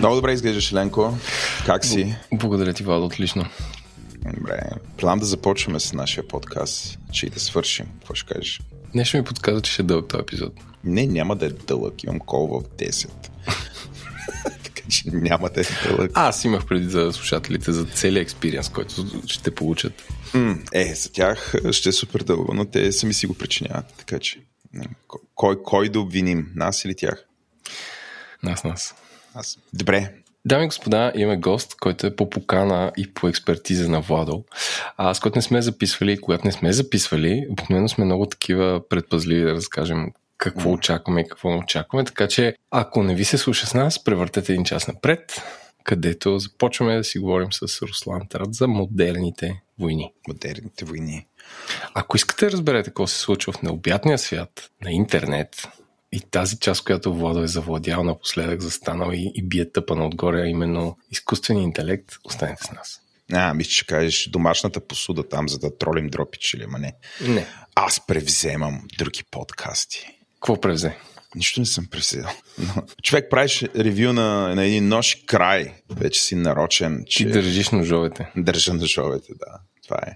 Много добре изглеждаш, Ленко. Как си? Благодаря ти, Владо, отлично. Добре. План да започваме с нашия подкаст, че и да свършим. Какво ще кажеш? Нещо ми подказва, че ще е дълъг този епизод. Не, няма да е дълъг. Имам кол в 10. така че няма да е дълъг. Аз имах преди за слушателите за целият експириенс, който ще получат. М, е, за тях ще е супер дълго, но те сами си го причиняват. Така че, кой, кой да обвиним? Нас или тях? Нас, нас. Аз. Добре. Дами и господа, имаме гост, който е по покана и по експертиза на Владо. А с който не сме записвали, когато не сме записвали, обикновено сме много такива предпазливи да разкажем какво mm. очакваме и какво не очакваме. Така че, ако не ви се слуша с нас, превъртете един час напред, където започваме да си говорим с Руслан Тарат за модерните войни. Модерните войни. Ако искате да разберете какво се случва в необятния свят на интернет, и тази част, която Владо е завладял напоследък, застанал и, и бие тъпана отгоре, а именно изкуствения интелект, останете с нас. А, мисля, че кажеш домашната посуда там, за да тролим дропич или ама не. Не. Аз превземам други подкасти. Какво превзе? Нищо не съм превзел. Но, човек правиш ревю на, на един нож край, вече си нарочен. Че... Ти държиш ножовете. Държа ножовете, да. Това е.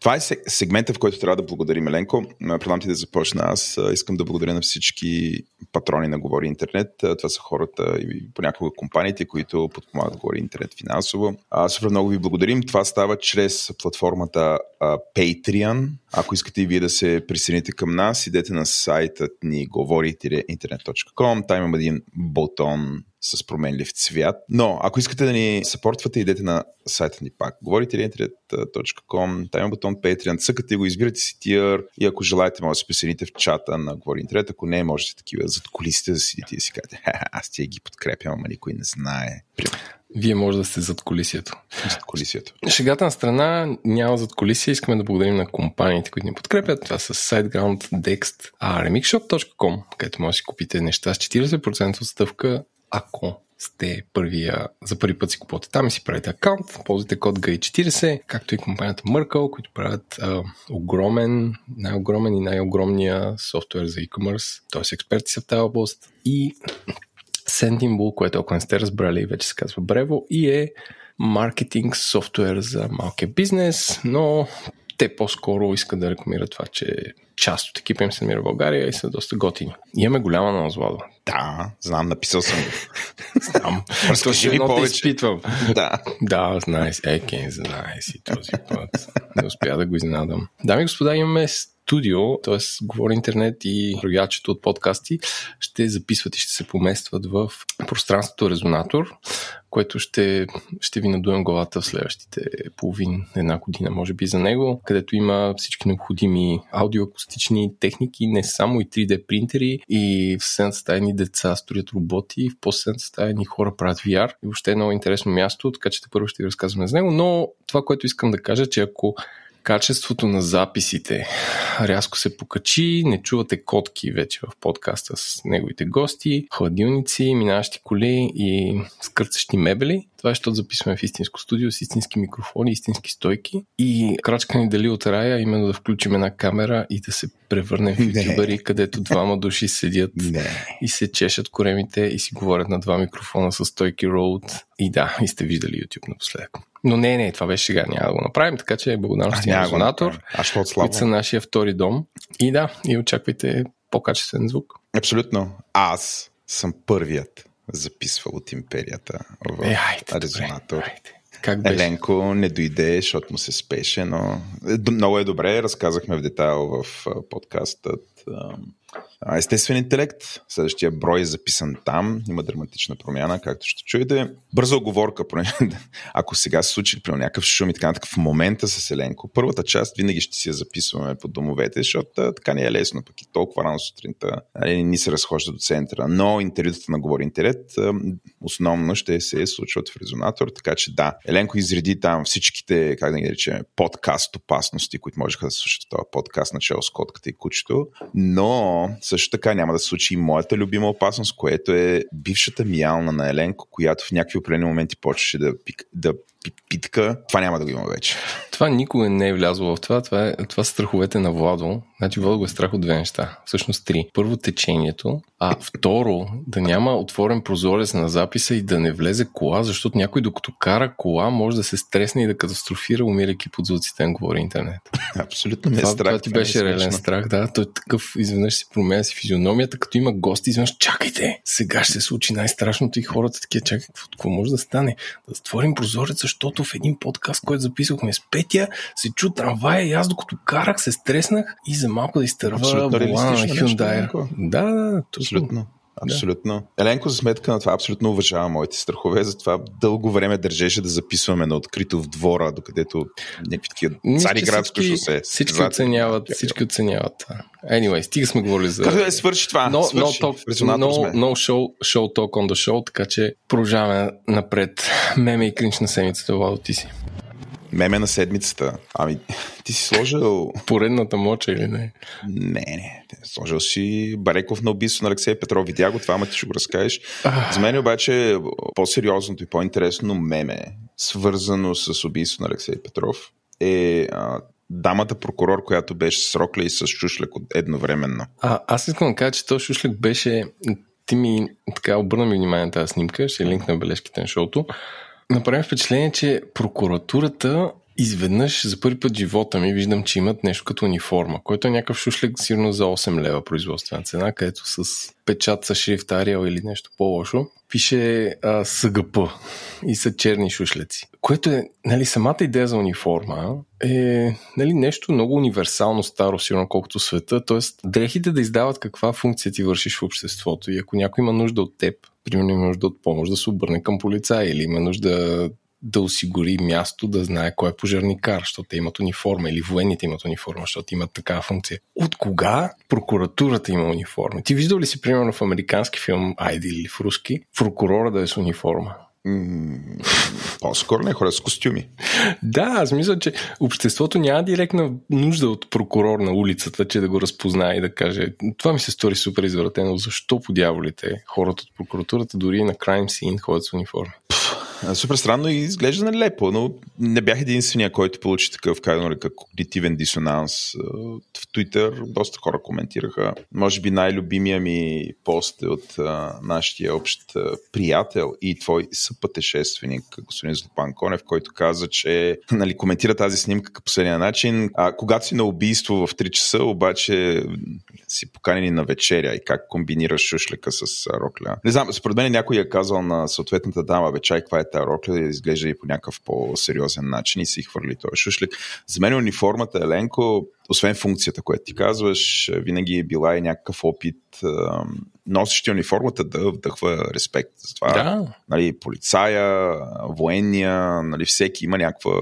Това е сегмента, в който трябва да благодарим Еленко. Предам ти да започна. Аз искам да благодаря на всички патрони на Говори Интернет. Това са хората и понякога компаниите, които подпомагат Говори Интернет финансово. А, супер много ви благодарим. Това става чрез платформата Patreon. Ако искате и вие да се присъедините към нас, идете на сайтът ни говори-интернет.com. Там има един бутон с променлив цвят. Но, ако искате да ни съпортвате, идете на сайта ни пак. Говорите internet.com, там има бутон Patreon, цъкате го, избирате си тир и ако желаете, може да се присъедините в чата на Говори Интернет. Ако не, можете такива зад колисите да седите и си кажете, аз тия ги подкрепям, ама никой не знае. Вие може да сте зад колисието. Зад колисието. Шегата на страна няма зад колисия. Искаме да благодарим на компаниите, които ни подкрепят. Това са SiteGround, Dext, а remixshop.com, където може да си купите неща с 40% отстъпка ако сте първия, за първи път си купувате там и си правите аккаунт, ползвате код GAI40, както и компанията Merkle, които правят а, огромен, най-огромен и най-огромния софтуер за e-commerce, т.е. експерти са в тази област и Sendinbull, което ако не сте разбрали, вече се казва Brevo и е маркетинг софтуер за малкия бизнес, но те по-скоро искат да рекламират това, че част от екипа им се намира в България и са доста готини. Имаме голяма на Владо. Да, знам, написал съм го. знам. Разкажи ми повече. изпитвам. Да. Да, знае си. Екен, знае си този път. Не успя да го изненадам. Дами и господа, имаме студио, т.е. говори интернет и роячето от подкасти, ще записват и ще се поместват в пространството Резонатор, което ще, ще ви надуем главата в следващите половин една година, може би за него, където има всички необходими аудиоакустични техники, не само и 3D принтери и в съседната стая ни деца строят роботи, в последната стая ни хора правят VR и въобще е много интересно място, така че първо ще ви разказваме за него, но това, което искам да кажа, че ако качеството на записите рязко се покачи, не чувате котки вече в подкаста с неговите гости, хладилници, минаващи коли и скърцащи мебели. Това е, защото записваме в истинско студио с истински микрофони, истински стойки и крачка ни дали от рая, именно да включим една камера и да се превърнем в ютубери, където двама души седят Не. и се чешат коремите и си говорят на два микрофона с стойки Rode. И да, и сте виждали YouTube напоследък. Но не, не, това беше сега, няма да го направим, така че благодарности на Резонатор, които са нашия втори дом. И да, и очаквайте по-качествен звук. Абсолютно. Аз съм първият записвал от империята в е, айде, Резонатор. Добре, айде. Как беше? Еленко не дойде, защото му се спеше, но много е добре. Разказахме в детайл в подкастът Естествен интелект, следващия брой е записан там, има драматична промяна, както ще чуете. Бърза оговорка, ако сега се случи при някакъв шум и така нататък в момента с Еленко, първата част винаги ще си я записваме по домовете, защото така не е лесно, пък и толкова рано сутринта нали, ни се разхожда до центъра. Но интервютата на Говори Интернет основно ще се случват в резонатор, така че да, Еленко изреди там всичките, как да ги речем, подкаст опасности, които можеха да слушат в този подкаст, начало с котката и кучето, но също така няма да се случи и моята любима опасност, което е бившата миялна на Еленко, която в някакви определени моменти почваше да, да питка, това няма да го има вече. Това никога не е влязло в това. Това, е, това са страховете на Владо. Значи Владо го е страх от две неща. Всъщност три. Първо течението, а второ да няма отворен прозорец на записа и да не влезе кола, защото някой докато кара кола може да се стресне и да катастрофира, умирайки под звуците на говори интернет. Абсолютно не е това, страх. Това ти беше е реален страх, да. Той такъв изведнъж си променя си физиономията, като има гости, изведнъж чакайте, сега ще се случи най-страшното и хората такива, чакай, какво, какво може да стане? Да затворим прозорец, защото в един подкаст, който записахме с Петя, се чу трамвая и аз докато карах се стреснах и за малко да изтърва на Hyundai. Да, да, абсолютно. Абсолютно. Да. Еленко за сметка на това абсолютно уважава моите страхове, затова дълго време държеше да записваме на открито в двора, докъдето някакви такива цари градско шосе. Всички оценяват, всички оценяват. Anyway, стига сме говорили за... Как да свърши това? No, свърши. No, talk, no, no show, show talk on the show, така че продължаваме напред. Меме и кринч на седмицата, Владо, ти си. Меме на седмицата. Ами, ти си сложил... Поредната моча или не? Не, не. Сложил си Бареков на убийство на Алексей Петров. Видя го това, ама ти ще го разкажеш. За мен обаче по-сериозното и по-интересно меме, свързано с убийство на Алексей Петров, е а, дамата прокурор, която беше с Рокля и с Шушлек едновременно. А, аз искам да кажа, че този Шушлек беше... Ти ми така обърна ми внимание на тази снимка, ще линк на бележките на шоуто. Направим впечатление, че прокуратурата изведнъж за първи път живота ми виждам, че имат нещо като униформа, който е някакъв шушлек сигурно за 8 лева производствена цена, където с печат с шрифт Arial или нещо по-лошо, пише а, СГП и са черни шушлеци. Което е, нали, самата идея за униформа е нали, нещо много универсално старо, сигурно колкото света, т.е. дрехите да издават каква функция ти вършиш в обществото и ако някой има нужда от теб, примерно има нужда от помощ да се обърне към полицая или има нужда да осигури място да знае кой е пожарникар, защото те имат униформа или военните имат униформа, защото имат такава функция. От кога прокуратурата има униформа? Ти виждал ли си, примерно, в американски филм Айди или в руски, прокурора да е с униформа? По-скоро не хора с костюми. Да, аз мисля, че обществото няма директна нужда от прокурор на улицата, че да го разпознае и да каже това ми се стори супер извратено. Защо по дяволите хората от прокуратурата дори на крайм син ходят с униформи? Супер странно и изглежда нелепо, но не бях единствения, който получи такъв, как нарека, когнитивен дисонанс. В Твитър доста хора коментираха. Може би най-любимия ми пост е от а, нашия общ приятел и твой съпътешественик, господин Злопан Конев, който каза, че нали, коментира тази снимка по последния начин. А, когато си на убийство в 3 часа, обаче си поканени на вечеря и как комбинираш шушлека с рокля. Не знам, според мен някой е казал на съответната дама, вечай, каква е тази рокля, да изглежда и по някакъв по-сериозен начин и си хвърли този шушлик. За мен униформата Еленко освен функцията, която ти казваш, винаги е била и някакъв опит носещи униформата да вдъхва респект. Затова да. нали, полицая, военния, нали, всеки има някаква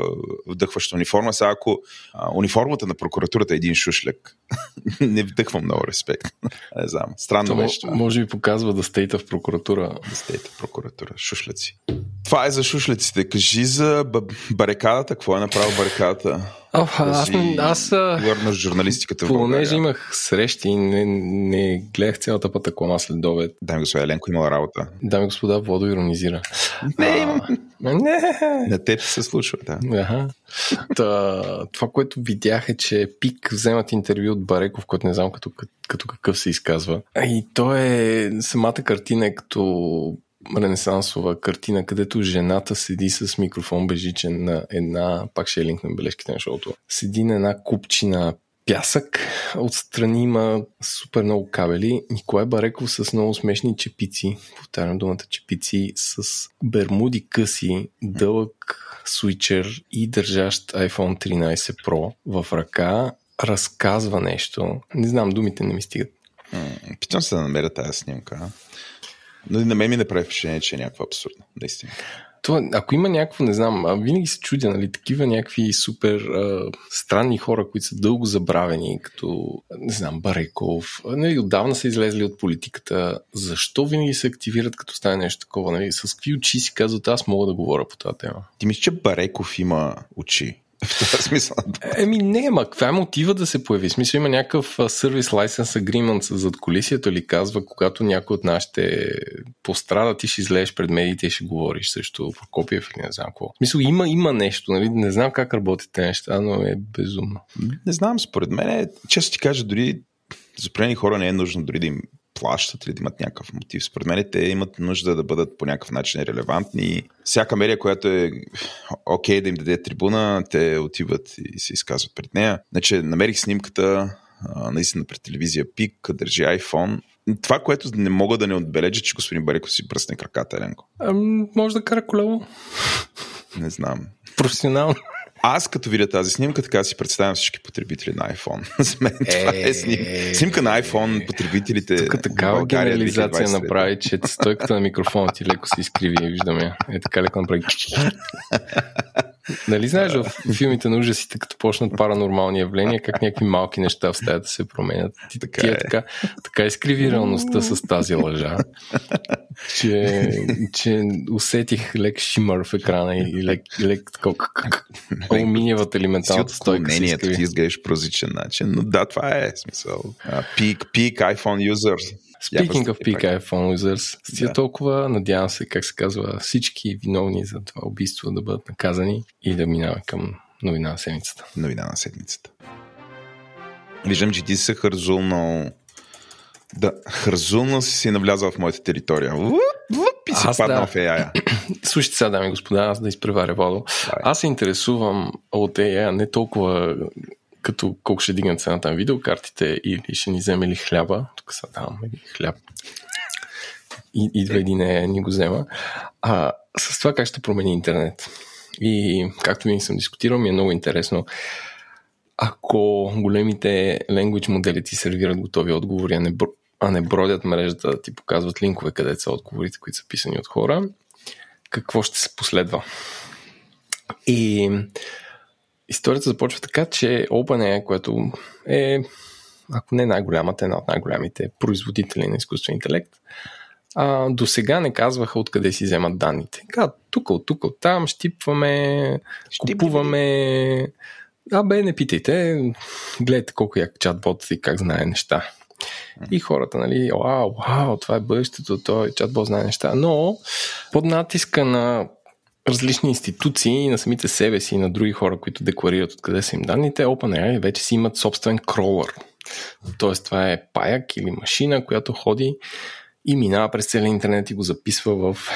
вдъхваща униформа. Сега ако а, униформата на прокуратурата е един шушлек, не вдъхва много респект. не знам. Странно То, беше това. Може би показва да стейта в прокуратура. Да стейта в прокуратура. Шушлеци. Това е за шушлеците. Кажи за барикадата. Какво е направил барикадата? О, аз, аз върнаш журналистиката Понеже имах срещи и не, не гледах цялата пътаклама след обед. Дами господа, Еленко имала работа. Дами господа, Водо иронизира. Не, не. На теб се случва, да. Ага. Та, това, което видях е, че Пик вземат интервю от Бареков, който не знам като, като какъв се изказва. И то е самата картина е като ренесансова картина, където жената седи с микрофон бежичен на една, пак ще е линк на бележките на шоуто, седи на една купчина пясък, отстрани има супер много кабели. Николай Бареков с много смешни чепици, повтарям думата чепици, с бермуди къси, дълъг свичер и държащ iPhone 13 Pro в ръка, разказва нещо. Не знам, думите не ми стигат. Питам се да намеря тази снимка. Но на мен ми не прави впечатление, че е някаква абсурдна, наистина. Това, ако има някакво, не знам, а винаги се чудя, нали, такива някакви супер а, странни хора, които са дълго забравени, като, не знам, Бареков, нали, отдавна са излезли от политиката. Защо винаги се активират, като стане нещо такова? Нали? С какви очи си казват, аз мога да говоря по тази тема? Ти мислиш, че Бареков има очи? В този смисъл. Еми не, ма каква е мотива да се появи? В смисъл има някакъв сервис license agreement зад колисието ли казва, когато някой от нашите пострада, ти ще излезеш пред медиите и ще говориш също Прокопиев или не знам какво. Смисъл има, има нещо, нали? Не знам как работят тези неща, но е безумно. Не знам, според мен, често ти кажа, дори за определени хора не е нужно дори да им плащат или да имат някакъв мотив. Според мен те имат нужда да бъдат по някакъв начин релевантни. Всяка медия, която е окей okay, да им даде трибуна, те отиват и се изказват пред нея. Значи, намерих снимката наистина пред телевизия Пик, държи iPhone. Това, което не мога да не отбележа, че господин Бареков си пръсне краката, Еленко. може да кара колело. Не знам. Професионално. Аз като видя тази снимка, така си представям всички потребители на iPhone. За мен това е сним... снимка на iPhone потребителите. Тук такава генерализация направи, че стойката на микрофона ти леко се изкриви, виждаме. Е така леко направи. Нали знаеш в филмите на ужасите, като почнат паранормални явления, как някакви малки неща в стаята се променят. Ти така, ти е. така, така изкриви реалността с тази лъжа, че, че усетих лек шимър в екрана и лек, лек такова алуминиевата елементалната стойка. Мнението ти изглеждаш по различен начин, но да, това е смисъл. Пик, пик iPhone users. Speaking of peak iPhone users, си да. толкова, надявам се, как се казва, всички виновни за това убийство да бъдат наказани и да минаваме към новина на седмицата. Новина на седмицата. Виждам, че ти се хързулнал да, хързулно си си навлязал в моята територия. Луп, луп, и си аз, паднал да. в AI. Слушайте сега, дами и господа, аз да изпреваря Водо. Аз се интересувам от AI не толкова като колко ще дигнат цената на видеокартите или ще ни вземе ли хляба. Тук са давам хляб. И, идва един не ни го взема. А, с това как ще промени интернет. И както винаги съм дискутирал, ми е много интересно. Ако големите language модели ти сервират готови отговори, а не, а не бродят мрежата, ти показват линкове, където са отговорите, които са писани от хора, какво ще се последва? И историята започва така, че OpenAI, което е, ако не най-голямата, една от най-голямите производители на изкуствен интелект, а, до сега не казваха откъде си вземат данните. Казват, тук, от тук, от там, щипваме, Щипи. купуваме. А бе, не питайте, гледайте колко як чатбот и как знае неща. И хората, нали, вау, вау, това е бъдещето, той чатбот знае неща. Но под натиска на различни институции, на самите себе си и на други хора, които декларират откъде са им данните, OpenAI вече си имат собствен кролър. Тоест това е паяк или машина, която ходи и минава през целия интернет и го записва в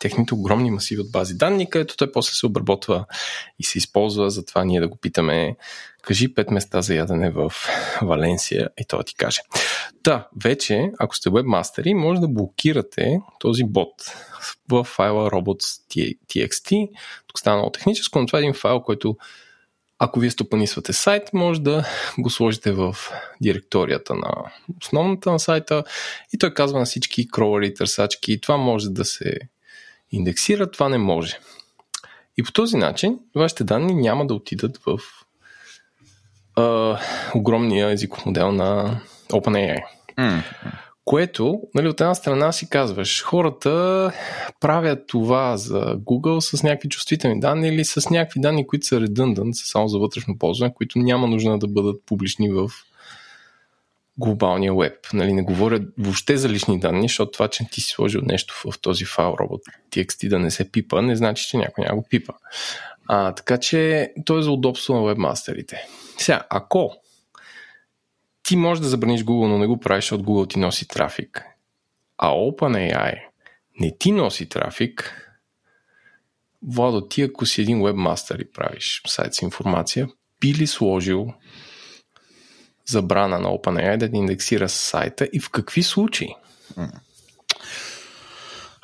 техните огромни масиви от бази данни, където той после се обработва и се използва за това ние да го питаме кажи пет места за ядене в Валенсия и той ти каже. Та, вече, ако сте вебмастери, може да блокирате този бот в файла robots.txt. Тук стана техническо, но това е един файл, който ако вие стопанисвате сайт, може да го сложите в директорията на основната на сайта и той казва на всички кроуъри, търсачки, това може да се индексира, това не може. И по този начин вашите данни няма да отидат в а, огромния езиков модел на OpenAI. Mm. Което, нали, от една страна си казваш, хората правят това за Google с някакви чувствителни данни или с някакви данни, които са redundant, са само за вътрешно ползване, които няма нужда да бъдат публични в глобалния веб. Нали, не говоря въобще за лични данни, защото това, че ти си сложил нещо в този файл робот TXT да не се пипа, не значи, че някой няма го пипа. А, така че то е за удобство на вебмастерите. Сега, ако ти можеш да забраниш Google, но не го правиш, защото Google ти носи трафик, а OpenAI не ти носи трафик, Владо, ти ако си един вебмастър и правиш сайт с информация, би ли сложил забрана на OpenAI да индексира сайта и в какви случаи?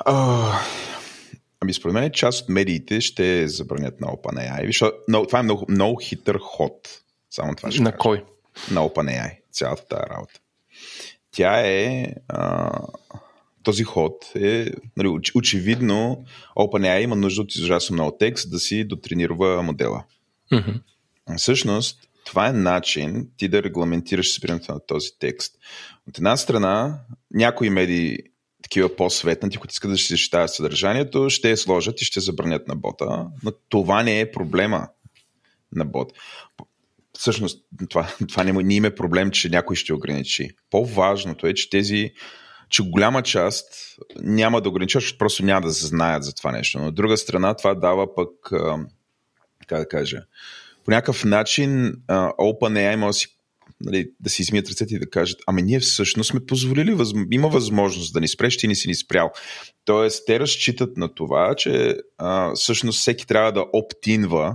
Uh, ами според мен част от медиите ще забранят на OpenAI, защото но, това е много, много хитър ход. Само това ще На кажа. кой? На OpenAI, цялата тази работа. Тя е... А, този ход е... Нали, очевидно OpenAI има нужда от ужасно много текст да си дотренирува модела. Mm-hmm. Всъщност, това е начин ти да регламентираш спирането на този текст. От една страна, някои медии, такива по-светнати, които искат да си защитават съдържанието, ще я сложат и ще забранят на бота, но това не е проблема. на бот. Всъщност, това, това не, не има проблем, че някой ще ограничи. По-важното е, че тези че голяма част няма да ограничат, защото просто няма да знаят за това нещо. Но от друга страна, това дава пък, как да кажа, по някакъв начин OpenAI може да си нали, да си измият ръцете и да кажат, ами ние всъщност сме позволили, има възможност да ни спреш, ти не си ни спрял. Тоест, те разчитат на това, че всъщност всеки трябва да оптинва,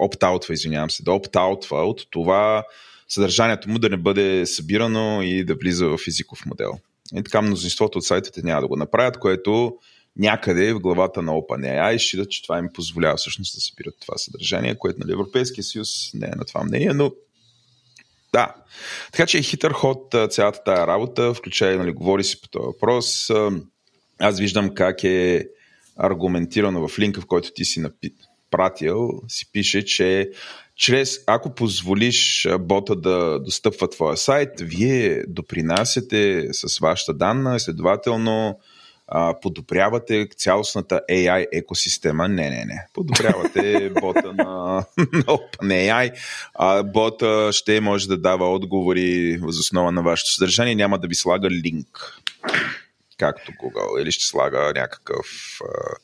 опт-аутва, извинявам се, да опт-аутва от това съдържанието му да не бъде събирано и да влиза в езиков модел. И така мнозинството от сайтите няма да го направят, което някъде в главата на OpenAI считат, че това им позволява всъщност да събират това съдържание, което нали, Европейския съюз не е на това мнение, но да. Така че е хитър ход цялата тая работа, включая, нали, говори си по този въпрос. Аз виждам как е аргументирано в линка, в който ти си напи... пратил, си пише, че чрез, ако позволиш бота да достъпва твоя сайт, вие допринасяте с вашата данна, следователно а, подобрявате цялостната AI екосистема. Не, не, не. Подобрявате бота на, на OpenAI. А, бота ще може да дава отговори въз основа на вашето съдържание. Няма да ви слага линк, както Google. Или ще слага някакъв... А,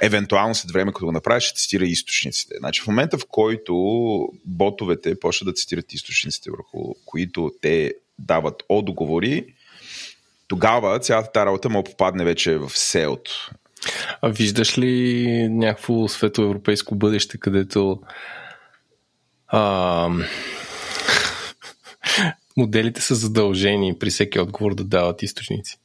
евентуално след време, като го направиш, ще цитира източниците. Значи в момента, в който ботовете почват да цитират източниците, върху които те дават отговори, тогава цялата тази работа му попадне вече в селото. А виждаш ли някакво светоевропейско бъдеще, където а, моделите са задължени при всеки отговор да дават източници?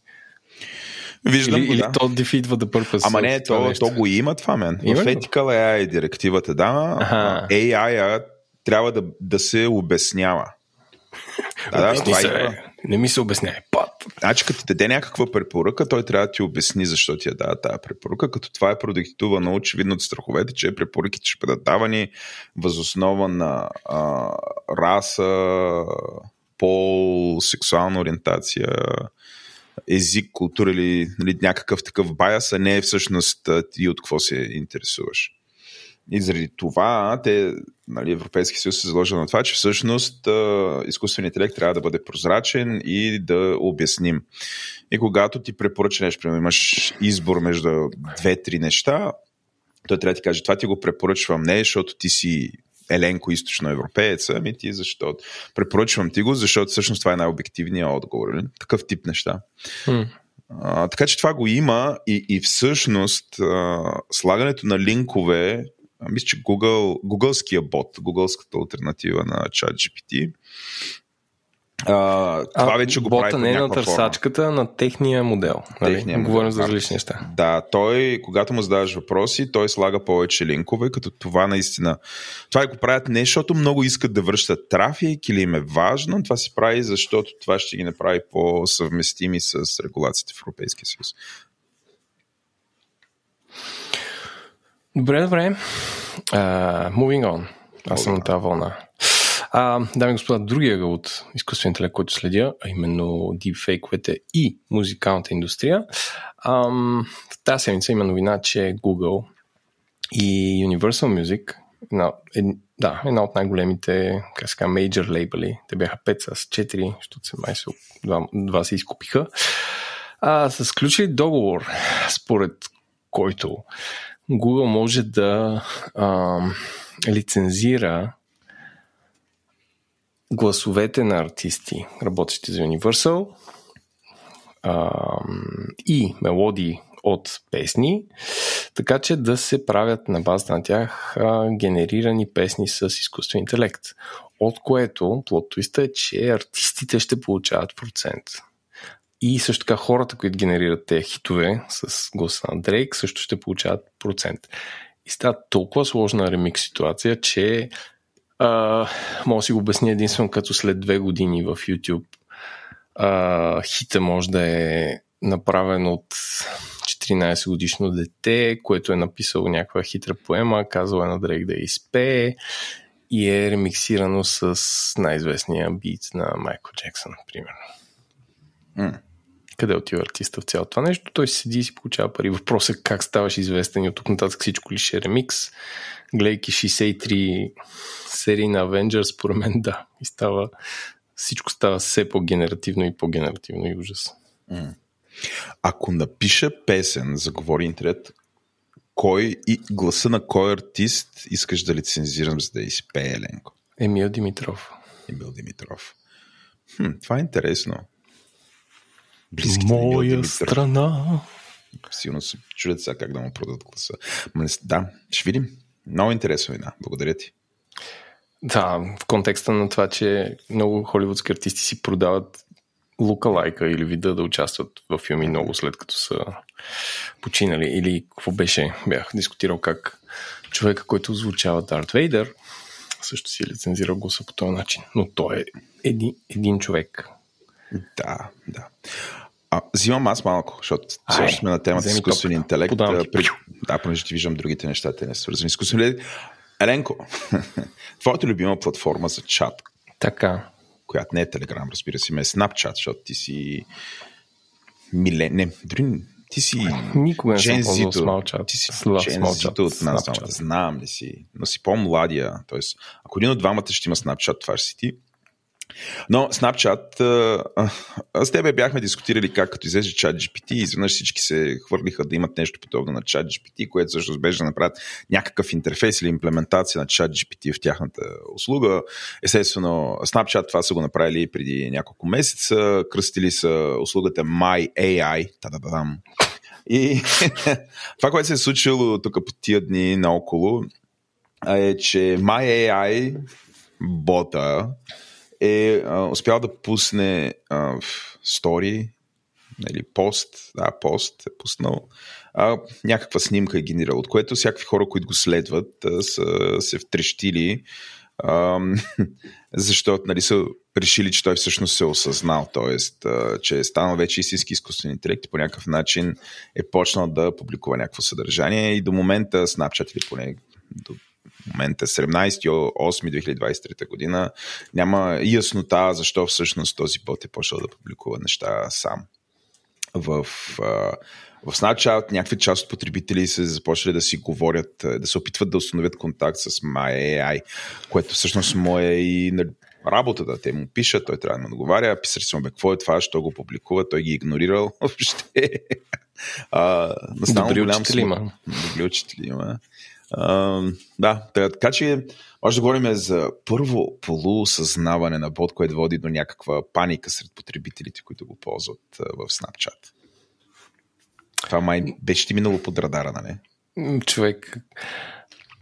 Виждам или, го, или да. то defeat the purpose. Ама не, то, то го има това, мен. Има в? Ethical AI директивата, да, Аха. AI трябва да, да се обяснява. Да, да, това се, има. Не ми се обяснява. Пат. Значи, като ти даде някаква препоръка, той трябва да ти обясни защо ти я дава тази препоръка, като това е продиктувано очевидно от страховете, че препоръките ще бъдат давани възоснова на а, раса, пол, сексуална ориентация, език, култура или нали, някакъв такъв баяс, а не всъщност а, ти от какво се интересуваш. И заради това те, нали, Европейски съюз се заложил на това, че всъщност изкуственият интелект трябва да бъде прозрачен и да обясним. И когато ти препоръча нещо, примерно имаш избор между две-три неща, той трябва да ти каже, това ти го препоръчвам не, защото ти си Еленко източноевропеец, ами ти защо? Препоръчвам ти го, защото всъщност това е най-обективният отговор. Нали? Такъв тип неща. Хм. А, така че това го има и, и всъщност а, слагането на линкове, а, мисля, че Google, гугълския бот, гугълската альтернатива на ChatGPT, а, това а, вече го бота прави не е на някаква форма. търсачката, на техния модел. Нали? Техния модел, Говорим за различни неща. Да, той, когато му задаваш въпроси, той слага повече линкове, като това наистина. Това го правят не защото много искат да връщат трафик или им е важно, това се прави, защото това ще ги направи по-съвместими с регулациите в Европейския съюз. Добре, добре. Uh, moving on. Аз съм на тази вълна. А, дами и господа, другия от изкуствен интелект, който следя, а именно дипфейковете и музикалната индустрия. Ам, в тази седмица има новина, че Google и Universal Music, една, ед, да, една от най-големите, как се major лейбъли, те бяха 5 с 4, защото се май се, два, два се изкупиха, а, са сключили договор, според който Google може да а, лицензира гласовете на артисти, работещи за Universal а, и мелодии от песни, така че да се правят на базата на тях а, генерирани песни с изкуствен интелект. От което плод е, че артистите ще получават процент. И също така хората, които генерират тези хитове с гласа на Дрейк, също ще получават процент. И става толкова сложна ремикс ситуация, че а, мога да си го обясня единствено като след две години в YouTube а, хита може да е направен от 14 годишно дете, което е написало някаква хитра поема, казал е на Дрейк да я изпее и е ремиксирано с най-известния бит на Майкъл Джексън, примерно. М. къде отива артиста в цялото това нещо. Той седи и си получава пари. Въпросът е как ставаш известен и от тук нататък всичко ли ще е ремикс. Гледайки 63 серии на Avengers, според мен да. И става, всичко става все по-генеративно и по-генеративно и ужас. Ако напиша песен за Говори Интернет, кой и гласа на кой артист искаш да лицензирам, за да изпее Еленко? Емил Димитров. Емил Димитров. Хм, това е интересно. Близките Моя страна. Силно се чудят сега как да му продадат гласа. Ма, да, ще видим. Много интересно вина. Благодаря ти. Да, в контекста на това, че много холивудски артисти си продават лукалайка или вида да участват в филми много след като са починали. Или какво беше? Бях дискутирал как човека, който озвучава Дарт Вейдър, също си е лицензирал гласа по този начин. Но той е един, един човек. Да, да. А, взимам аз малко, защото също сме на темата с изкуствен интелект. При... Да, понеже ти виждам другите неща, те не са свързани изкуствен интелект. Еленко, твоята любима платформа за чат. Така. Която не е Телеграм, разбира се, ме е Snapchat, защото ти си милен... Не, дори ти си Никога не съм ползвал смалчат. Ти си джензито от нас двамата. Знам ли си, но си по-младия. Тоест, ако един от двамата ще има Snapchat, това ще си ти. Но Snapchat, с тебе бяхме дискутирали как като излезе чат GPT, изведнъж всички се хвърлиха да имат нещо подобно на чат GPT, което също беше да направят някакъв интерфейс или имплементация на чат GPT в тяхната услуга. Естествено, Snapchat това са го направили преди няколко месеца, кръстили са услугата My AI, та-да-дам. И това, което се е случило тук по тия дни наоколо, е, че My AI бота е а, успял да пусне а, стори, нали, пост, да, пост е пуснал, а, някаква снимка е генерирал, от което всякакви хора, които го следват, а, са се втрещили, а, защото нали, са решили, че той всъщност се е осъзнал, т.е. че е станал вече истински изкуствен интелект и по някакъв начин е почнал да публикува някакво съдържание и до момента Snapchat или поне до момента 17.8.2023 година няма яснота защо всъщност този бот е почнал да публикува неща сам. В, в Snapchat някакви част от потребители са започнали да си говорят, да се опитват да установят контакт с MyAI, което всъщност му е и работата. Те му пишат, той трябва да му отговаря, писали съм бе, какво е това, що го публикува, той ги е игнорирал въобще. Добри учители има. Добри учители има. Да, така че може да говорим за първо полуосъзнаване на бот, което води до някаква паника сред потребителите, които го ползват в Snapchat. Това май беше ти минало под радара, нали? Човек,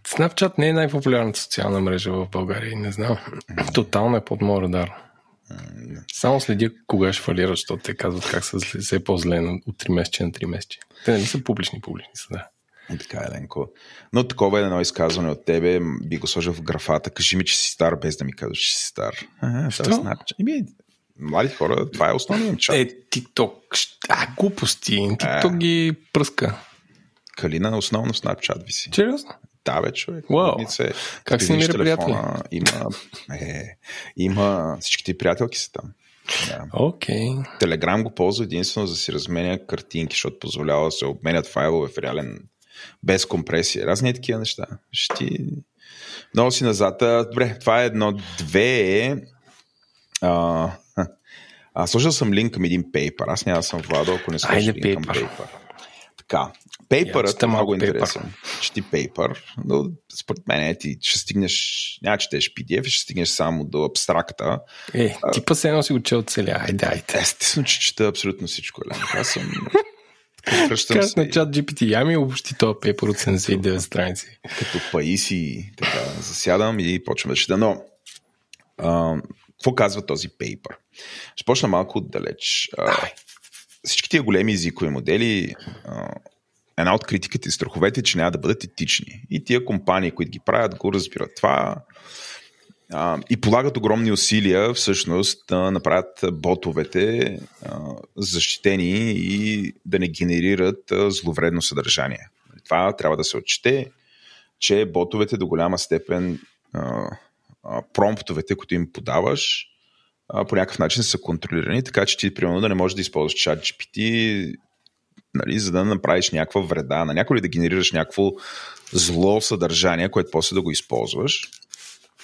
Snapchat не е най-популярната социална мрежа в България, не знам. Тотално е под моя радар. Само следя кога ще фалират, защото те казват как са все по-зле от 3 месече на 3 месече. Те не са публични, публични са, да. И така, Еленко. Но такова е едно изказване от тебе, би го сложил в графата. Кажи ми, че си стар, без да ми казваш, че си стар. Ага, Що? Еми, млади хора, това е основният чат. Е, TikTok. А, глупости. TikTok е. ги пръска. Калина основно в Snapchat виси. Сериозно? Да, бе, човек. Wow. Се, как си намира приятели? Има, е, има, всичките приятелки са там. Да. Okay. Телеграм го ползва единствено за да си разменя картинки, защото позволява да се обменят файлове в реален без компресия. Разни такива неща. Ще ти... Много си назад. Добре, това е едно. Две А, а, сложил съм линк към един пейпер. Аз няма да съм владал, ако не сложа линк към пейпер. Така. Пейпърът е много интересен. Чети пейпер, но според мен ти ще стигнеш, няма четеш PDF, ще стигнеш само до абстракта. Е, ти па се едно си учил целя. Айде, айде. Естествено, че чета абсолютно всичко. Аз съм Връщам на чат GPT, я ми обобщи този пейпер от 79 страници. Като паиси, така, засядам и почвам да чета. Но, а, какво казва този пейпер? Ще почна малко отдалеч. А, всички тия големи езикови модели, а, една от критиките и страховете е, че няма да бъдат етични. И тия компании, които ги правят, го разбират това и полагат огромни усилия всъщност да направят ботовете а, защитени и да не генерират а, зловредно съдържание. Това трябва да се отчете, че ботовете до голяма степен а, а, промптовете, които им подаваш, а, по някакъв начин са контролирани, така че ти, примерно, да не можеш да използваш чат GPT, нали, за да направиш някаква вреда на някой или да генерираш някакво зло съдържание, което после да го използваш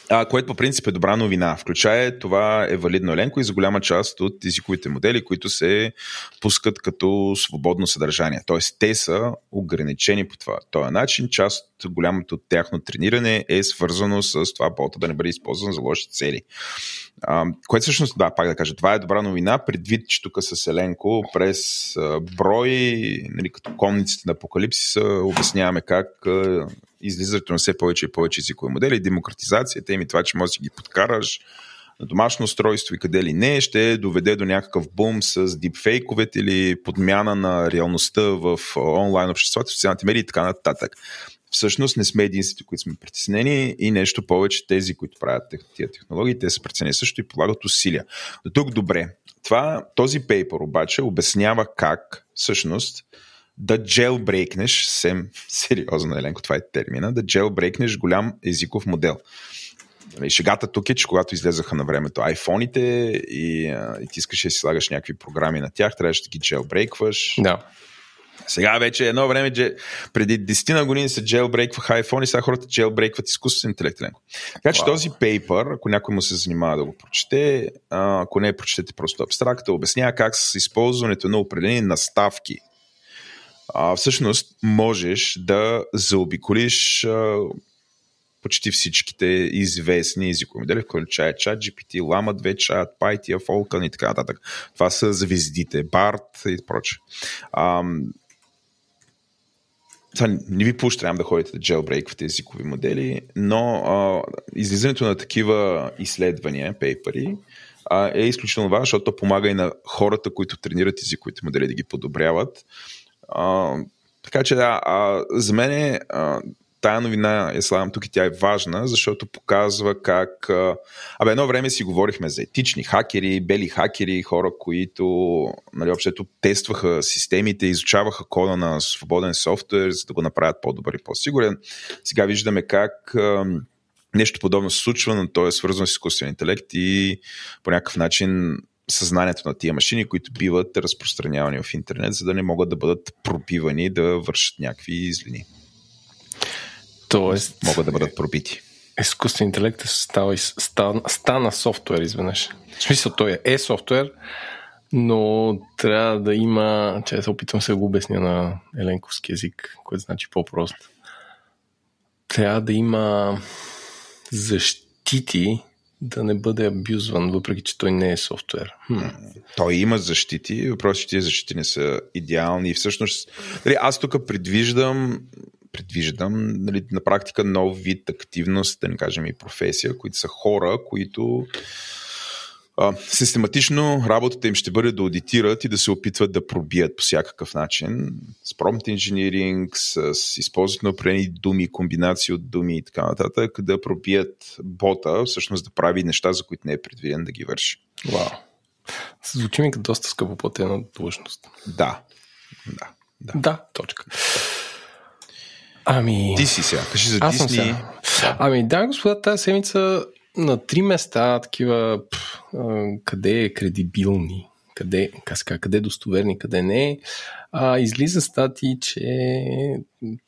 а, което по принцип е добра новина. Включая това е валидно Еленко и за голяма част от езиковите модели, които се пускат като свободно съдържание. Тоест те са ограничени по това. Този начин част от голямото тяхно трениране е свързано с това бота да не бъде използван за лоши цели. А, което всъщност, да, пак да кажа, това е добра новина, предвид, че тук с Еленко през брой, нали, като конниците на апокалипсиса, обясняваме как излизането на все повече и повече езикови модели, демократизацията им и това, че можеш да ги подкараш на домашно устройство и къде ли не, ще доведе до някакъв бум с дипфейковете или подмяна на реалността в онлайн обществото, социалните медии и така нататък. Всъщност не сме единствените, които сме притеснени и нещо повече тези, които правят тия технологии, те са притеснени също и полагат усилия. До тук добре. Това, този пейпер обаче обяснява как всъщност да джелбрейкнеш, съвсем сериозно, Еленко, това е термина, да джелбрейкнеш голям езиков модел. Нали, шегата тук е, че когато излезаха на времето айфоните и, и ти искаш да си слагаш някакви програми на тях, трябваше да ги джелбрейкваш. Да. Сега вече едно време, че преди 10 на години се джелбрейкваха iPhone и сега хората джелбрейкват изкуствен интелект. Така че wow. този пейпер, ако някой му се занимава да го прочете, ако не прочетете просто абстракта, обяснява как с използването на определени наставки а, всъщност можеш да заобиколиш а, почти всичките известни езикови модели, включая чат, GPT, Lama 2 чат, PyTF, Falcon и така нататък. Това са звездите, BART и прочее. Сега не ви поощрявам да ходите да джелбрейквате езикови модели, но а, излизането на такива изследвания, пейпери, а, е изключително важно, защото помага и на хората, които тренират езиковите модели да ги подобряват. Така че да, а, за мен е, а, тая новина я слагам тук и тя е важна, защото показва как... А, абе, едно време си говорихме за етични хакери, бели хакери, хора, които нали, общото тестваха системите, изучаваха кода на свободен софтуер, за да го направят по-добър и по-сигурен. Сега виждаме как... А, нещо подобно се случва, но то е свързано с изкуствен интелект и по някакъв начин съзнанието на тия машини, които биват разпространявани в интернет, за да не могат да бъдат пробивани да вършат някакви злини. Тоест. Могат да бъдат пробити. Изкуствен интелект става, стана, стана софтуер изведнъж. В смисъл, той е софтуер, но трябва да има, че се опитвам се да го обясня на еленковски язик, което значи по-просто. Трябва да има защити да не бъде абюзван, въпреки че той не е софтуер. Хм. Той има защити, въпросът, че тези защити не са идеални. И всъщност, дали, аз тук предвиждам, предвиждам нали, на практика нов вид активност, да не кажем и професия, които са хора, които а, систематично работата им ще бъде да аудитират и да се опитват да пробият по всякакъв начин с prompt engineering, с, с използването на определени думи, комбинации от думи и така нататък, да пробият бота, всъщност да прави неща, за които не е предвиден да ги върши. Вау. Звучи ми като доста скъпоплатена длъжност. Да. Да. Да, да точка. Ами... Ти си сега. Кажи за Дисни. Ами да, господа, тази седмица на три места такива пъл, къде е кредибилни, къде, как къде е достоверни, къде не. А, излиза стати, че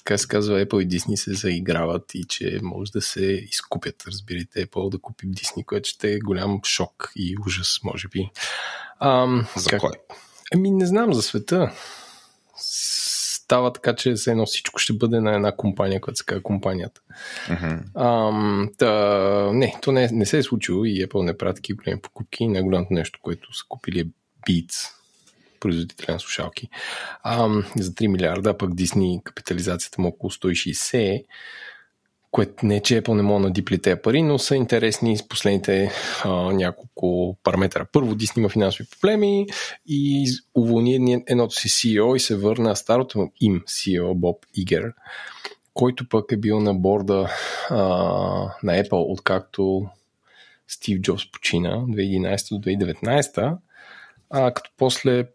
как се казва, Apple и Disney се заиграват и че може да се изкупят, разбирате, Apple да купи Disney, което ще е голям шок и ужас, може би. А, за как... кой? Ами не знам, за света става така, че все едно всичко ще бъде на една компания, която се казва компанията. Uh-huh. Ам, та, не, то не, не се е случило и Apple не прави такива големи покупки. Най-голямото нещо, което са купили е Beats, производителя на слушалки, ам, за 3 милиарда, пък Disney капитализацията му около 160 което не е, че Apple не мога да дипли пари, но са интересни с последните а, няколко параметра. Първо, Disney има финансови проблеми и уволни едното си CEO и се върна старото им CEO Боб Игер, който пък е бил на борда а, на Apple, откакто Стив Джобс почина 2011 до 2019, а като после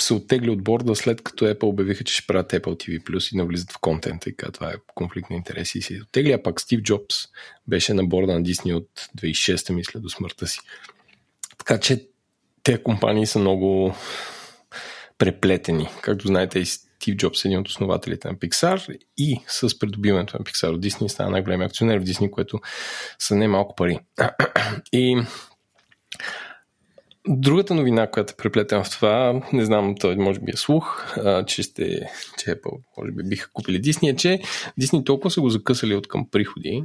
се оттегли от борда след като Apple обявиха, че ще правят Apple TV Plus и навлизат в контента и това е конфликт на интереси и се оттегли, а пак Стив Джобс беше на борда на Disney от 2006 мисля до смъртта си. Така че тези компании са много преплетени. Както знаете, и Стив Джобс е един от основателите на Pixar и с придобиването на Pixar от Disney стана най-големият акционер в Disney, което са не малко пари. И Другата новина, която е преплетена в това, не знам, той може би е слух, а, че, сте, че Apple може би биха купили Disney, е, че Disney толкова са го закъсали от към приходи,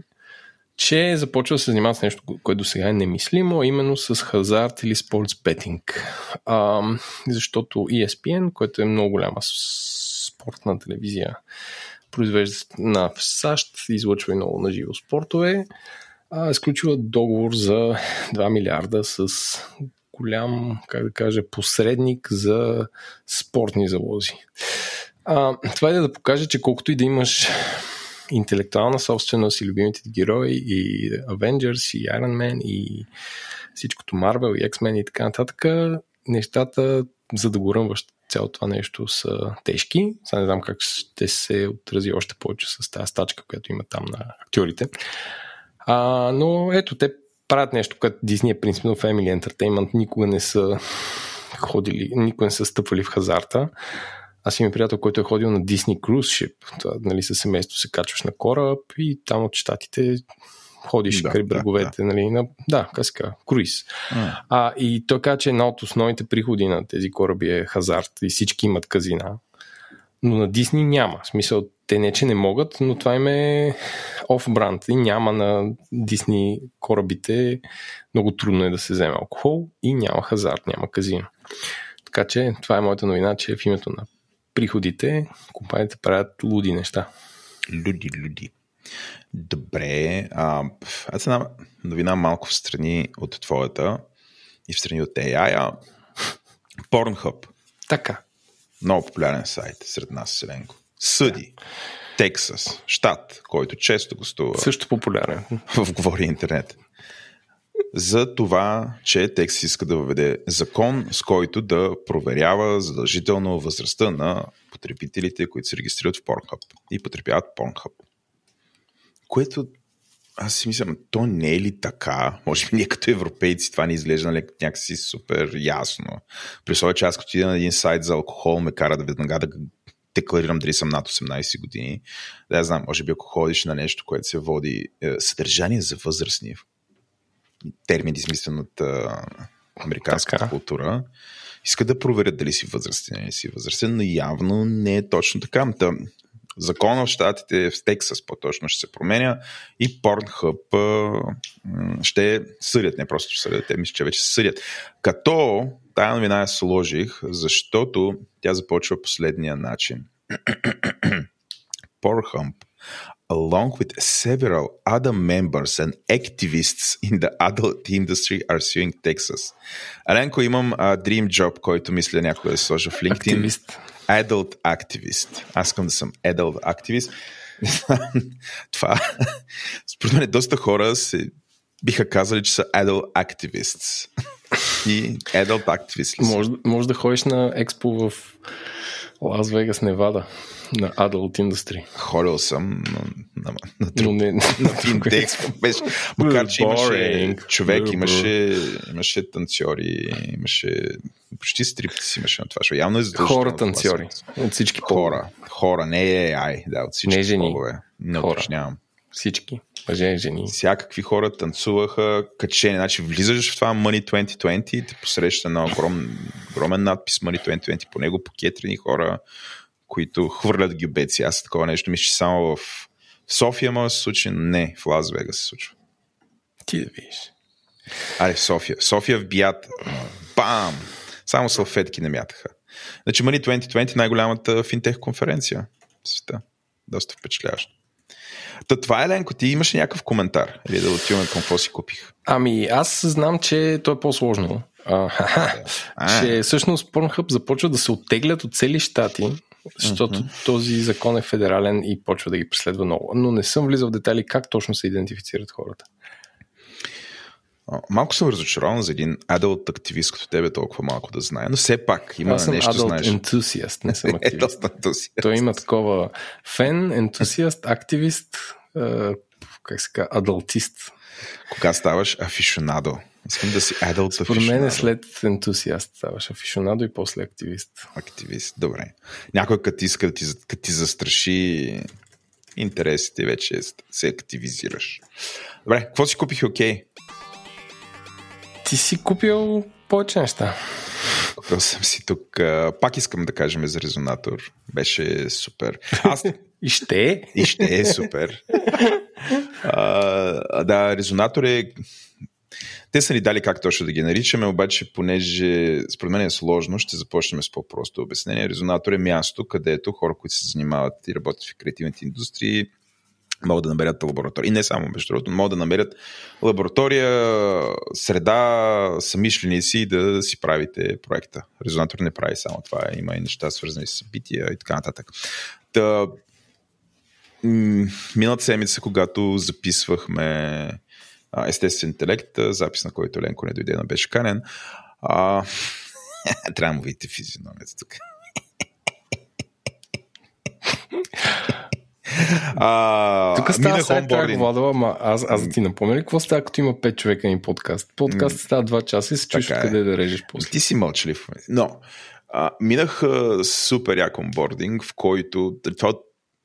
че започва да се занимава с нещо, което до сега е немислимо, именно с хазарт или спортс бетинг. А, защото ESPN, което е много голяма спортна телевизия, произвежда в САЩ, излъчва и много на живо спортове, а, изключва договор за 2 милиарда с голям, как да кажа, посредник за спортни залози. А, това е да покаже, че колкото и да имаш интелектуална собственост и любимите герои и Avengers и Iron Man и всичкото Marvel и X-Men и така нататък, нещата, за да го ръмваш цялото това нещо са тежки. Сега не знам как ще се отрази още повече с тази стачка, която има там на актьорите. А, но ето, те правят нещо, което Disney е принципно Family Entertainment, никога не са ходили, никога не са стъпвали в хазарта. Аз имам приятел, който е ходил на Disney Cruise Ship. Това, нали, със семейство се качваш на кораб и там от щатите ходиш да, край бреговете, да, да. нали, на, да, казва, круиз. Mm. А, и той каза, че една от основните приходи на тези кораби е хазарт и всички имат казина. Но на Дисни няма. В смисъл, те не, че не могат, но това им е оф-бранд и няма на Дисни корабите. Много трудно е да се вземе алкохол и няма хазарт, няма казино. Така че това е моята новина, че в името на приходите компаниите правят луди неща. Люди, люди. Добре. А, аз една новина малко в страни от твоята и в страни от AI. Pornhub. Така. Много популярен сайт сред нас, Селенко. Съди. Тексас, щат, който често гостува. Също популярен. В Говори интернет. За това, че Тексас иска да въведе закон, с който да проверява задължително възрастта на потребителите, които се регистрират в Pornhub и потребяват Pornhub. Което аз си мисля, то не е ли така? Може би ние като европейци това ни изглежда нали, някакси супер ясно. При условие, че аз като на един сайт за алкохол ме кара да веднага да декларирам дали съм над 18 години. Да, я знам, може би ако ходиш на нещо, което се води е, съдържание за възрастни, термин измислен от е, американската така. култура, иска да проверят дали си възрастен или си възрастен, но явно не е точно така. Та, закона в щатите, в Тексас по-точно ще се променя и Pornhub ще съдят, не просто ще съдят, те мисля, че вече съдят. Като тая новина я сложих, защото тя започва последния начин. Pornhub along with several other members and activists in the adult industry are suing Texas. Аленко, имам uh, Dream Job, който мисля някой да сложа в LinkedIn. Активист. Adult Activist. Аз искам да съм Adult Activist. Това, според мен, доста хора се биха казали, че са Adult Activists. И Adult Activists. Може, може да ходиш на експо в Лас Вегас, Невада на Adult Industry. Ходил съм на, на, на, на, не, на финтех. Беше, макар, че имаше човек, имаше, имаше танцори, имаше почти стриптис имаше на това, защото явно е задължително. Хора танцори. От всички Хора. Хора, не е ай, да, от всички не жени. полове. Не хора. уточнявам. Всички. Мъже, жени. Всякакви хора танцуваха качени. Значи влизаш в това Money 2020 и те посреща на огром, огромен надпис Money 2020. По него покетрени хора, които хвърлят гюбеци. Аз такова нещо мисля, че само в София може да се случи, не, в Лас Вегас се случва. Ти да видиш. Аре, в София. София в бият. Бам! Само салфетки не мятаха. Значи Money 2020 най-голямата финтех конференция в света. Доста впечатляващо. Та това е, Ленко, ти имаш някакъв коментар? Или да отиваме към какво си купих? Ами, аз знам, че то е по-сложно. А, а, че всъщност Pornhub започва да се оттеглят от цели щати, защото uh-huh. този закон е федерален и почва да ги преследва много. Но не съм влизал в детайли как точно се идентифицират хората. Малко съм разочарован за един адълт активист като тебе толкова малко да знае, но все пак има Аз съм нещо adult знаеш. ентусиаст, не съм активист. ентусиаст. Той има такова фен, ентусиаст, активист, как се казва, адълтист. Кога ставаш афишонадо? Искам да си adult Според мен е след ентусиаст ставаш афишонадо и после активист. Активист, добре. Някой като иска да ти, като ти застраши интересите, вече се активизираш. Добре, какво си купих окей? Ти си купил повече неща. Купил съм си тук. Пак искам да кажем за резонатор. Беше супер. Аз И ще и ще е супер. А, да, резонатор е. Те са ни дали как точно да ги наричаме, обаче, понеже според мен е сложно, ще започнем с по-просто обяснение. Резонатор е място, където хора, които се занимават и работят в креативните индустрии, могат да намерят лаборатория. И не само, между другото, могат да намерят лаборатория, среда, самишленици да си правите проекта. Резонатор не прави само това. Има и неща свързани с събития и така нататък. Та, миналата седмица, когато записвахме естествен интелект, запис на който Ленко не дойде, но беше канен, а, трябва да му видите физиономията тук. А, Тук става сега как. Владо, ама аз, аз да ти напомня ли какво става, като има 5 човека и подкаст? Подкаст става 2 часа и се чуеш Така е. къде да режеш после. Ти си мълчалив. Но, а, минах а, супер як онбординг, в който това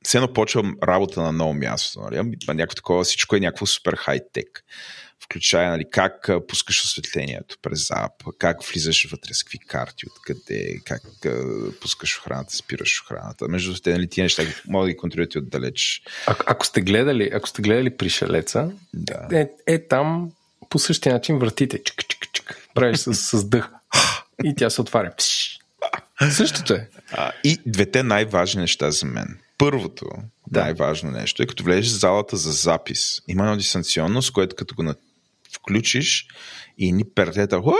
все едно почвам работа на ново място. Нали? Някакво такова, всичко е някакво супер хай-тек. Включая нали, как пускаш осветлението през ап, как влизаш вътре с какви карти, откъде, как пускаш охраната, спираш охраната. Между те, нали, тия неща могат да ги контролирате отдалеч. А, ако сте гледали, ако сте гледали пришелеца, Да. е, е там по същия начин вратите. Чик, чик, чик. Правиш с, с дъх. И тя се отваря. Пш. Същото е. А, и двете най-важни неща за мен. Първото, Да. най-важно нещо е като влезеш в залата за запис. Има едно дистанционно, с което като го. Включиш и ни пертета хуп,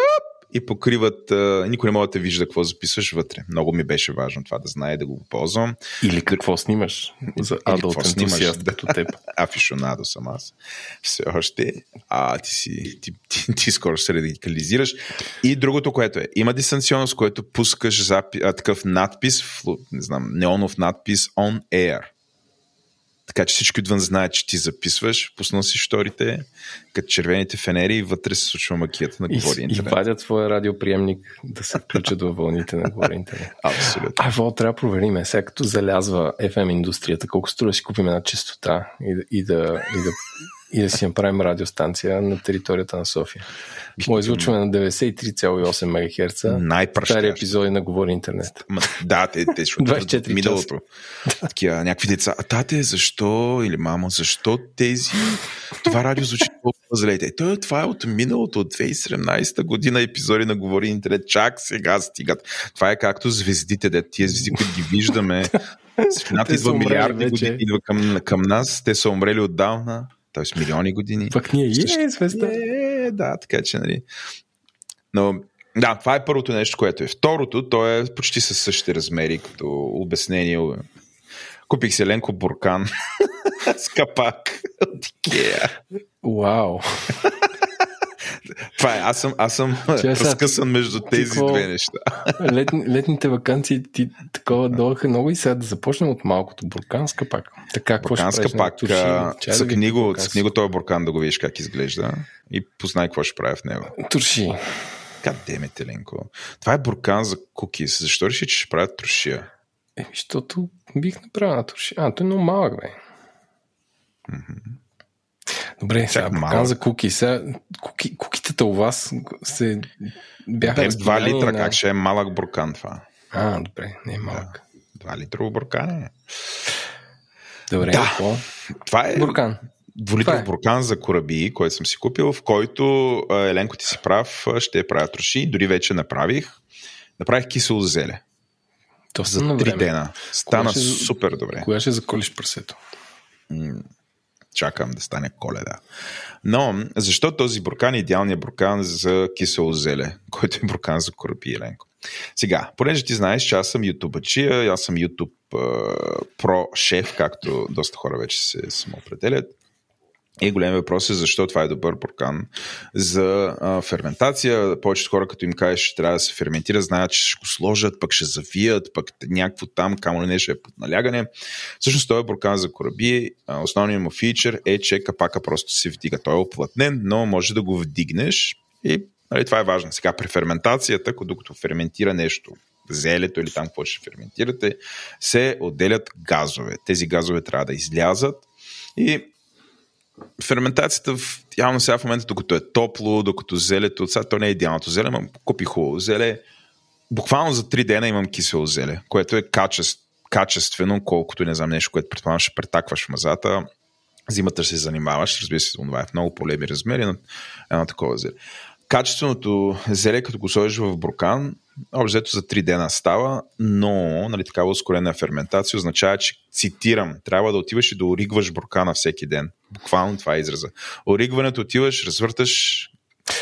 и покриват, а, никой не може да те вижда какво записваш вътре. Много ми беше важно това да знае, да го ползвам. Или какво снимаш за ентусиаст да. като теб. Афишонадо съм аз. Все още. А, ти, си, ти, ти, ти скоро се радикализираш. И другото, което е, има дистанционно, с което пускаш запи, а, такъв надпис, не знам, неонов надпис on air. Така че всички отвън знаят, че ти записваш, пуснал си шторите, като червените фенери и вътре се случва макията на И, говори и интернет. вадят твоя радиоприемник да се включат във вълните на говори интернет. Абсолютно. А, Вол, трябва да проверим. Сега като залязва FM индустрията, колко струва да си купим една частота и, да- и, да, и, да, и да си направим радиостанция на територията на София. Може излучване на 93,8 МГц. Стари Най-пращящ. епизоди на Говори интернет. Ма, да, те, те защото 24 миналото. Такива някакви деца. А тате, защо? Или мамо, защо тези? Това радио звучи толкова зле. «Той, това е от миналото, от 2017 година епизоди на Говори Интернет. Чак сега стигат. Това е както звездите, де тия звезди, които ги виждаме. Светлината идва милиарди вече. години, идва към, към нас. Те са умрели отдавна. Т.е. милиони години. Пък ние Също- е звезда. Е, да, така че, нали. Но, да, това е първото нещо, което е. Второто, то е почти със същите размери, като обяснение. Купих си Ленко Буркан с капак от Ikea. Вау. Това е, аз съм, аз съм Че разкъсан между тези какво- две неща. Летни, летните вакансии ти такова дойдоха много и сега да започнем от малкото бурканска пак. Така, какво ще Буркан с правиш? капак. Турши, а, чай да ви Цъкни го, цъкни го този буркан да го видиш как изглежда и познай какво ще правя в него. Турши. Кадеме, Теленко. Това е буркан за кукис. Защо реши, че ще правят трошия? Еми, защото бих направил на турши. А, той е много малък, бе. Добре, сега буркан за куки. Сега, куки, кукитата у вас се бяха Те 2 разпиляни литра, на... как ще е малък буркан това? А, добре, не е малък. 2 литрово буркан е. Добре, Да. какво? Това е Буркан. двулитров Това е. буркан за кораби, който съм си купил, в който Еленко ти си прав, ще правя троши. Дори вече направих. Направих кисело зеле. То За три дена. Стана Кога ще- супер добре. Кога ще заколиш прасето? Чакам да стане коледа. Но, защо този буркан е идеалният буркан за кисело зеле, който е буркан за кораби, Еленко? Сега, понеже ти знаеш, че аз съм ютубачия, аз съм YouTube про шеф, както доста хора вече се самоопределят. И голям въпрос е защо това е добър буркан за а, ферментация. Повечето хора, като им кажеш, че трябва да се ферментира, знаят, че ще го сложат, пък ще завият, пък някакво там, камо ли не ще е под налягане. Всъщност този буркан за кораби, основният му фичър е, че капака просто се вдига. Той е оплътнен, но може да го вдигнеш И нали, това е важно. Сега при ферментацията, докато ферментира нещо, зелето или там какво ще ферментирате, се отделят газове. Тези газове трябва да излязат и ферментацията в, явно сега в момента, докато е топло, докато зелето, сега то не е идеалното зеле, но купи хубаво зеле. Буквално за 3 дена имам кисело зеле, което е качество, качествено, колкото не знам нещо, което предполагам ще претакваш в мазата. Зимата ще се занимаваш, разбира се, това е в много по-леми размери, но едно такова зеле. Качественото зеле, като го сложиш в брокан, общо за 3 дена става, но нали, такава ускорена ферментация означава, че цитирам, трябва да отиваш и да оригваш брокана всеки ден. Буквално това е израза. Оригването отиваш, развърташ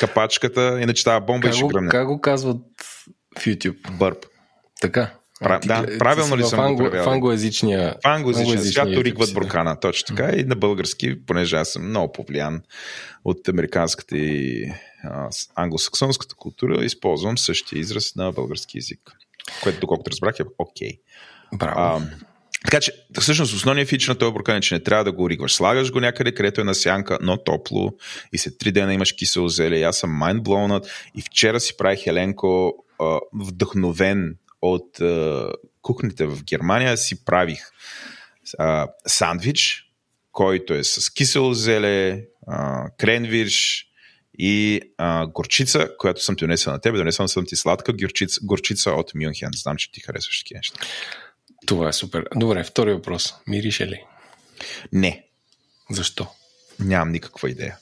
капачката, иначе става бомба как ще гръмне. Как го казват в YouTube? Бърб. Така. Пра, ти, да, правилно ли съм англо, го превел? В англоязичния, в англоязичния свят оригват YouTube, брокана, точно така. И на български, понеже аз съм много повлиян от американската и а, англосаксонската култура, използвам същия израз на български язик. Което, доколкото разбрах, е окей. Okay. Браво. А, така че, всъщност, основният фич на този буркан е, че не трябва да го оригваш. Слагаш го някъде, където е на сянка, но топло и след три дена имаш кисело зеле. Аз съм mindblownат и вчера си правих Еленко а, вдъхновен от а, кухните в Германия, си правих а, сандвич, който е с кисело зеле, а, кренвирш и а, горчица, която съм ти донесъл на тебе. Донесъл съм ти сладка горчица, горчица от Мюнхен. Знам, че ти харесваш такива неща. Това е супер. Добре, втори въпрос. Мирише ли? Не. Защо? Нямам никаква идея.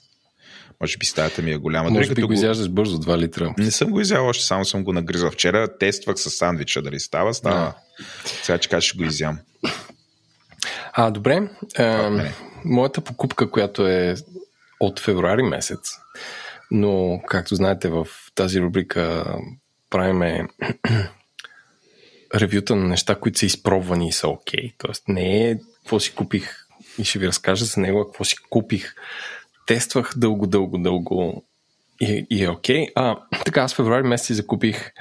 Може би стаята ми е голяма. Може Дори би го изяждаш бързо, 2 литра. Не съм го изял още, само съм го нагризал. Вчера тествах с сандвича, дали става, става. Да. Сега че кажа, ще го изям. А, добре. А, не. моята покупка, която е от февруари месец, но, както знаете, в тази рубрика правиме ревюта на неща, които са изпробвани и са окей. Okay. Тоест не е какво си купих и ще ви разкажа за него, какво си купих. Тествах дълго, дълго, дълго и, и е окей. Okay. А, така, аз в февруари месец си закупих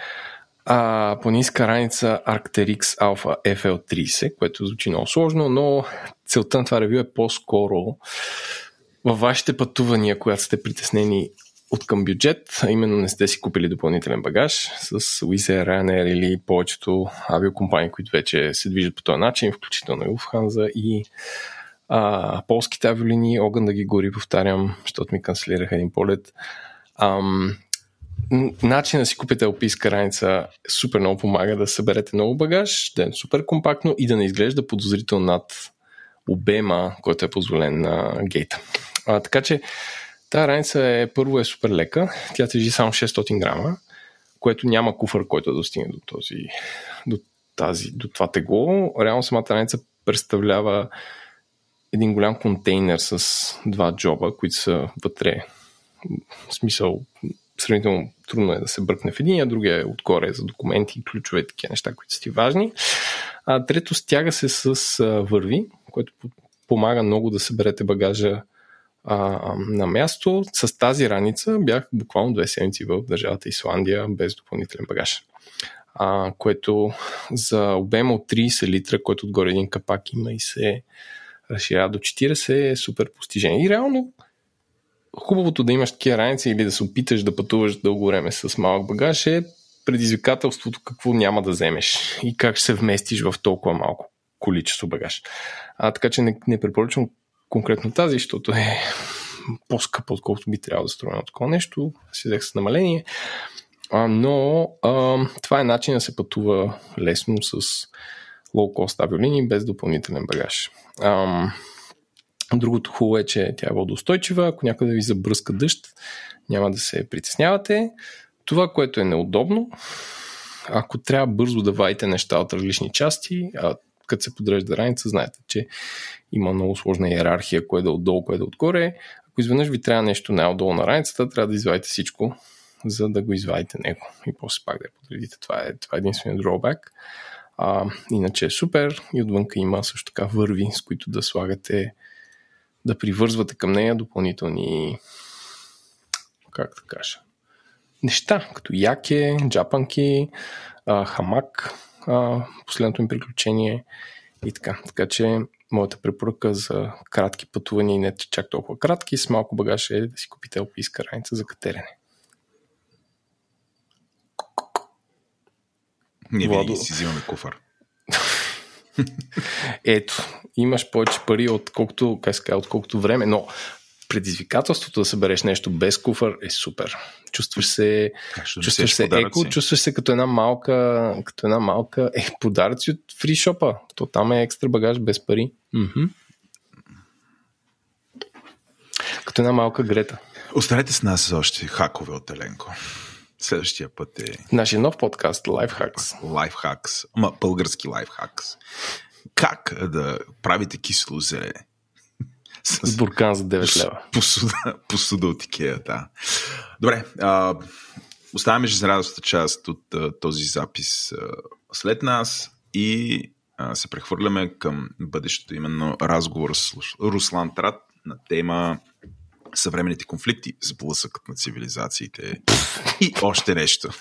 а, по ниска раница Arcteryx Alpha FL30, което звучи много сложно, но целта на това ревю е по-скоро във вашите пътувания, когато сте притеснени от към бюджет, а именно не сте си купили допълнителен багаж с Wizz Air, Ryanair или повечето авиокомпании, които вече се движат по този начин, включително и Lufthansa и а, полските авиолинии, огън да ги гори, повтарям, защото ми канцелираха един полет. Ам, начин да си купите алпийска раница супер много помага да съберете много багаж, да е супер компактно и да не изглежда подозрително над обема, който е позволен на гейта. А, така че тази раница е, първо е супер лека, тя тежи само 600 грама, което няма куфър, който да достигне до, този, до, тази, до това тегло. Реално самата раница представлява един голям контейнер с два джоба, които са вътре. В смисъл, сравнително трудно е да се бръкне в един, а другия е отгоре за документи, ключове, такива неща, които са ти важни. А трето, стяга се с а, върви, което помага много да съберете багажа а, на място. С тази раница бях буквално две седмици в държавата Исландия без допълнителен багаж. А, което за обема от 30 литра, който отгоре един капак има и се разширява до 40 е супер постижение. И реално хубавото да имаш такива раници или да се опиташ да пътуваш дълго време с малък багаж е предизвикателството какво няма да вземеш и как ще се вместиш в толкова малко количество багаж. А, така че не, не препоръчвам конкретно тази, защото е по-скъпо, отколкото би трябвало да струва на такова нещо. Си взех с намаление. А, но а, това е начин да се пътува лесно с лоу-кост авиолинии без допълнителен багаж. А, другото хубаво е, че тя е водоустойчива. Ако някъде ви забръска дъжд, няма да се притеснявате. Това, което е неудобно, ако трябва бързо да вадите неща от различни части, а като се подрежда раница, знаете, че има много сложна иерархия, кое да е отдолу, кое да е отгоре. Ако изведнъж ви трябва нещо най-отдолу на раницата, трябва да извадите всичко, за да го извадите него и после пак да я подредите. Това е, това е единствения drawback. А, иначе е супер и отвънка има също така върви, с които да слагате, да привързвате към нея допълнителни как да кажа, неща, като яке, джапанки, а, хамак, а, последното им приключение и така. Така че моята препоръка за кратки пътувания и не чак толкова кратки, с малко багаж е да си купите алпийска раница за катерене. Ние Владо... си взимаме куфар. Ето, имаш повече пари, отколкото, как ска, отколкото време, но предизвикателството да събереш нещо без куфар е супер. Чувстваш се, чувстваш се еко, чувстваш се като една малка, като една малка е, подаръци от фришопа. То там е екстра багаж без пари. Мхм. Като една малка грета. Останете с нас за още хакове от Еленко. Следващия път е... Нашия нов подкаст Lifehacks. Lifehacks. Ама български Lifehacks. Как да правите кисело зеле? С, буркан за 9 лева. Посуда, посуда от Икея, да. Добре, а, оставяме жизнерадостната част от а, този запис а, след нас и а, се прехвърляме към бъдещето, именно разговор с Руслан Трат на тема съвременните конфликти, сблъсъкът на цивилизациите и още нещо.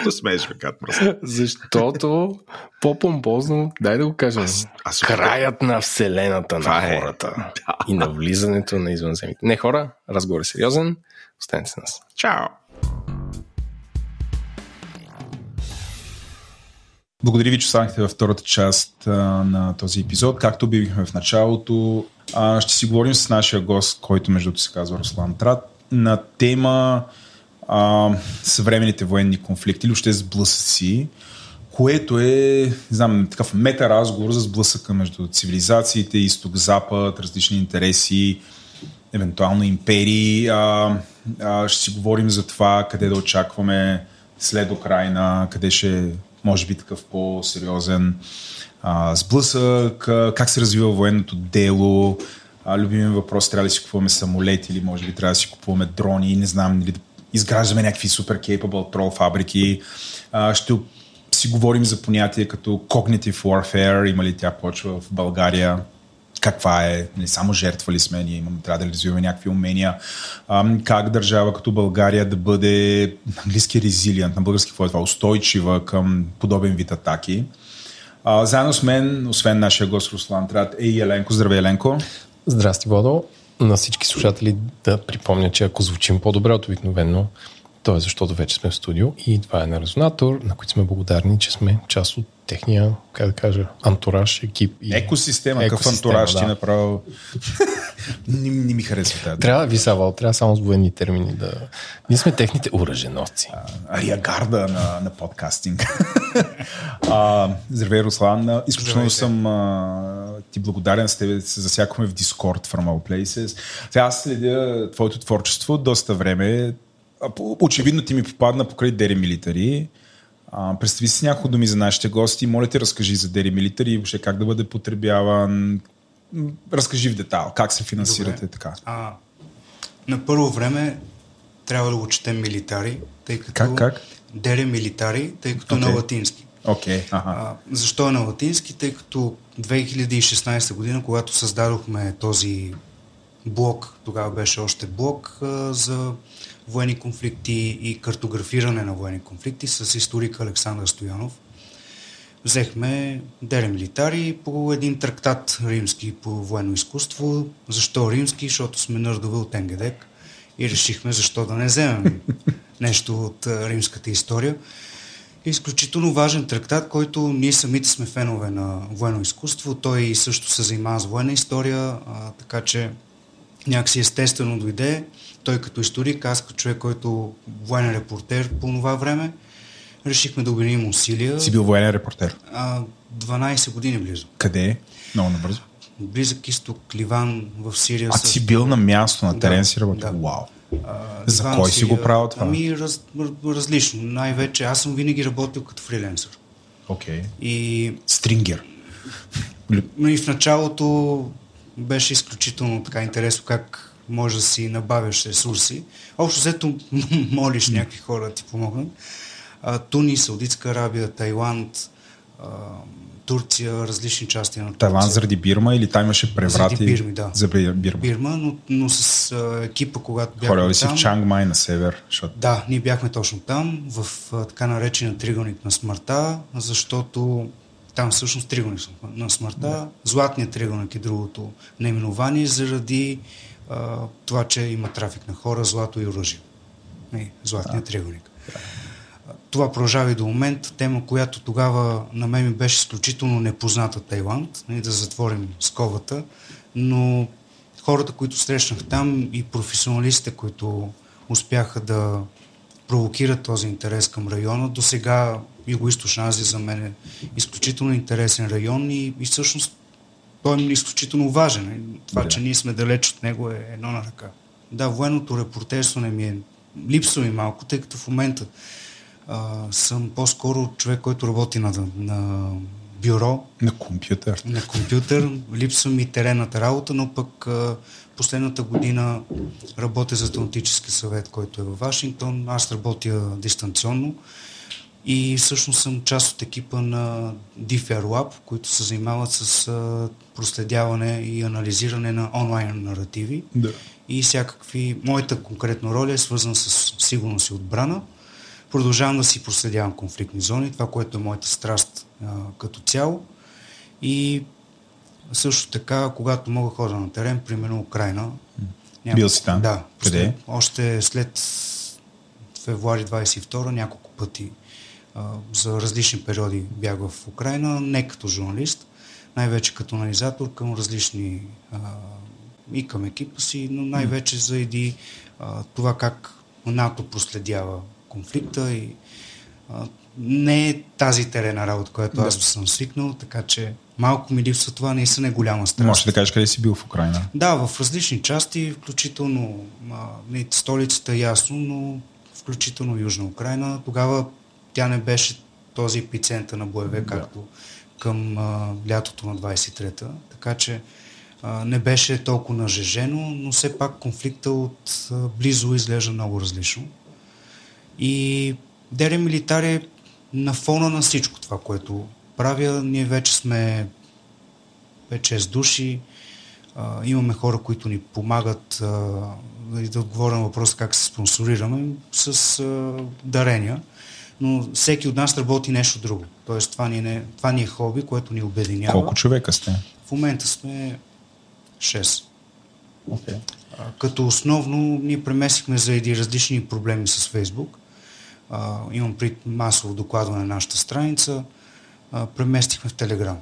Що смееш, Кат Защото по-помпозно, дай да го кажем, аз, аз краят на Вселената на е. хората да. и на влизането на извънземните. Не хора, разговор е сериозен. Останете с нас. Чао! Благодаря ви, че останахте във втората част а, на този епизод. Както обявихме в началото, а, ще си говорим с нашия гост, който между другото се казва Руслан Трат, на тема а, съвременните военни конфликти или още сблъсъци, което е, не знам, такъв мета-разговор за сблъсъка между цивилизациите, изток-запад, различни интереси, евентуално империи. А, а, ще си говорим за това къде да очакваме след Украина, къде ще може би такъв по-сериозен а, сблъсък, как се развива военното дело, а, любимия въпрос, трябва ли си купуваме самолети или може би трябва да си купуваме дрони, не знам, или да изграждаме някакви супер capable трол фабрики. А, ще си говорим за понятие като cognitive warfare, има ли тя почва в България, каква е, не само жертва ли сме, ние имаме, трябва да развиваме някакви умения, как държава като България да бъде английски резилиент, на български какво е това, устойчива към подобен вид атаки. Заедно с мен, освен нашия гост Руслан Трат, е и Еленко. Здравей, Еленко. Здрасти, Водо на всички слушатели да припомня, че ако звучим по-добре от обикновено, то е защото вече сме в студио и това е на резонатор, на които сме благодарни, че сме част от техния, как да кажа, антураж, екип. И... Екосистема, какъв антураж да. ти направил. не, не, ми харесва тази. Трябва, ви Савал, трябва само с военни термини да... Ние сме техните ураженовци. Ариагарда на, на подкастинг. а, здравей, Руслан. Изключително съм а, ти благодарен с тебе, се засякаме в Discord from All Places. Сега аз следя твоето творчество доста време. Очевидно ти ми попадна покрай Dere Military. А, представи си няколко думи за нашите гости. Моля те, разкажи за Dere Military и въобще как да бъде потребяван. Разкажи в детайл, как се финансирате Добре. така. А, на първо време трябва да го четем милитари, тъй като... Как, как? Дере милитари, тъй като okay. на латински. Okay. Ага. А, защо е на латински? Тъй като 2016 година, когато създадохме този блок, тогава беше още блок за военни конфликти и картографиране на военни конфликти с историка Александър Стоянов. Взехме Дере Милитари по един трактат римски по военно изкуство. Защо римски? Защото сме нърдове от Енгедек и решихме защо да не вземем нещо от римската история. Изключително важен трактат, който ние самите сме фенове на военно изкуство. Той също се занимава с военна история, а, така че някакси естествено дойде. Той като историк, аз като човек, който военен репортер по това време, решихме да обединим усилия. Си бил военен репортер? А, 12 години близо. Къде? Много набързо. Близък изток, Ливан, в Сирия. А си бил на място, на терен да, си работил? Да. Вау. А, За Ливан, кой си го правил това? Ами раз, различно. Най-вече аз съм винаги работил като фриленсър. Окей. Okay. И... Стрингер. Но и в началото беше изключително така интересно как може да си набавяш ресурси. Общо взето молиш някакви хора да ти помогнат. Туни, Саудитска Арабия, Тайланд, а, Турция, различни части на Турция. Тайланд заради Бирма или там имаше преврати? Заради Бирми, да. За Бирма. Бирма, но, но с а, екипа, когато бяхме Хора, си в Чангмай на север? Защото... Да, ние бяхме точно там, в а, така наречения тригълник на смъртта, защото там всъщност тригълник на смъртта. Да. Златният тригълник е другото наименование заради а, това, че има трафик на хора, злато и оръжие. Златният да. триъгълник. това продължава и до момента. Тема, която тогава на мен ми беше изключително непозната Тайланд, нали, да затворим сковата, но хората, които срещнах там и професионалистите, които успяха да провокират този интерес към района. До сега Юго-Источна Азия за мен е изключително интересен район и, и всъщност той е изключително важен. Това, да. че ние сме далеч от него е едно на ръка. Да, военното репортерство не ми е липсва ми малко, тъй като в момента а, съм по-скоро човек, който работи на, на бюро. На компютър. На компютър. Липсва ми теренната работа, но пък а, последната година работя за Атлантически съвет, който е във Вашингтон. Аз работя дистанционно и всъщност съм част от екипа на DFR Lab, които се занимават с проследяване и анализиране на онлайн наративи. Да. И всякакви... Моята конкретна роля е свързана с сигурност и отбрана. Продължавам да си проследявам конфликтни зони, това, което е моята страст а, като цяло. И също така, когато мога хода на терен, примерно Украина. Няколко, Бил си там? Да. Къде? Още след февруари 22 няколко пъти за различни периоди бях в Украина, не като журналист, най-вече като анализатор към различни а, и към екипа си, но най-вече заради а, това как НАТО проследява конфликта и а, не е тази терена работа, която да. аз съм свикнал, така че малко ми липсва това, наистина е голяма страна. Може да кажеш къде си бил в Украина? Да, в различни части, включително а, столицата е ясно, но включително Южна Украина. Тогава тя не беше този епицентър на боеве, да. както към а, лятото на 23-та. Така че а, не беше толкова нажежено, но все пак конфликта от а, близо изглежда много различно. И Дере Милитари е на фона на всичко това, което правя. Ние вече сме 5-6 души. А, имаме хора, които ни помагат а, да отговоря на въпроса как се спонсорираме с а, дарения. Но всеки от нас работи нещо друго. Тоест това ни, е, това ни е хоби, което ни обединява. Колко човека сте? В момента сме 6. Okay. Като основно ние преместихме заради различни проблеми с Фейсбук. Имам при масово докладване на нашата страница а, преместихме в Телеграм.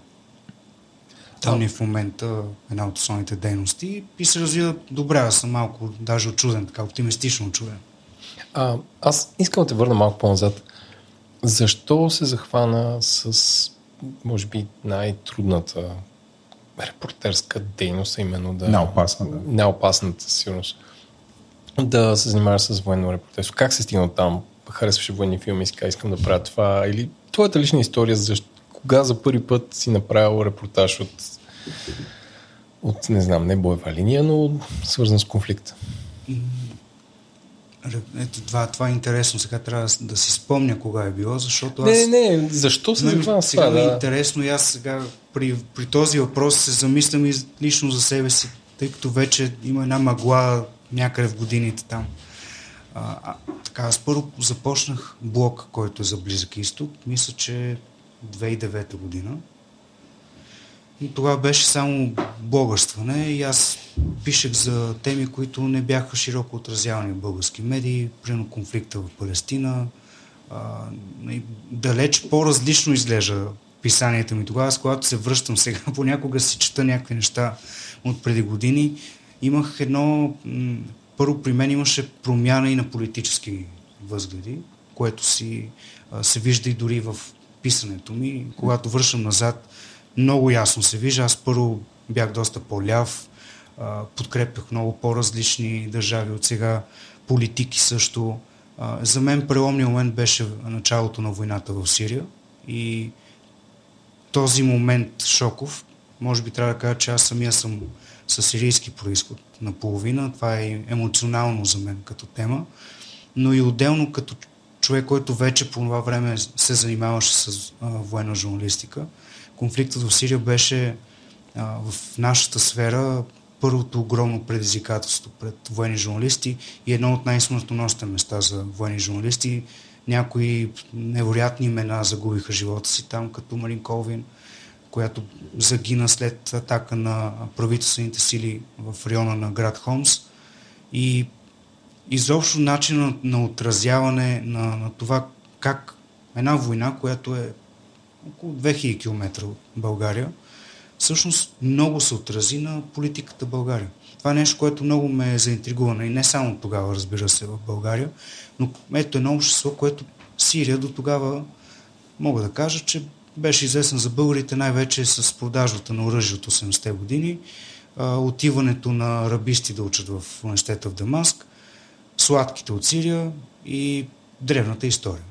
Там ни е в момента една от основните дейности и се развива добре. Аз съм малко даже очуден, така оптимистично очуден. А, аз искам да те върна малко по-назад. Защо се захвана с, може би, най-трудната репортерска дейност, именно да... Най-опасната. Да. Най-опасната, сигурност. Да се занимаваш с военно репортерство. Как се стигна там? Харесваше военни филми и искам да правя това? Или твоята лична история, защо, кога за първи път си направил репортаж от, от не знам, не боева линия, но свързан с конфликт? Ето, това, това е интересно. Сега трябва да си спомня кога е било, защото аз... Не, не, защо се захвана Сега това, ми е интересно и аз сега при, при този въпрос се замислям и лично за себе си, тъй като вече има една мъгла някъде в годините там. А, а, така, аз първо започнах блок, който е за Близък изток. Мисля, че 2009 година. И тогава беше само блогърстване и аз пишех за теми, които не бяха широко отразявани в български медии, примерно конфликта в Палестина. А, далеч по-различно изглежда писанията ми тогава. Аз когато се връщам сега, понякога си чета някакви неща от преди години. Имах едно... Първо при мен имаше промяна и на политически възгледи, което си се вижда и дори в писането ми. Когато вършам назад, много ясно се вижда. Аз първо бях доста по-ляв, подкрепях много по-различни държави от сега, политики също. За мен преломният момент беше началото на войната в Сирия и този момент шоков, може би трябва да кажа, че аз самия съм със сирийски происход наполовина. Това е емоционално за мен като тема, но и отделно като човек, който вече по това време се занимаваше с а, военна журналистика. Конфликтът в Сирия беше а, в нашата сфера първото огромно предизвикателство пред военни журналисти и едно от най-смъртоносните места за военни журналисти. Някои невероятни имена загубиха живота си там, като Марин Колвин, която загина след атака на правителствените сили в района на град Хомс. И изобщо начина на отразяване на, на това как една война, която е около 2000 км от България, всъщност много се отрази на политиката България. Това е нещо, което много ме е заинтригувано и не само тогава, разбира се, в България, но ето едно общество, което Сирия до тогава мога да кажа, че беше известен за българите най-вече с продажбата на оръжие от 80-те години, отиването на рабисти да учат в университета в Дамаск, сладките от Сирия и древната история.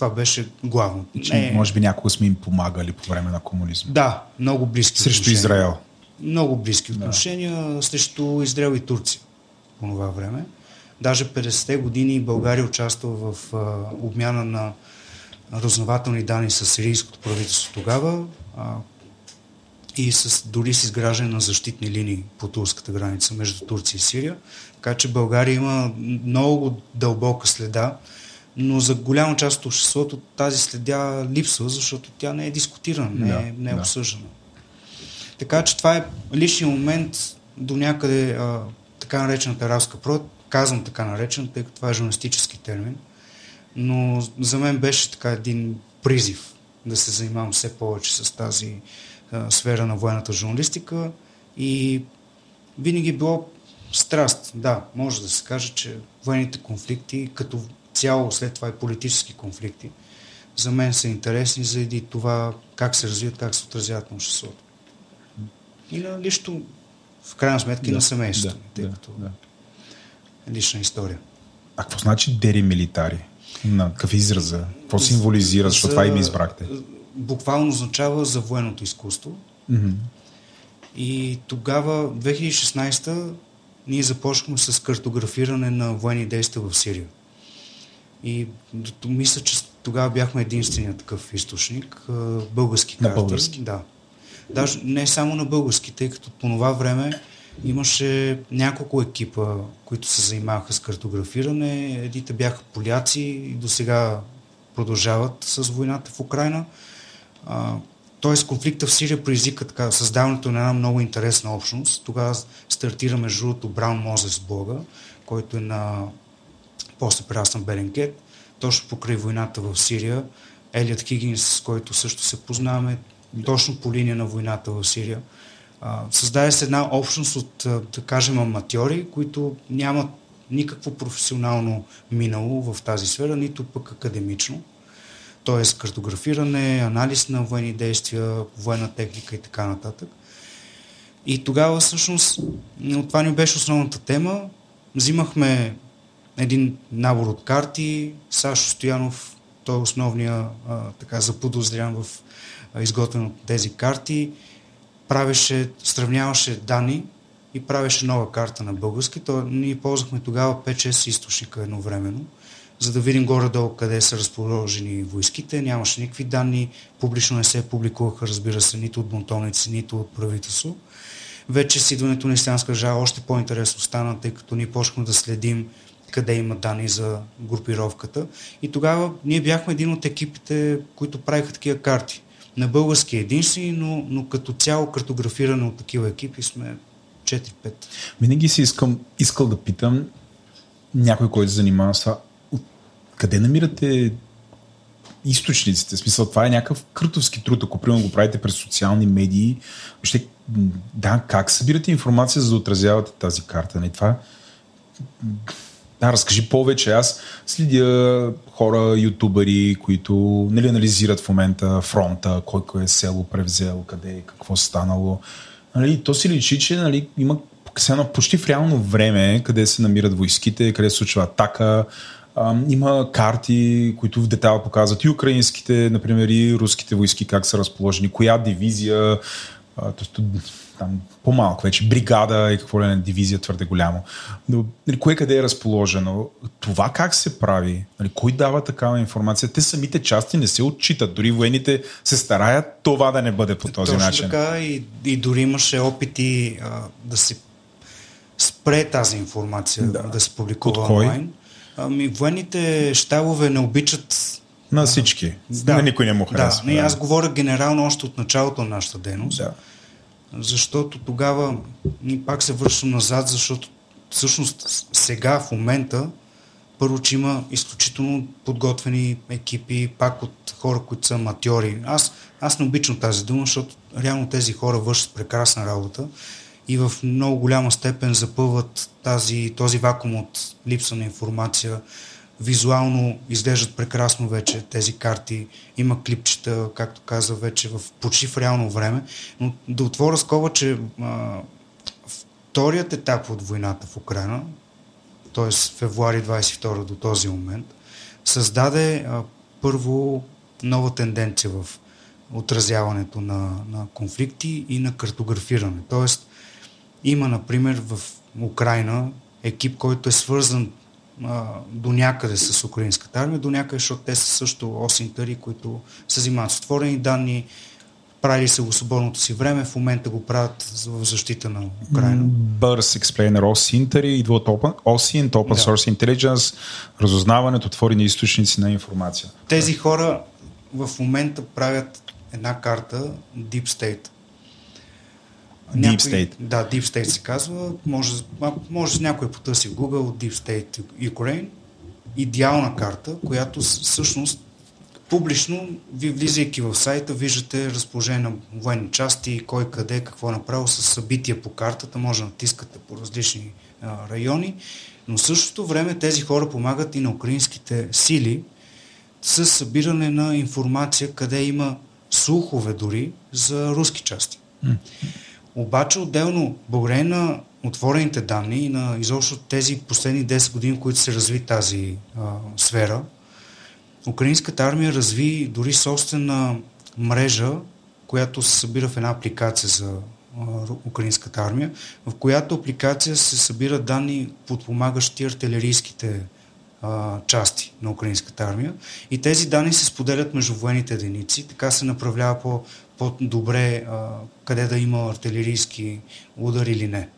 Това беше главно. Че, не... Може би някога сме им помагали по време на комунизма. Да, много близки Срещу отношения. Израел. Много близки отношения да. срещу Израел и Турция по това време. Даже 50-те години България участва в а, обмяна на разнователни данни с сирийското правителство тогава а, и с, дори с изграждане на защитни линии по турската граница между Турция и Сирия. Така че България има много дълбока следа, но за голяма част от обществото тази следя липсва, защото тя не е дискутирана, не, е, не е да. обсъждана. Така че това е личният момент до някъде а, така наречената арабска пролет. Казвам така наречен, тъй като това е журналистически термин – но за мен беше така един призив да се занимавам все повече с тази а, сфера на военната журналистика и винаги е било страст. Да, може да се каже, че военните конфликти, като цяло след това и политически конфликти, за мен са интересни заради това как се развиват, как се отразяват на обществото. И на лично, в крайна сметка, да, и на семейството, да, тъй да, като да. лична история. А какво значи деремилитари? На какъв израза? Какво символизира? Защото това и ми избрахте. Буквално означава за военното изкуство. Mm-hmm. И тогава, 2016 ние започнахме с картографиране на военни действия в Сирия. И мисля, че тогава бяхме единственият такъв източник. Български карти. На български? Да. Даже не само на български, тъй като по това време Имаше няколко екипа, които се занимаваха с картографиране. Едните бяха поляци и до сега продължават с войната в Украина. Тоест конфликта в Сирия предизвика така създаването на една много интересна общност. Тогава стартира между другото Браун Мозес Блога, който е на после прерасна Беленкет, точно покрай войната в Сирия. Елият Хигинс, с който също се познаваме, точно по линия на войната в Сирия създаде се една общност от, да кажем, аматьори, които нямат никакво професионално минало в тази сфера, нито пък академично. Тоест картографиране, анализ на военни действия, военна техника и така нататък. И тогава всъщност това ни беше основната тема. Взимахме един набор от карти. Сашо Стоянов, той е основния а, така заподозрян в изготвен от тези карти правеше, сравняваше данни и правеше нова карта на български. То, ние ползвахме тогава 5-6 източника едновременно, за да видим горе-долу къде са разположени войските. Нямаше никакви данни, публично не се публикуваха, разбира се, нито от бунтовници, нито от правителство. Вече с идването на Ислямска държава още по-интересно стана, тъй като ние почнахме да следим къде има данни за групировката. И тогава ние бяхме един от екипите, които правиха такива карти на български единствени, но, но като цяло картографиране от такива екипи сме 4-5. Винаги си искам, искал да питам някой, който се занимава с това, къде намирате източниците? В смисъл, това е някакъв крътовски труд, ако примерно го правите през социални медии. Ще, да, как събирате информация, за да отразявате тази карта? Не, това да, разкажи повече. Аз следя хора, ютубъри, които нали, анализират в момента фронта, кой кой е село превзел, къде, какво станало. Нали, то си личи, че нали, има почти в реално време, къде се намират войските, къде се случва атака. А, има карти, които в детайл показват и украинските, например, и руските войски как са разположени, коя дивизия. Там по-малко вече, бригада и какво ли не, дивизия твърде голямо. Но нали, кое къде е разположено? Това как се прави? Нали, кой дава такава информация? Те самите части не се отчитат. Дори военните се стараят това да не бъде по този Точно начин. така и, и дори имаше опити а, да се спре тази информация, да, да се публикува онлайн. Ами, военните щабове не обичат на всички. Да, на никой не му харесва. Да, не, аз говоря генерално още от началото на нашата дейност. Да защото тогава пак се връщам назад, защото всъщност сега в момента първо, че има изключително подготвени екипи, пак от хора, които са аматьори. Аз, аз не обичам тази дума, защото реално тези хора вършат прекрасна работа и в много голяма степен запълват тази, този вакуум от липса на информация. Визуално изглеждат прекрасно вече тези карти. Има клипчета, както каза вече, в почти в реално време. Но да отворя скоба, че а, вторият етап от войната в Украина, т.е. февруари 22 до този момент, създаде а, първо нова тенденция в отразяването на, на конфликти и на картографиране. Тоест, има, например, в Украина екип, който е свързан до някъде с украинската армия, до някъде, защото те са също осинтари, които се занимават с отворени данни, правили се го свободното си време, в момента го правят в защита на Украина. Бърз експлейнер, OSINTER идва от Open, OSINT, Open да. Source Intelligence, разузнаването, отворени източници на информация. Тези хора в момента правят една карта Deep State. Deep някой, State. Да, Deep State се казва. Може, може някой потърси в Google Deep State Ukraine. Идеална карта, която всъщност публично, ви влизайки в сайта, виждате разположение на военни части, кой къде, какво е направил с събития по картата, може да натискате по различни а, райони, но в същото време тези хора помагат и на украинските сили с събиране на информация, къде има слухове дори за руски части. Обаче отделно, благодарение на отворените данни и на изобщо тези последни 10 години, които се разви тази а, сфера, Украинската армия разви дори собствена мрежа, която се събира в една апликация за украинската армия, в която апликация се събира данни подпомагащи артилерийските а, части на украинската армия. И тези данни се споделят между военните единици, така се направлява по, по-добре къде да има артилерийски удар или не.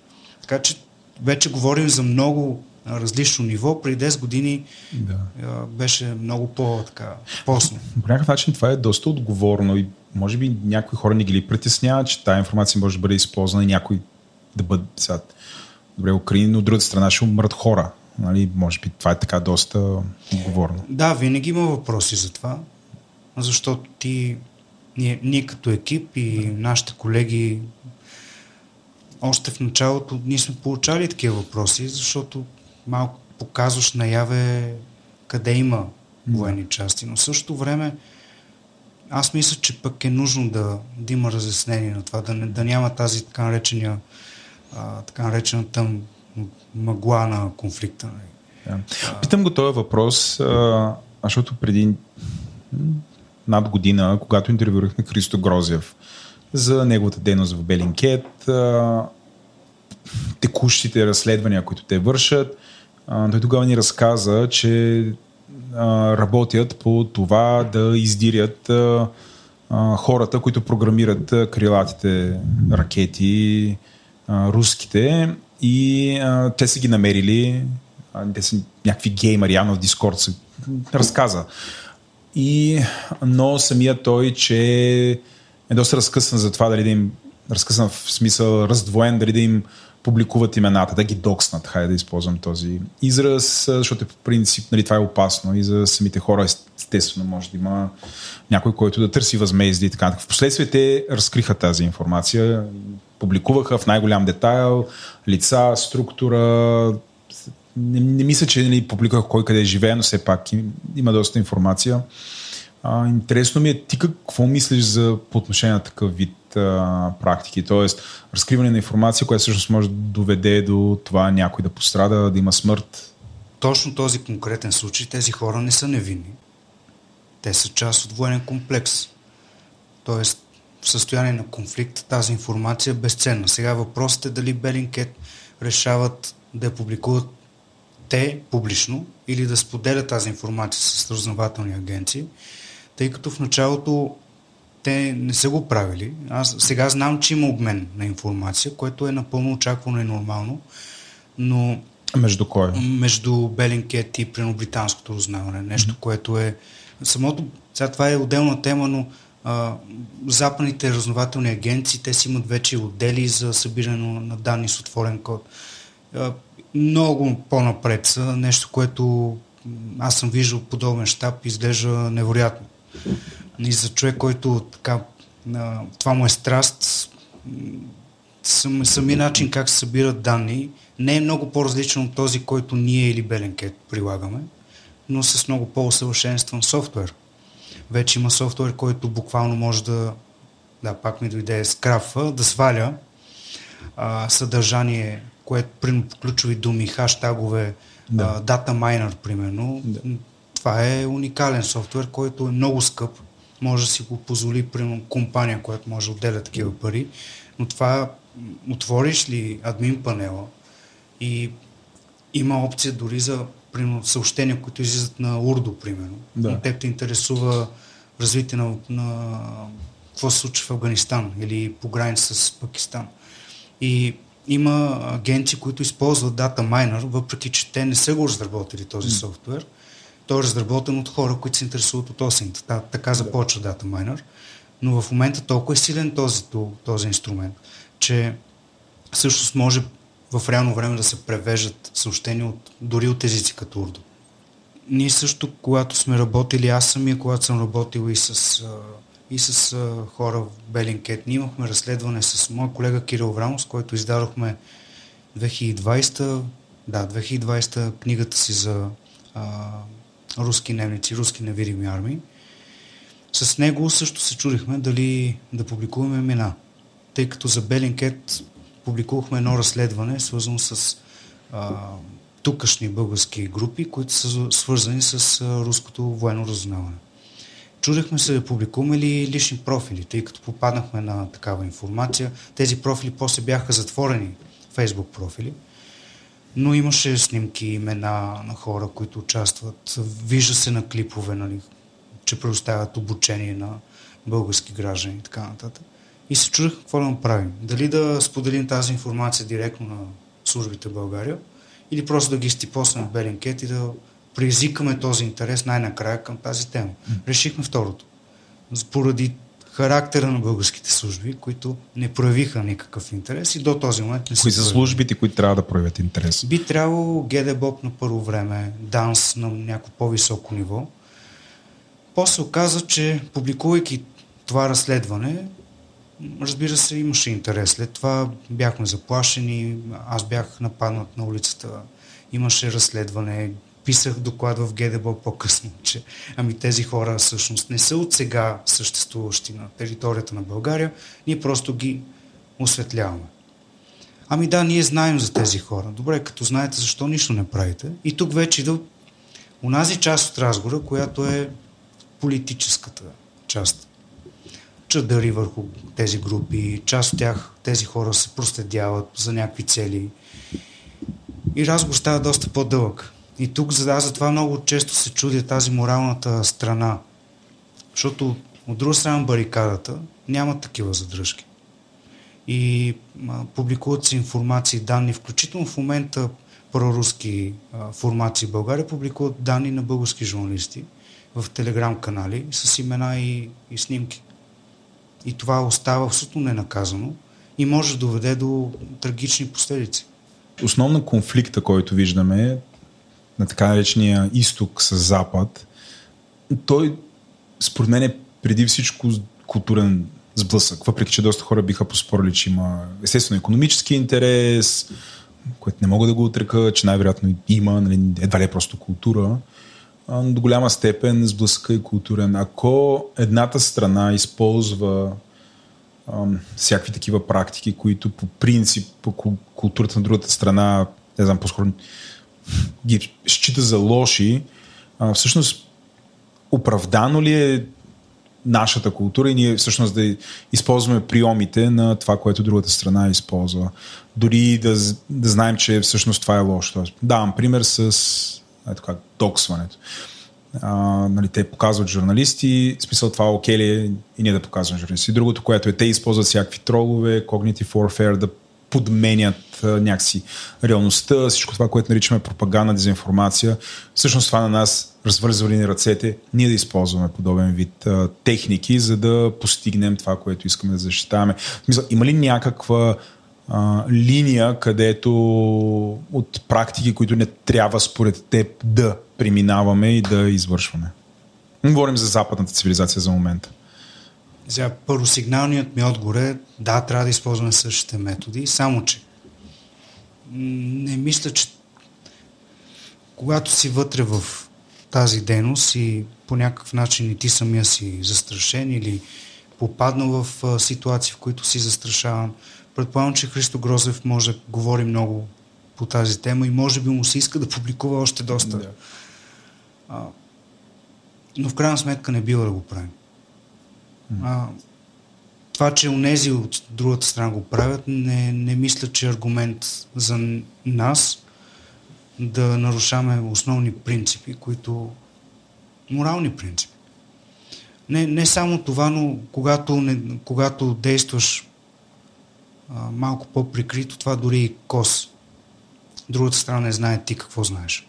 Така че вече говорим за много различно ниво. При 10 години да. беше много по-така, посно. По някакъв начин това е доста отговорно и може би някои хора не ги притесняват, че тази информация може да бъде използвана и някой да бъде сега, добре, Украина, но от другата страна ще умрат хора. Нали, може би това е така доста отговорно. Да, винаги има въпроси за това, защото ти, ние, ние като екип и нашите колеги още в началото ние сме получали такива въпроси, защото малко показваш наяве къде има военни части, но в същото време аз мисля, че пък е нужно да, да има разяснение на това, да, не, да няма тази така наречения а, така наречената мъгла на конфликта. Да. Питам го този въпрос, а, защото преди над година, когато интервюрахме Христо Грозев за неговата дейност в Белинкет, текущите разследвания, които те вършат, той тогава ни разказа, че работят по това да издирят хората, които програмират крилатите ракети, руските. И те са ги намерили, те са някакви геймери, явно в Дискорд се разказа. И, но самия той, че е доста разкъсан за това дали да им разкъсан в смисъл раздвоен, дали да им публикуват имената, да ги докснат, хайде да използвам този израз, защото по принцип нали, това е опасно и за самите хора естествено може да има някой, който да търси възмездие и така. Впоследствие те разкриха тази информация, публикуваха в най-голям детайл лица, структура, не, не мисля, че нали, публикувах кой къде живее, но все пак има доста информация. А, интересно ми е ти какво мислиш за по отношение на такъв вид а, практики, т.е. разкриване на информация, която всъщност може да доведе до това някой да пострада, да има смърт. Точно този конкретен случай, тези хора не са невинни. Те са част от военен комплекс. Тоест, в състояние на конфликт тази информация е безценна. Сега въпросът е дали Белинкет решават да я публикуват те публично или да споделят тази информация с разнователни агенции тъй като в началото те не са го правили. Аз сега знам, че има обмен на информация, което е напълно очаквано и нормално, но... Между кой? Между Белинкет и британското узнаване. Нещо, mm-hmm. което е... Самото... Сега това е отделна тема, но а, западните разнователни агенции, те си имат вече отдели за събиране на данни с отворен код. А, много по-напред нещо, което аз съм виждал подобен щаб, изглежда невероятно. И за човек, който така, това му е страст, сам, сами начин как се събират данни не е много по-различен от този, който ние или Беленкет прилагаме, но с много по-усъвършенстван софтуер. Вече има софтуер, който буквално може да, да, пак ми дойде с крафа, да сваля а, съдържание, което при ключови думи, хаштагове, да. а, дата майнер, примерно. Да. Това е уникален софтуер, който е много скъп. Може да си го позволи, примерно, компания, която може да отделя такива пари. Но това, отвориш ли админ панела и има опция дори за примерно, съобщения, които излизат на Урдо, примерно. Да. Но теб те интересува развитие на, на какво се случва в Афганистан или по граница с Пакистан. И има агенции, които използват Data Miner, въпреки че те не са го разработили този mm. софтуер. Той е разработен от хора, които се интересуват от осинта. Та, така започва Data Miner. Но в момента толкова е силен този, този инструмент, че всъщност може в реално време да се превеждат съобщения от, дори от езици като урдо. Ние също, когато сме работили, аз самия, когато съм работил и с и с хора в Белинкет. Ние имахме разследване с моя колега Кирил Врамов, с който издадохме 2020, да, 2020 книгата си за а, руски дневници, руски невидими армии. С него също се чудихме дали да публикуваме имена, тъй като за Белинкет публикувахме едно разследване, свързано с а, тукашни български групи, които са свързани с а, руското военно разузнаване. Чудехме се да публикуваме ли лични профили, тъй като попаднахме на такава информация. Тези профили после бяха затворени, фейсбук профили, но имаше снимки, имена на хора, които участват. Вижда се на клипове, нали, че предоставят обучение на български граждани и така нататък. И се чудех какво да направим. Дали да споделим тази информация директно на службите в България или просто да ги стипоснем в Белинкет и да предизвикаме този интерес най-накрая към тази тема. Решихме второто. Поради характера на българските служби, които не проявиха никакъв интерес и до този момент не са. Кои са службите, които трябва да проявят интерес? Би трябвало ГДБОП на първо време, ДАНС на някакво по-високо ниво. После оказа, че публикувайки това разследване, разбира се, имаше интерес. След това бяхме заплашени, аз бях нападнат на улицата, имаше разследване, писах доклад в ГДБ по-късно, че ами тези хора всъщност не са от сега съществуващи на територията на България, ние просто ги осветляваме. Ами да, ние знаем за тези хора. Добре, като знаете защо нищо не правите. И тук вече иде унази част от разговора, която е политическата част. Чадъри върху тези групи, част от тях, тези хора се проследяват за някакви цели. И разговор става доста по-дълъг. И тук аз затова много често се чудя тази моралната страна. Защото от друга страна барикадата няма такива задръжки. И а, публикуват се информации, данни, включително в момента проруски а, формации в България публикуват данни на български журналисти в телеграм-канали с имена и, и снимки. И това остава абсолютно ненаказано и може да доведе до трагични последици. Основно конфликта, който виждаме, на така наречения изток с запад, той според мен е преди всичко културен сблъсък. Въпреки, че доста хора биха поспорили, че има естествено економически интерес, което не мога да го отрека, че най-вероятно има, нали, едва ли е просто култура, до голяма степен сблъсъка е културен. Ако едната страна използва ам, всякакви такива практики, които по принцип по културата на другата страна, не знам, по-скоро ги счита за лоши, а, всъщност оправдано ли е нашата култура и ние всъщност да използваме приемите на това, което другата страна използва. Дори да, да знаем, че всъщност това е лошо. Давам пример с е така, доксването. А, нали, те показват журналисти, в смисъл това окей ли е и ние да показваме журналисти. Другото, което е, те използват всякакви тролове, cognitive warfare, да подменят а, някакси реалността, всичко това, което наричаме пропаганда, дезинформация. Всъщност това на нас развързвали ни ръцете, ние да използваме подобен вид а, техники, за да постигнем това, което искаме да защитаваме. Мисля, има ли някаква а, линия, където от практики, които не трябва според теб да преминаваме и да извършваме. Говорим за западната цивилизация за момента. За първосигналният ми отговор е да, трябва да използваме същите методи, само че не мисля, че когато си вътре в тази дейност и по някакъв начин и ти самия си застрашен или попаднал в ситуации, в които си застрашаван. Предполагам, че Христо Грозев може да говори много по тази тема и може би му се иска да публикува още доста. Да. А, но в крайна сметка не бива да го правим. А, това, че унези от другата страна го правят, не, не мисля, че е аргумент за нас да нарушаваме основни принципи, които... морални принципи. Не, не само това, но когато, не, когато действаш а, малко по-прикрито, това дори и кос. Другата страна не знае ти какво знаеш.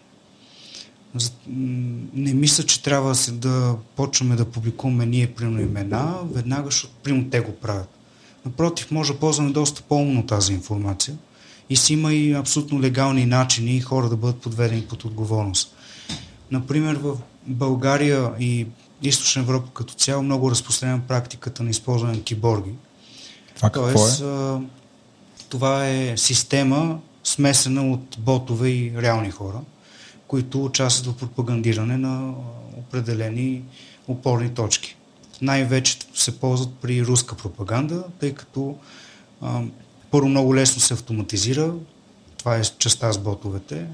Не мисля, че трябва да почваме да публикуваме ние, примерно, имена, веднага, защото, примерно, те го правят. Напротив, може да ползваме доста по-умно тази информация и си има и абсолютно легални начини хора да бъдат подведени под отговорност. Например, в България и Източна Европа като цяло много разпространена практиката на използване на киборги. Това какво е? Това е система смесена от ботове и реални хора, които участват в пропагандиране на определени опорни точки. Най-вече се ползват при руска пропаганда, тъй като а, първо много лесно се автоматизира, това е частта с ботовете,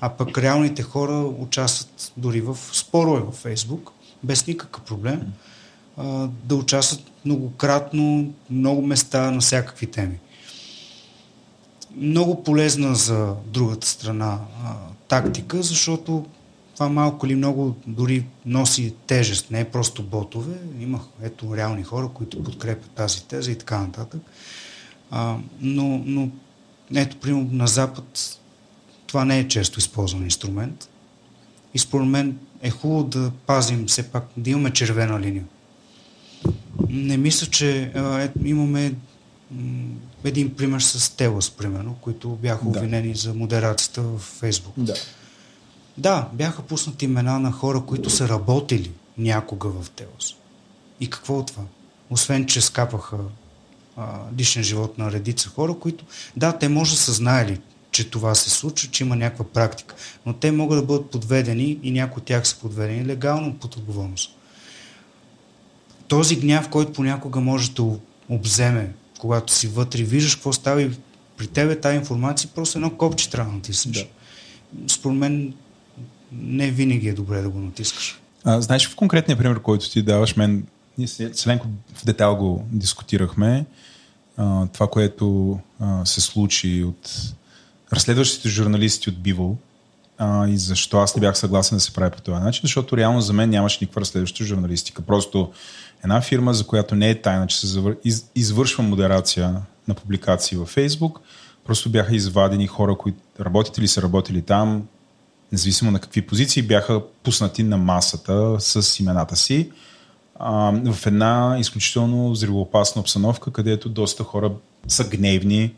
а пък реалните хора участват дори в спорове във Фейсбук, без никакъв проблем, а, да участват многократно, много места на всякакви теми. Много полезна за другата страна тактика, защото това малко или много дори носи тежест, не е просто ботове. Има ето реални хора, които подкрепят тази теза и така нататък. А, но, но ето, примерно на Запад това не е често използван инструмент. И според мен е хубаво да пазим все пак, да имаме червена линия. Не мисля, че е, имаме един пример с Телас, примерно, които бяха обвинени да. за модерацията в Фейсбук. Да. Да, бяха пуснати имена на хора, които са работили някога в Телас. И какво от това? Освен, че скапаха а, личен живот на редица хора, които, да, те може да са знаели, че това се случва, че има някаква практика, но те могат да бъдат подведени и някои от тях са подведени легално под отговорност. Този гняв, който понякога може да обземе, когато си вътре, виждаш какво става и при тебе тази информация, просто едно копче трябва да натиснеш. Да. Според мен не винаги е добре да го натискаш. А, знаеш, в конкретния пример, който ти даваш, мен ние с Ленко в детал го дискутирахме. А, това, което а, се случи от разследващите журналисти от Бивол а, и защо аз не бях съгласен да се прави по този начин, защото реално за мен нямаше никаква разследваща журналистика. Просто една фирма, за която не е тайна, че се извършва модерация на публикации във Фейсбук, просто бяха извадени хора, които работят или са работили там, независимо на какви позиции, бяха пуснати на масата с имената си в една изключително взривоопасна обстановка, където доста хора са гневни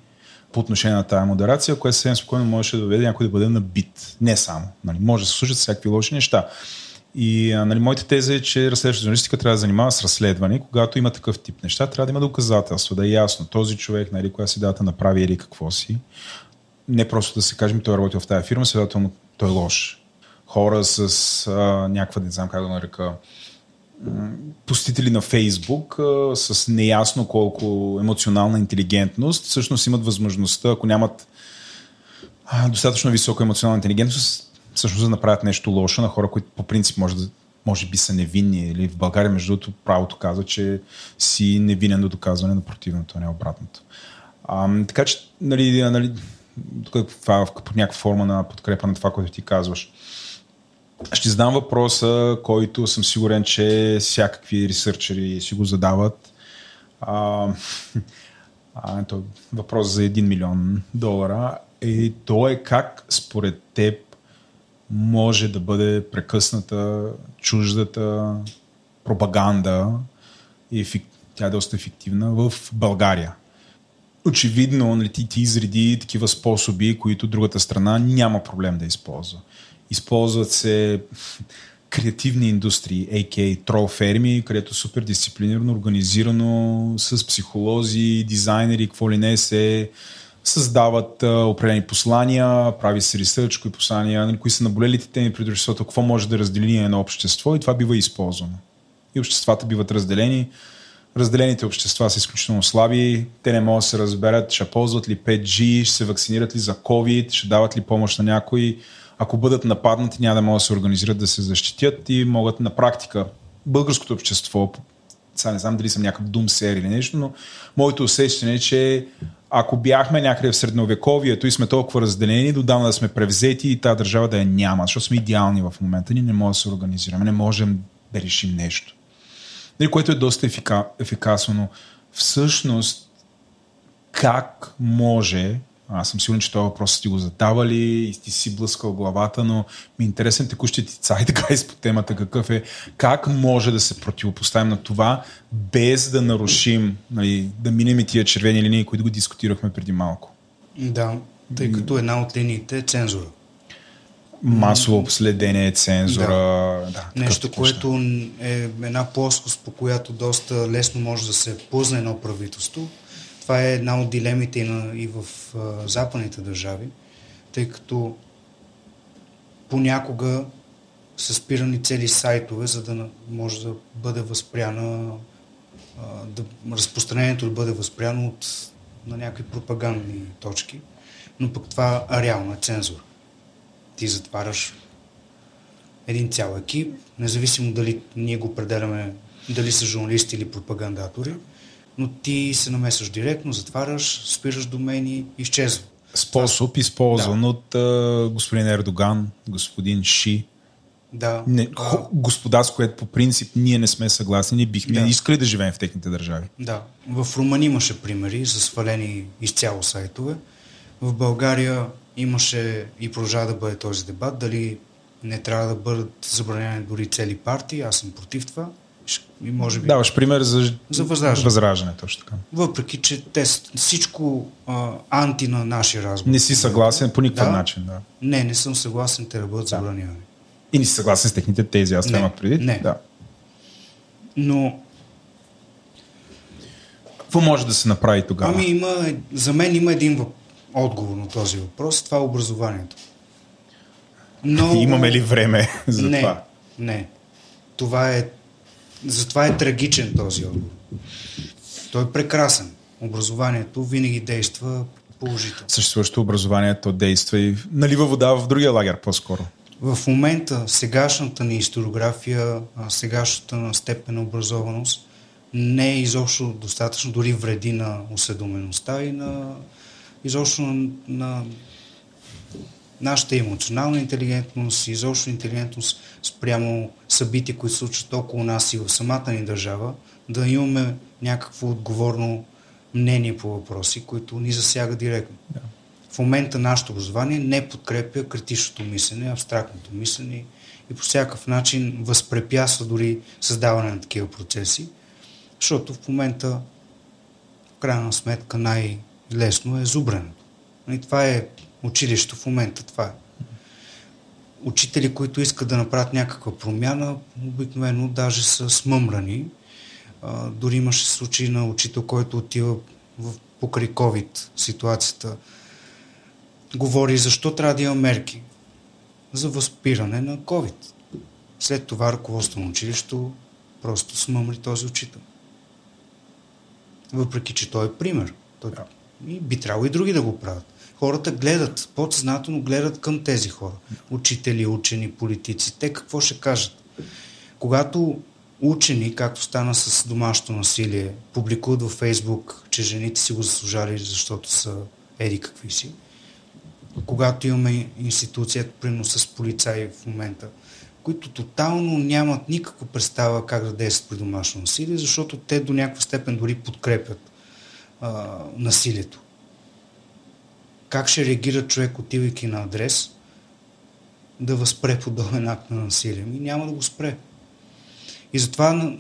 по отношение на тази модерация, което съвсем спокойно можеше да доведе някой да бъде набит. Не само. Нали, може да се служат всякакви лоши неща. И а, нали, моята теза е, че разследваща журналистика трябва да занимава с разследване. Когато има такъв тип неща, трябва да има доказателства, да е ясно. Този човек, нали, коя си дата направи или какво си. Не просто да се кажем, той е работил в тази фирма, следователно той е лош. Хора с а, някаква, не знам как да нарека, посетители на Фейсбук а, с неясно колко емоционална интелигентност всъщност имат възможността, ако нямат а, достатъчно висока емоционална интелигентност, всъщност да направят нещо лошо на хора, които по принцип може да може би са невинни. Или в България, между другото, правото казва, че си невинен до доказване на противното, а не обратното. А, така че, нали, нали, това е някаква форма на подкрепа на това, което ти казваш. Ще задам въпроса, който съм сигурен, че всякакви ресърчери си го задават. А, а, то е въпрос за 1 милион долара. И то е как според теб може да бъде прекъсната чуждата пропаганда и тя е доста ефективна в България. очевидно нали, ти, ти изреди такива способи, които другата страна няма проблем да използва. Използват се креативни индустрии, а.к.а. трол ферми, където супер дисциплинирано, организирано, с психолози, дизайнери, какво ли не се създават а, определени послания, прави се ресърч, кои послания, нали, кои са наболелите теми пред обществото, какво може да раздели едно общество и това бива използвано. И обществата биват разделени. Разделените общества са изключително слаби, те не могат да се разберат, ще ползват ли 5G, ще се вакцинират ли за COVID, ще дават ли помощ на някой. Ако бъдат нападнати, няма да могат да се организират да се защитят и могат на практика българското общество, сега не знам дали съм някакъв дум сер или нещо, но моето усещане е, че ако бяхме някъде в средновековието и сме толкова разделени, додавна да сме превзети и тази държава да я няма, защото сме идеални в момента, ние не можем да се организираме, не можем да решим нещо. Нали, което е доста ефика, ефикасно, но всъщност как може аз съм сигурен, че този въпрос сте го задавали и сте си блъскал главата, но ми е интересен текущите ти цай така по темата какъв е. Как може да се противопоставим на това, без да нарушим, нали, да минем и тия червени линии, които го дискутирахме преди малко? Да, тъй като една от линиите е цензура. Масово следение, цензура. Да. Да, Нещо, което е една плоскост, по която доста лесно може да се пузне едно правителство това е една от дилемите и, на, и в а, западните държави, тъй като понякога са спирани цели сайтове, за да може да бъде възпряна да, разпространението да бъде възпряно от на някакви пропагандни точки, но пък това е реална цензура. Ти затваряш един цял екип, независимо дали ние го определяме, дали са журналисти или пропагандатори, но ти се намесваш директно, затваряш, спираш домени, изчезва. Способ, използван да. от uh, господин Ердоган, господин Ши. Да. Не, а... Господа, с което по принцип ние не сме съгласни, не бихме да. искали да живеем в техните държави. Да. В Румъния имаше примери за свалени изцяло сайтове. В България имаше и продължава да бъде този дебат, дали не трябва да бъдат забранени дори цели партии. Аз съм против това. Може би... Даваш пример за, за възраждане. възраждане. точно така. Въпреки, че те всичко а, анти на нашия разговор. Не си съгласен по никакъв да? начин, да. Не, не съм съгласен те да бъдат да. забранявани. И не си съгласен с техните тези, аз това имах преди. Не. Да. Но какво може да се направи тогава? Ами има, за мен има един въп... отговор на този въпрос. Това е образованието. Но... Имаме ли време за не, това? Не. Това е затова е трагичен този отговор. Той е прекрасен. Образованието винаги действа положително. Съществуващото образованието действа и налива вода в другия лагер по-скоро. В момента сегашната ни историография, сегашната на степен образованост не е изобщо достатъчно, дори вреди на осведомеността и на изобщо на, на нашата емоционална интелигентност, изобщо интелигентност спрямо събития, които се случват около нас и в самата ни държава, да имаме някакво отговорно мнение по въпроси, които ни засяга директно. Да. В момента нашето образование не подкрепя критичното мислене, абстрактното мислене и по всякакъв начин възпрепятства дори създаване на такива процеси, защото в момента в крайна сметка най-лесно е зубренето. И това е училището в момента. Това е. Учители, които искат да направят някаква промяна, обикновено даже са смъмрани. А, дори имаше случаи на учител, който отива в, покрай COVID ситуацията. Говори защо трябва да има мерки за възпиране на COVID. След това ръководство на училището просто смъмри този учител. Въпреки, че той е пример. Той... И би трябвало и други да го правят хората гледат, подсъзнателно гледат към тези хора. Учители, учени, политици. Те какво ще кажат? Когато учени, както стана с домашното насилие, публикуват във Фейсбук, че жените си го заслужали, защото са еди какви си, когато имаме институция, примерно с полицаи в момента, които тотално нямат никаква представа как да действат при домашно насилие, защото те до някаква степен дори подкрепят а, насилието как ще реагира човек, отивайки на адрес, да възпре подобен акт на насилие? И няма да го спре. И затова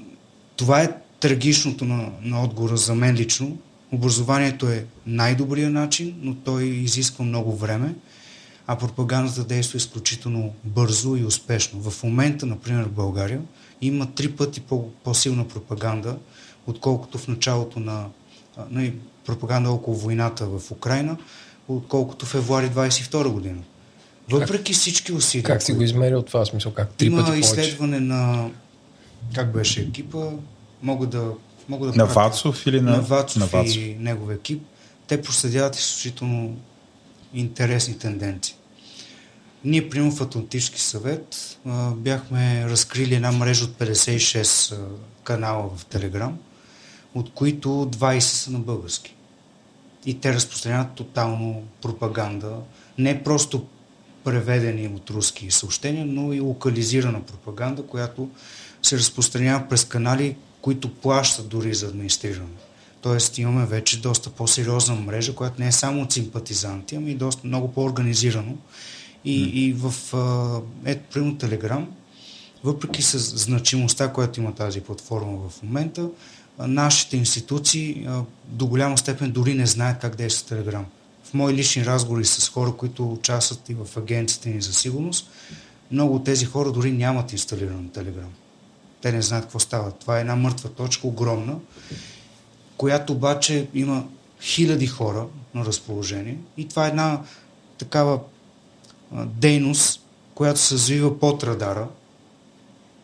това е трагичното на, на отговора за мен лично, Образованието е най-добрият начин, но той изисква много време, а пропагандата действа изключително бързо и успешно. В момента, например, в България има три пъти по- по-силна пропаганда, отколкото в началото на, на пропаганда около войната в Украина, отколкото февруари 22 година. Въпреки всички усилия. Как си го измерил това смисъл? Как три Има пъти повече? изследване на как беше екипа, мога да мога да На Вацов или на, на Вацов, на Вацов? и негов екип. Те проследяват изключително интересни тенденции. Ние, примерно в Атлантически съвет, а, бяхме разкрили една мрежа от 56 а, канала в Телеграм, от които 20 са на български. И те разпространяват тотално пропаганда, не просто преведени от руски съобщения, но и локализирана пропаганда, която се разпространява през канали, които плащат дори за администриране. Тоест имаме вече доста по-сериозна мрежа, която не е само от симпатизанти, ами доста много по-организирано. И, и в а, ето, примерно Телеграм, въпреки с значимостта, която има тази платформа в момента, нашите институции до голяма степен дори не знаят как действа Телеграм. В мои лични разговори с хора, които участват и в агенциите ни за сигурност, много от тези хора дори нямат инсталиран Телеграм. Те не знаят какво става. Това е една мъртва точка, огромна, която обаче има хиляди хора на разположение. И това е една такава дейност, която се развива под радара.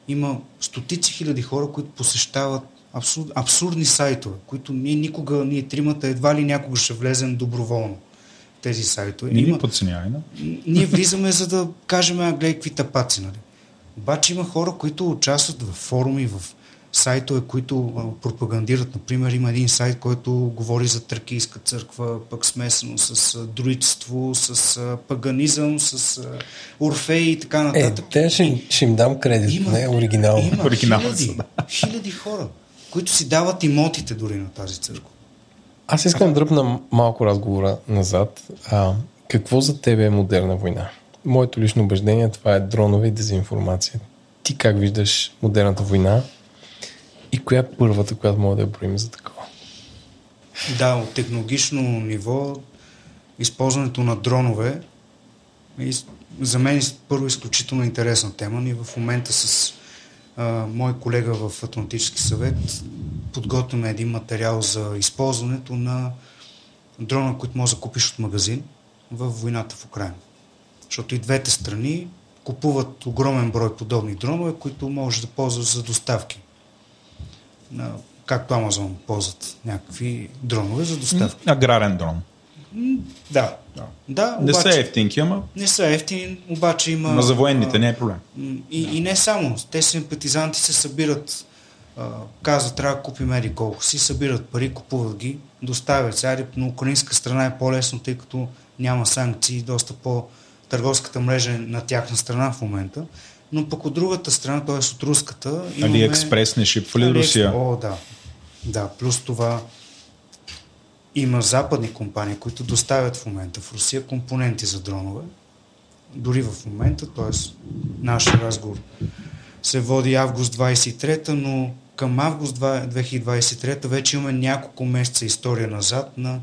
Има стотици хиляди хора, които посещават абсурд, абсурдни сайтове, които ние никога, ние тримата едва ли някога ще влезем доброволно в тези сайтове. Не Има- ги подценявай, да? ние влизаме за да кажем, а гледай какви тапаци, нали? Обаче има хора, които участват в форуми, в сайтове, които а, пропагандират. Например, има един сайт, който говори за Тракийска църква, пък смесено с а, друидство, с а, паганизъм, с а, Орфей и така Е, нататък. те ще, ще им дам кредит, не оригинал. Има Оригинално хиляди, са, да. хиляди хора, които си дават имотите дори на тази църква. Аз искам да дръпна малко разговора назад. А, какво за тебе е модерна война? Моето лично убеждение това е дронове и дезинформация. Ти как виждаш модерната война и коя е първата, която мога да я броим за такова? Да, от технологично ниво използването на дронове е за мен е първо изключително интересна тема. Ние в момента с мой колега в Атлантически съвет подготвяме един материал за използването на дрона, които може да купиш от магазин в войната в Украина. Защото и двете страни купуват огромен брой подобни дронове, които можеш да ползваш за доставки. Както Амазон ползват някакви дронове за доставки. Аграрен дрон. Да, да. да Не обаче, са ефтинки, ама не са ефтини, обаче има... ма за военните а, не е проблем. И, и не само. Те симпатизанти се събират, а, казват, трябва да купим еди колко си, събират пари, купуват ги, доставят. Сега на украинска страна е по-лесно, тъй като няма санкции, доста по търговската мрежа е на тяхна страна в момента. Но пък от другата страна, т.е. от руската, имаме... Алиекспрес не шипва ли Алиекс- Русия? О, да. Да, плюс това има западни компании, които доставят в момента в Русия компоненти за дронове. Дори в момента, т.е. нашия разговор се води август 23, но към август 2023 вече имаме няколко месеца история назад на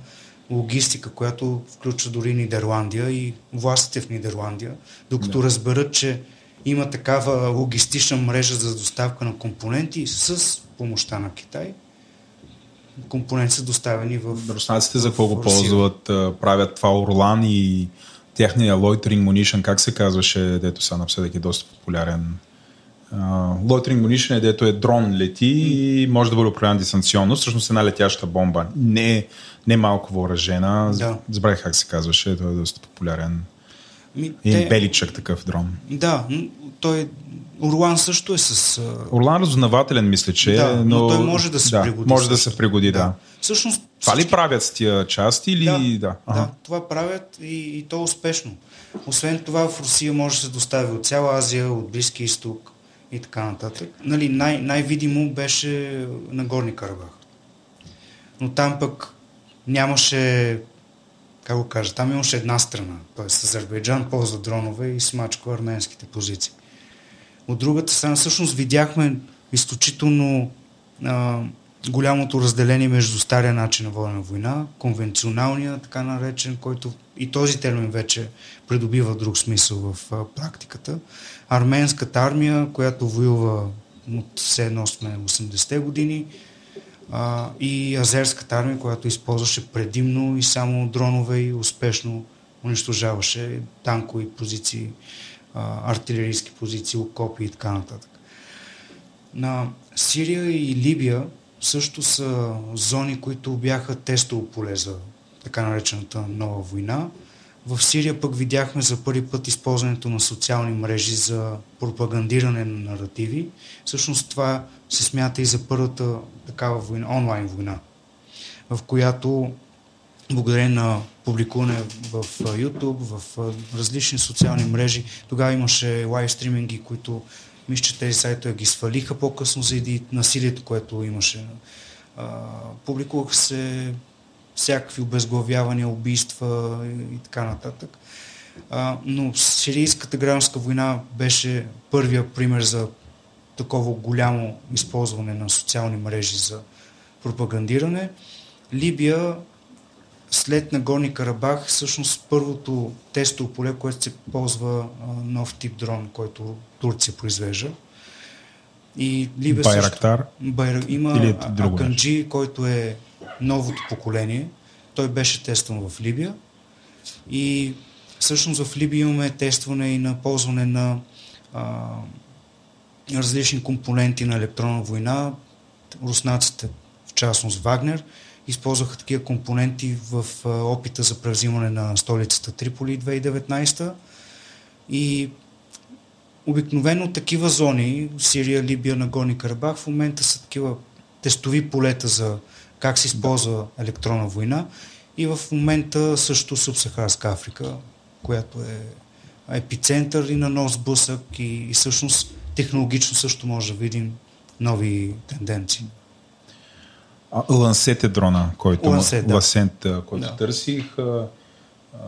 логистика, която включва дори Нидерландия и властите в Нидерландия, докато да. разберат, че има такава логистична мрежа за доставка на компоненти с помощта на Китай. Компоненти са доставени в... Руснаците за какво го ползват? А, Правят това Орлан и техния Loitering Munition, как се казваше, дето са напоследък е доста популярен. Uh, Loitering Munition е дето е дрон лети и може да бъде управлян дистанционно. Всъщност една летяща бомба. Не, не малко въоръжена. Да. Забравих как се казваше. Той е доста популярен. Ми, И те- беличък такъв дрон. Да, той Орлан също е с... Орлан разузнавателен, мисля, че е, да, но, но той може да се да, пригоди. Може да също. се пригоди, да. Всъщност, Това ли правят с тия части или... Да, да. да, това правят и, и то успешно. Освен това в Русия може да се достави от цяла Азия, от Близки изток и така нататък. Нали, най- най-видимо беше на Горни Карабах. Но там пък нямаше, как го кажа, там имаше една страна. Тоест Азербайджан ползва дронове и смачко арменските позиции. От другата страна всъщност видяхме изключително а, голямото разделение между стария начин на водена война, конвенционалния, така наречен, който и този термин вече придобива друг смисъл в а, практиката. Арменската армия, която воюва от все едно сме 80-те години, а, и азерската армия, която използваше предимно и само дронове и успешно унищожаваше танкови позиции, а, артилерийски позиции, окопи и така нататък. На Сирия и Либия също са зони, които бяха тестово поле за така наречената нова война. В Сирия пък видяхме за първи път използването на социални мрежи за пропагандиране на наративи. Всъщност това се смята и за първата такава война, онлайн война, в която благодарение на публикуване в YouTube, в различни социални мрежи, тогава имаше лайв стриминги, които мисля, че тези сайтове ги свалиха по-късно заради насилието, което имаше. публикуваха се всякакви обезглавявания, убийства и, така нататък. А, но Сирийската гражданска война беше първия пример за такова голямо използване на социални мрежи за пропагандиране. Либия след Нагорни Карабах всъщност първото тестово поле, което се ползва нов тип дрон, който Турция произвежда. И Либия Байрактар? Също, Байрак, има е Аканджи, който е новото поколение. Той беше тестван в Либия и всъщност в Либия имаме тестване и на ползване на а, различни компоненти на електронна война. Руснаците, в частност Вагнер, използваха такива компоненти в а, опита за превзимане на столицата Триполи 2019 и обикновено такива зони, Сирия, Либия, Нагорни Карабах, в момента са такива тестови полета за как се използва електронна война и в момента също Субсахарска Африка, която е епицентър и на нов сблъсък и, и всъщност технологично също може да видим нови тенденции. Лансет е дрона, който, Лансет, да. Лансет, който да. търсих.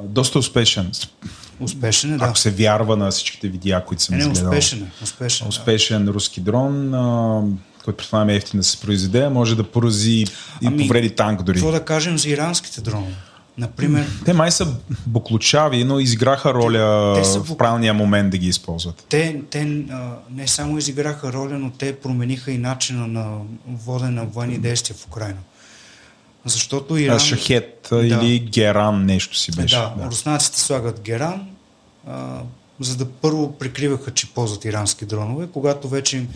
Доста успешен. Успешен е, да. Ако се вярва на всичките видеа, които съм е, изгледал. Успешен е. Успешен, успешен да. руски дрон който предполагам е ефтин да се произведе, може да порази и ами, повреди танк дори. Какво да кажем за иранските дронове? Например... Те май са буклучави, но изиграха роля те, те в правилния момент да ги използват. Те, те а, не само изиграха роля, но те промениха и начина на водене на военни действия в Украина. Защото Иран... А, шахет да, или Геран нещо си беше. Да, да. руснаците слагат Геран, а, за да първо прикриваха, че ползват ирански дронове, когато вече им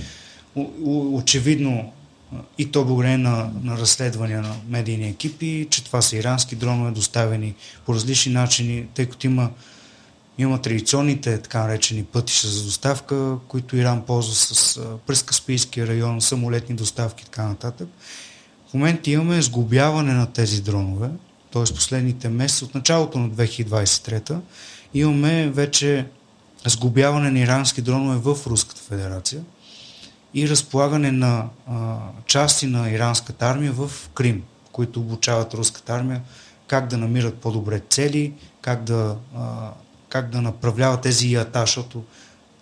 очевидно и то благодарение на, на разследвания на медийни екипи, че това са ирански дронове, доставени по различни начини, тъй като има, има традиционните така наречени пътища за доставка, които Иран ползва с, през Каспийския район, самолетни доставки и така нататък. В момента имаме сгубяване на тези дронове, т.е. последните месеци, от началото на 2023 имаме вече сгубяване на ирански дронове в Руската федерация – и разполагане на а, части на иранската армия в Крим, които обучават руската армия как да намират по-добре цели, как да, а, как да направляват тези ята, защото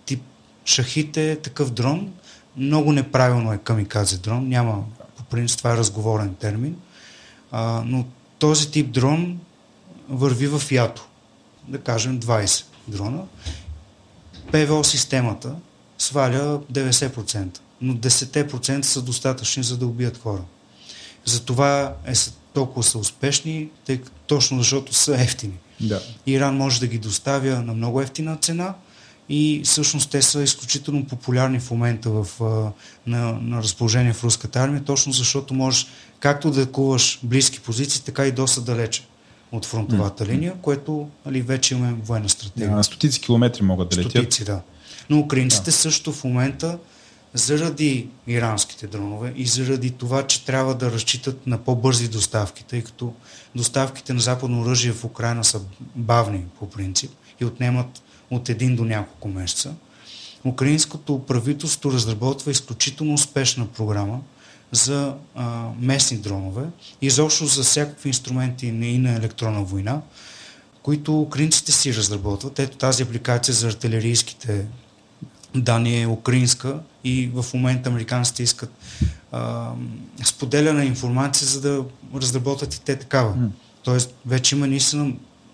тип шахите е такъв дрон, много неправилно е камикадзе дрон, няма, по принцип това е разговорен термин, а, но този тип дрон върви в ято, да кажем 20 дрона. ПВО системата сваля 90% но 10% са достатъчни за да убият хора. Затова е, толкова са успешни, тъй, точно защото са ефтини. Да. Иран може да ги доставя на много ефтина цена и всъщност те са изключително популярни в момента в, на, на разположение в руската армия, точно защото можеш както да куваш близки позиции, така и доста далече от фронтовата линия, което нали, вече имаме военна стратегия. Да, на стотици километри могат да летят. Стотици, да. Но украинците да. също в момента заради иранските дронове и заради това, че трябва да разчитат на по-бързи доставки, тъй като доставките на западно оръжие в Украина са бавни по принцип и отнемат от един до няколко месеца. Украинското правителство разработва изключително успешна програма за а, местни дронове и изобщо за всякакви инструменти и на електронна война, които украинците си разработват. Ето тази апликация за артилерийските Дания е украинска и в момента американците искат а, споделяне информация, за да разработят и те такава. Mm. Тоест, вече има наистина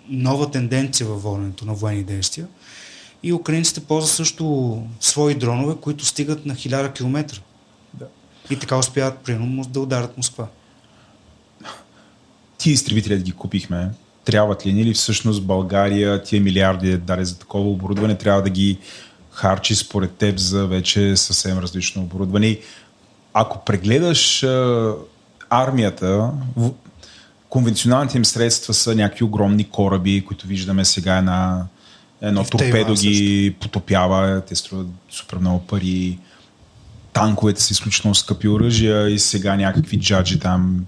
нова тенденция във воденето на военни действия. И украинците ползват също свои дронове, които стигат на 1000 км. Да. И така успяват, примерно, да ударят Москва. Тия изтребители да ги купихме, трябват ли ни или всъщност България тия милиарди даде за такова оборудване, трябва да ги харчи според теб за вече съвсем различно оборудване. Ако прегледаш а, армията, в, конвенционалните им средства са някакви огромни кораби, които виждаме сега една, едно торпедо ги потопява, те струват супер много пари, танковете са изключително скъпи оръжия и сега някакви джаджи там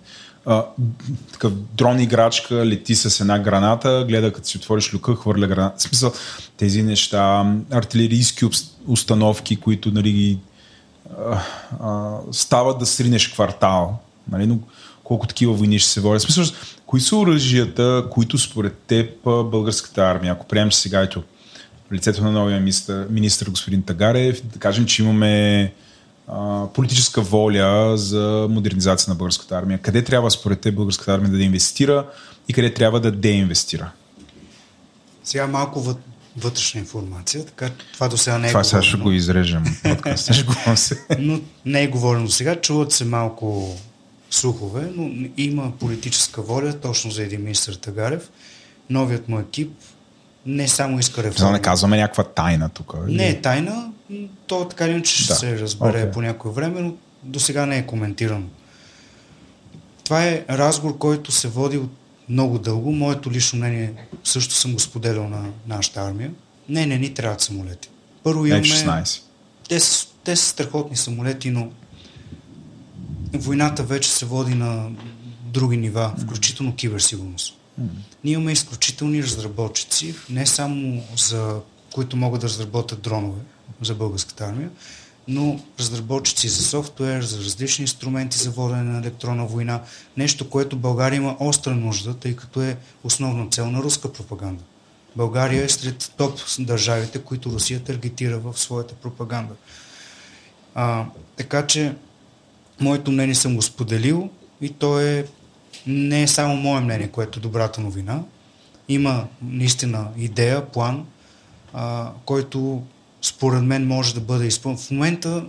такъв дрон играчка лети с една граната, гледа като си отвориш люка, хвърля граната. В смисъл, тези неща, артилерийски установки, които нали, а, а, стават да сринеш квартал. Нали, но колко такива войни ще се водят. Смисъл, кои са оръжията, които според теб българската армия, ако приемем сега ето лицето на новия министр, министр господин Тагарев, да кажем, че имаме политическа воля за модернизация на българската армия. Къде трябва според те българската армия да инвестира и къде трябва да деинвестира? Сега малко вътрешна информация, така това до сега не е Това сега ще го изрежем. но не е говорено сега. Чуват се малко слухове, но има политическа воля точно за един министр Тагарев. Новият му екип не само иска реформа. За да не казваме някаква тайна тук. Не е тайна, то така ли, че ще да. се разбере okay. по някое време, но до сега не е коментирано. Това е разговор, който се води от много дълго. Моето лично мнение също съм го споделял на нашата армия. Не, не ни трябват самолети. Първо имаме... F-16. Те са, те са страхотни самолети, но войната вече се води на други нива, включително киберсигурност. Mm. Ние имаме изключителни разработчици, не само за които могат да разработят дронове за българската армия, но разработчици за софтуер, за различни инструменти за водене на електронна война, нещо, което България има остра нужда, тъй като е основна цел на руска пропаганда. България е сред топ държавите, които Русия таргетира в своята пропаганда. А, така че, моето мнение съм го споделил и то е не е само мое мнение, което е добрата новина. Има наистина идея, план, а, който според мен може да бъде изпълнен. В момента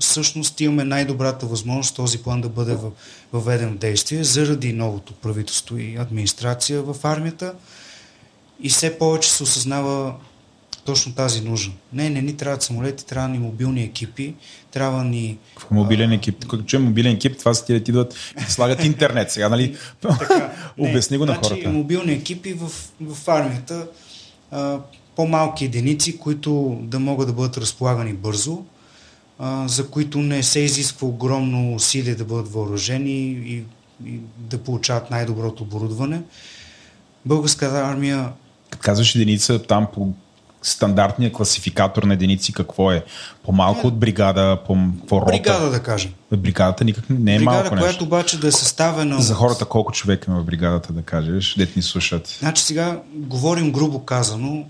всъщност имаме най-добрата възможност този план да бъде въведен в действие заради новото правителство и администрация в армията и все повече се осъзнава точно тази нужда. Не, не ни трябват самолети, трябва ни мобилни екипи, трябва ни... В мобилен екип, като че мобилен екип, това са ти идват и слагат интернет сега, нали? Така, Обясни го на значи, хората. Мобилни екипи в, в армията, а, по-малки единици, които да могат да бъдат разполагани бързо, за които не се изисква огромно усилие да бъдат въоръжени и, и да получават най-доброто оборудване. Българската армия казваш единица там по стандартния класификатор на единици какво е? По-малко от бригада, по какво рота? Бригада, да кажем. Бригадата никак не е бригада, малко нещо. която обаче да е съставена... За хората колко човека има в бригадата, да кажеш, дет ни слушат? Значи сега говорим грубо казано,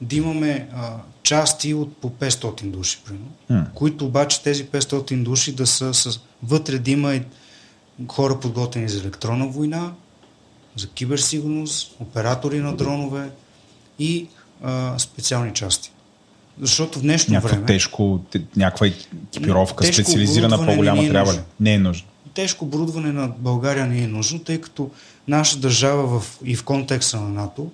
да имаме а, части от по 500 души, примерно, hmm. които обаче тези 500 души да са с... вътре да има и хора подготвени за електронна война, за киберсигурност, оператори на дронове и а, специални части. Защото в днешно Някакво време... тежко, някаква екипировка, тежко специализирана по-голяма не е трябва ли? Не е нужно. Тежко оборудване на България не е нужно, тъй като наша държава в, и в контекста на НАТО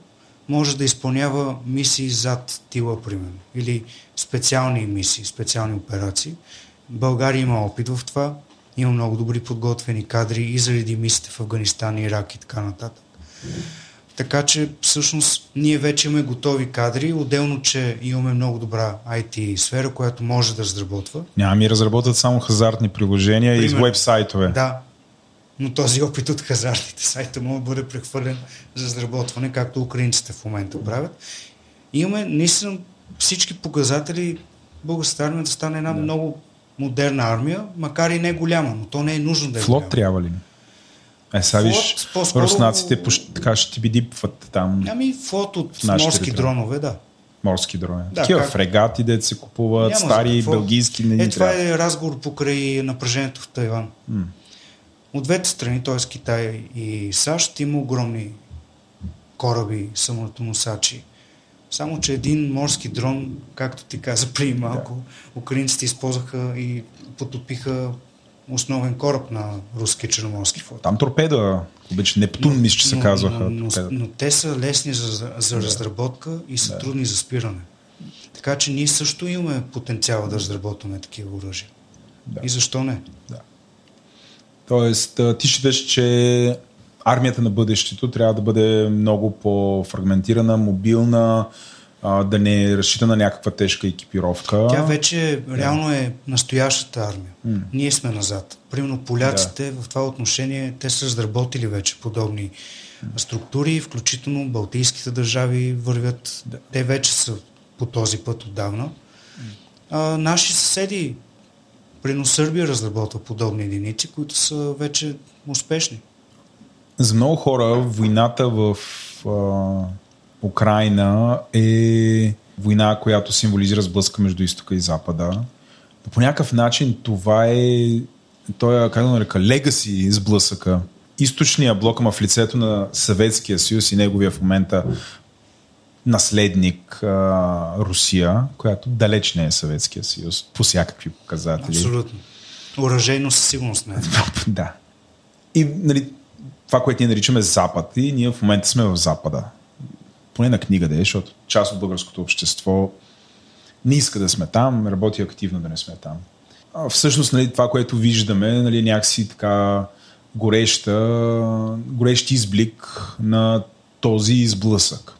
може да изпълнява мисии зад тила, примерно, или специални мисии, специални операции. България има опит в това, има много добри подготвени кадри и заради мисиите в Афганистан, Ирак и така нататък. Така че всъщност ние вече имаме готови кадри, отделно, че имаме много добра IT сфера, която може да разработва. Няма ми разработват само хазартни приложения Пример, и веб-сайтове. Да, но този опит от хазартните сайта може да бъде прехвърлен за разработване, както украинците в момента правят. Имаме наистина всички показатели българската армия да стане една да. много модерна армия, макар и не голяма, но то не е нужно да е Флот голяма. трябва ли? Е, сега виж, руснаците така ще ти бидипват там. Ами флот от морски дронове, да. морски дрони. Да, Такива как- фрегати, де се купуват, Няма стари, белгийски, не Е, това трябва. е разговор покрай напрежението в Тайван. М. От двете страни, т.е. Китай и САЩ, има огромни кораби, самолетоносачи. Само, че един морски дрон, както ти каза преди малко, украинците използваха и потопиха основен кораб на руския черноморски флот. Там торпеда, обича Нептун, мисля, че се казваха. Но, но, но те са лесни за, за разработка и са трудни за спиране. Така че ние също имаме потенциала да разработваме такива оръжия. Да. И защо не? Тоест, ти считаш, че армията на бъдещето трябва да бъде много по-фрагментирана, мобилна, да не разчита на някаква тежка екипировка. Тя вече реално е настоящата армия. Ние сме назад. Примерно поляците в това отношение, те са разработили вече подобни структури, включително балтийските държави вървят. Те вече са по този път отдавна. А, наши съседи, Прино Сърбия разработва подобни единици, които са вече успешни. За много хора войната в а, Украина е война, която символизира сблъска между изтока и запада. Но по някакъв начин това е той е, как да нарека, легаси сблъсъка. Източния блок, ама в лицето на Съветския съюз и неговия в момента наследник а, Русия, която далеч не е Съветския съюз, по всякакви показатели. Абсолютно. Оръжейно със сигурност не. е. да. И нали, това, което ние наричаме Запад, и ние в момента сме в Запада. Поне на книга да е, защото част от българското общество не иска да сме там, работи активно да не сме там. А, всъщност, нали, това, което виждаме, нали, някакси така гореща, горещ изблик на този изблъсък.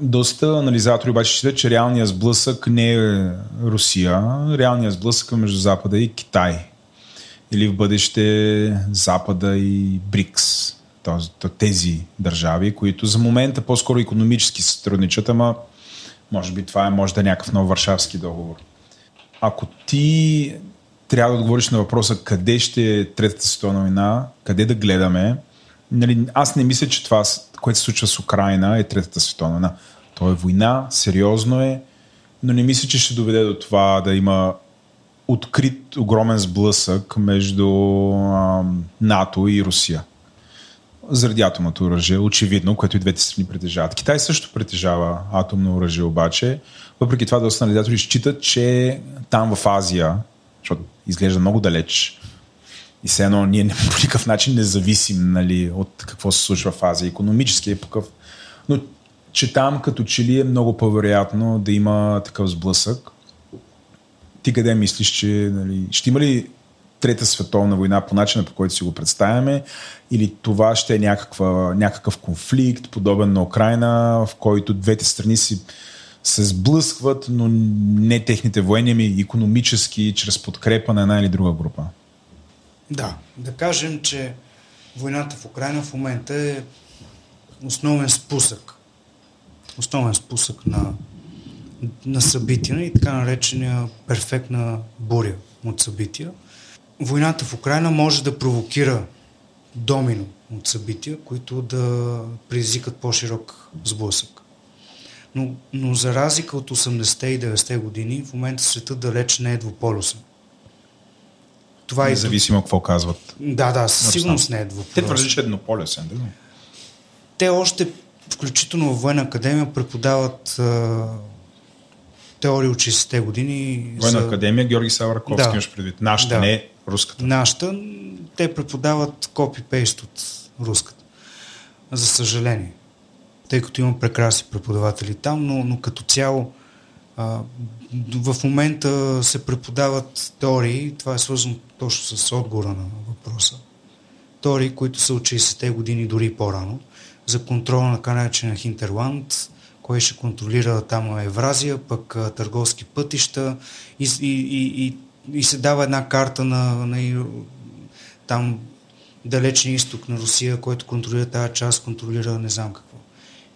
Доста анализатори обаче считат, че реалният сблъсък не е Русия, реалният сблъсък е между Запада и Китай. Или в бъдеще Запада и БРИКС. Тоест, тези държави, които за момента по-скоро економически се сътрудничат, ама може би това е може да е някакъв нов Варшавски договор. Ако ти трябва да отговориш на въпроса къде ще е Третата световна война, къде да гледаме, нали, аз не мисля, че това, което се случва с Украина, е Третата световна война. То е война, сериозно е, но не мисля, че ще доведе до това да има открит огромен сблъсък между ам, НАТО и Русия. Заради атомното оръжие, очевидно, което и двете страни притежават. Китай също притежава атомно оръжие, обаче. Въпреки това, доста анализатори считат, че там в Азия, защото изглежда много далеч, и все едно ние по никакъв начин не зависим нали, от какво се случва в Азия. Економически е покъв. Но че там като че ли е много по-вероятно да има такъв сблъсък. Ти къде мислиш, че нали, ще има ли Трета световна война по начина по който си го представяме или това ще е някаква, някакъв конфликт, подобен на Украина, в който двете страни си се сблъскват, но не техните военни, ами економически, чрез подкрепа на една или друга група. Да, да кажем, че войната в Украина в момента е основен спусък. Основен спусък на, на събития и така наречения перфектна буря от събития. Войната в Украина може да провокира домино от събития, които да предизвикат по-широк сблъсък. Но, но за разлика от 80-те и 90-те години, в момента светът далеч не е двуполюсен. Това е Независимо какво казват. да, да, със сигурност не е Те двуполюсен. твърдят, че е еднополюсен. Да? Те още, включително в Военна академия, преподават а, теории от 60-те години. Военна за академия, Георги Савраковски Да. имаш предвид. Нашата, Да. не руската. Нашата, те преподават копи-пейст от руската. За съжаление. Тъй като има прекрасни преподаватели там, но, но като цяло а, в момента се преподават теории, това е свързано точно с отговора на въпроса. Теории, които са от 60-те години, дори по-рано, за контрола на така наречения Хинтерланд, кой ще контролира там Евразия, пък търговски пътища и, и, и, и се дава една карта на, на там далечния изток на Русия, който контролира тази част, контролира не знам какво.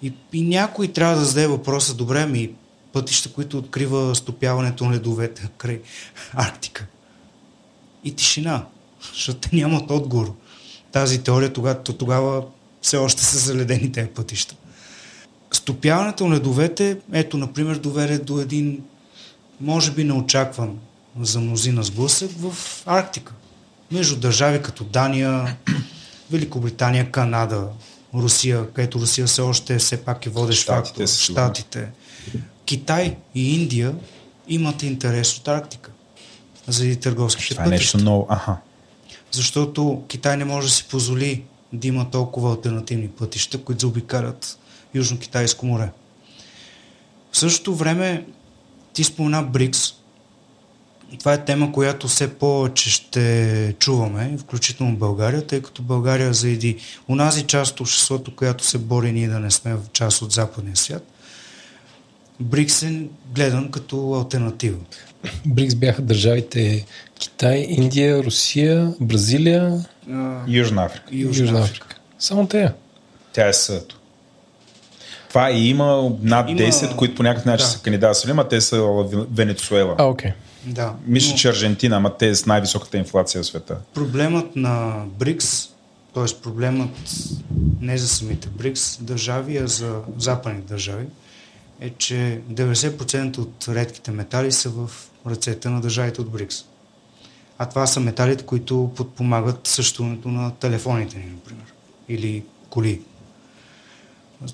И, и някой трябва да зададе въпроса, добре, ми пътища, които открива стопяването на ледовете край Арктика. И тишина, защото те нямат отговор. Тази теория тогава, тогава все още са заледени тези пътища. Стопяването на ледовете, ето, например, доведе до един, може би неочакван за мнозина сблъсък в Арктика. Между държави като Дания, Великобритания, Канада, Русия, където Русия все още все пак е водещ фактор, Штатите, Китай и Индия имат интерес от Арктика заради търговските Това е нещо ново. Аха. Защото Китай не може да си позволи да има толкова альтернативни пътища, които заобикалят Южно-Китайско море. В същото време ти спомена БРИКС. Това е тема, която все повече ще чуваме, включително България, тъй като България заради унази част от обществото, която се бори ние да не сме в част от западния свят, БРИКС е гледан като альтернатива. БРИКС бяха държавите Китай, Индия, Русия, Бразилия, Южна Африка. Южна, Южна Африка. Африка. Само те. Тя е съто. Това и има над има... 10, които по някакъв начин да. са кандидатствали, ама те са Венецуела. А, окей. Okay. Да. Мисля, но... че Аржентина, ама те с най-високата инфлация в света. Проблемът на БРИКС, т.е. проблемът не за самите БРИКС държави, а за западни държави, е, че 90% от редките метали са в ръцете на държавите от БРИКС. А това са металите, които подпомагат съществуването на телефоните ни, например. Или коли.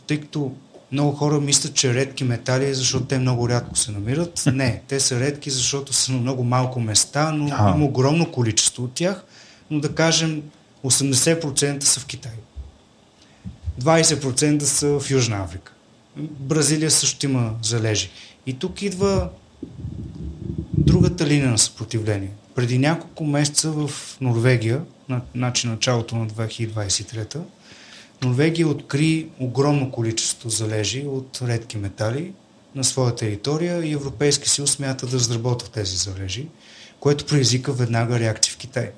Тъй като много хора мислят, че редки метали, защото те много рядко се намират. Не, те са редки, защото са на много малко места, но а. има огромно количество от тях. Но да кажем, 80% са в Китай. 20% са в Южна Африка. Бразилия също има залежи. И тук идва другата линия на съпротивление. Преди няколко месеца в Норвегия, значи началото на 2023 Норвегия откри огромно количество залежи от редки метали на своя територия и Европейски съюз смята да разработва тези залежи, което предизвика веднага реакция в Китай.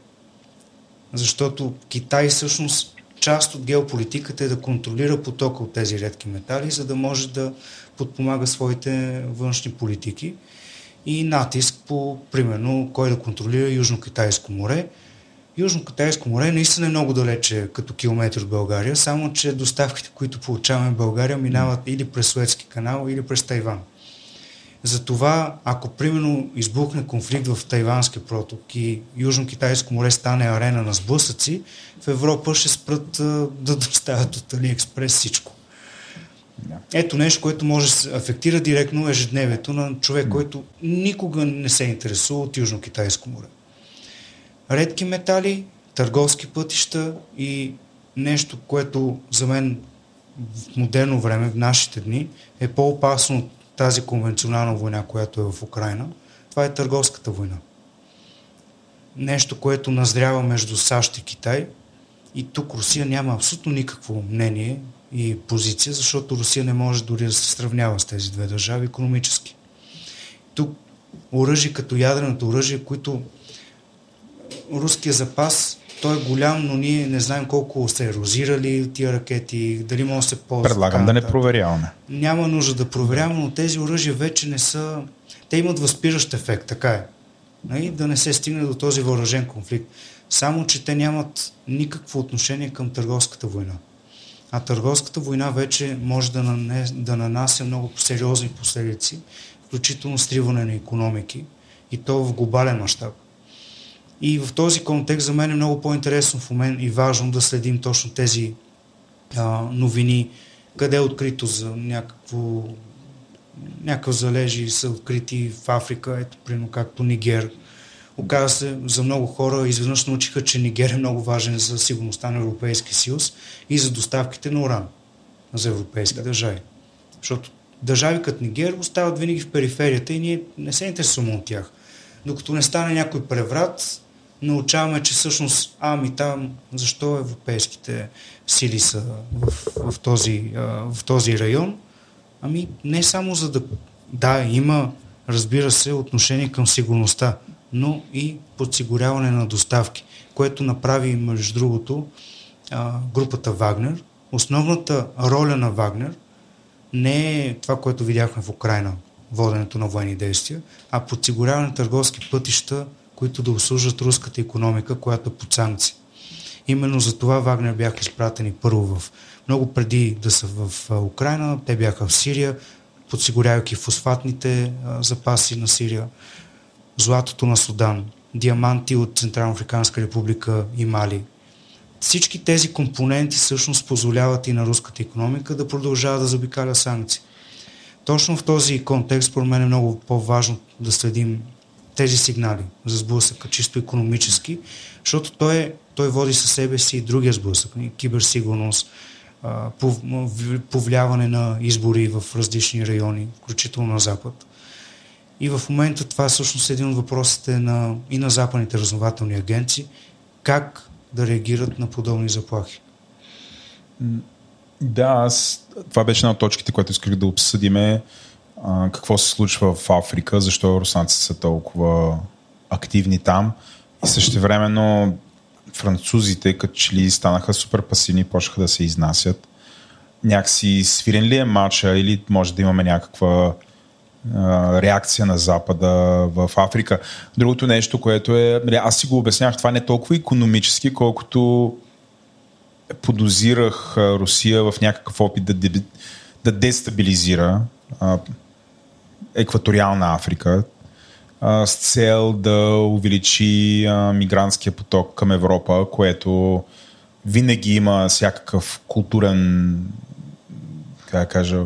Защото Китай всъщност част от геополитиката е да контролира потока от тези редки метали, за да може да подпомага своите външни политики и натиск по, примерно, кой да контролира Южно-Китайско море. Южно-Китайско море наистина е много далече като километр от България, само че доставките, които получаваме в България, минават или през Суетски канал, или през Тайван. Затова, ако примерно избухне конфликт в Тайванския проток и Южно-Китайско море стане арена на сблъсъци, в Европа ще спрат да доставят от Алиекспрес всичко. Ето нещо, което може да се афектира директно ежедневието на човек, който никога не се интересува от Южно-Китайско море. Редки метали, търговски пътища и нещо, което за мен в модерно време, в нашите дни, е по-опасно от тази конвенционална война, която е в Украина. Това е търговската война. Нещо, което назрява между САЩ и Китай. И тук Русия няма абсолютно никакво мнение и позиция, защото Русия не може дори да се сравнява с тези две държави економически. Тук оръжие като ядреното оръжие, които руския запас, той е голям, но ние не знаем колко са ерозирали тия ракети, дали може да се ползват. Предлагам да не проверяваме. Няма нужда да проверяваме, но тези оръжия вече не са... Те имат възпиращ ефект, така е. Нали? Да не се стигне до този въоръжен конфликт. Само, че те нямат никакво отношение към търговската война. А търговската война вече може да, нанес, да нанася много сериозни последици, включително сриване на економики и то в глобален мащаб. И в този контекст за мен е много по-интересно в момент и важно да следим точно тези а, новини, къде е открито за някакво някакъв залежи са открити в Африка, ето примерно както Нигер, Оказва се, за много хора изведнъж научиха, че Нигер е много важен за сигурността на Европейския съюз и за доставките на уран за европейски да. държави. Защото държави като Нигер остават винаги в периферията и ние не се интересуваме от тях. Докато не стане някой преврат, научаваме, че всъщност, ами там, защо европейските сили са в, в, този, в този район? Ами не само за да... Да, има, разбира се, отношение към сигурността, но и подсигуряване на доставки, което направи, между другото, групата Вагнер. Основната роля на Вагнер не е това, което видяхме в Украина, воденето на военни действия, а подсигуряване на търговски пътища, които да обслужват руската економика, която е под санкции. Именно за това Вагнер бяха изпратени първо в много преди да са в Украина, те бяха в Сирия, подсигурявайки фосфатните запаси на Сирия, златото на Судан, диаманти от Централно Африканска република и Мали. Всички тези компоненти всъщност позволяват и на руската економика да продължава да забикаля санкции. Точно в този контекст, според мен е много по-важно да следим тези сигнали за сблъсъка, чисто економически, защото той, той води със себе си и другия сблъсък, киберсигурност, повлияване на избори в различни райони, включително на Запад. И в момента това е всъщност един от въпросите на, и на западните разнователни агенции, как да реагират на подобни заплахи. Да, аз, това беше една от точките, която исках да обсъдиме. Какво се случва в Африка, защо руснаците са толкова активни там и също времено французите като че ли станаха супер пасивни, почнаха да се изнасят. Някакси свирен ли е матча или може да имаме някаква а, реакция на Запада в Африка. Другото нещо, което е, нали, аз си го обяснях, това не е толкова економически, колкото подозирах Русия в някакъв опит да, да дестабилизира екваториална Африка а, с цел да увеличи а, мигрантския поток към Европа, което винаги има всякакъв културен как да кажа,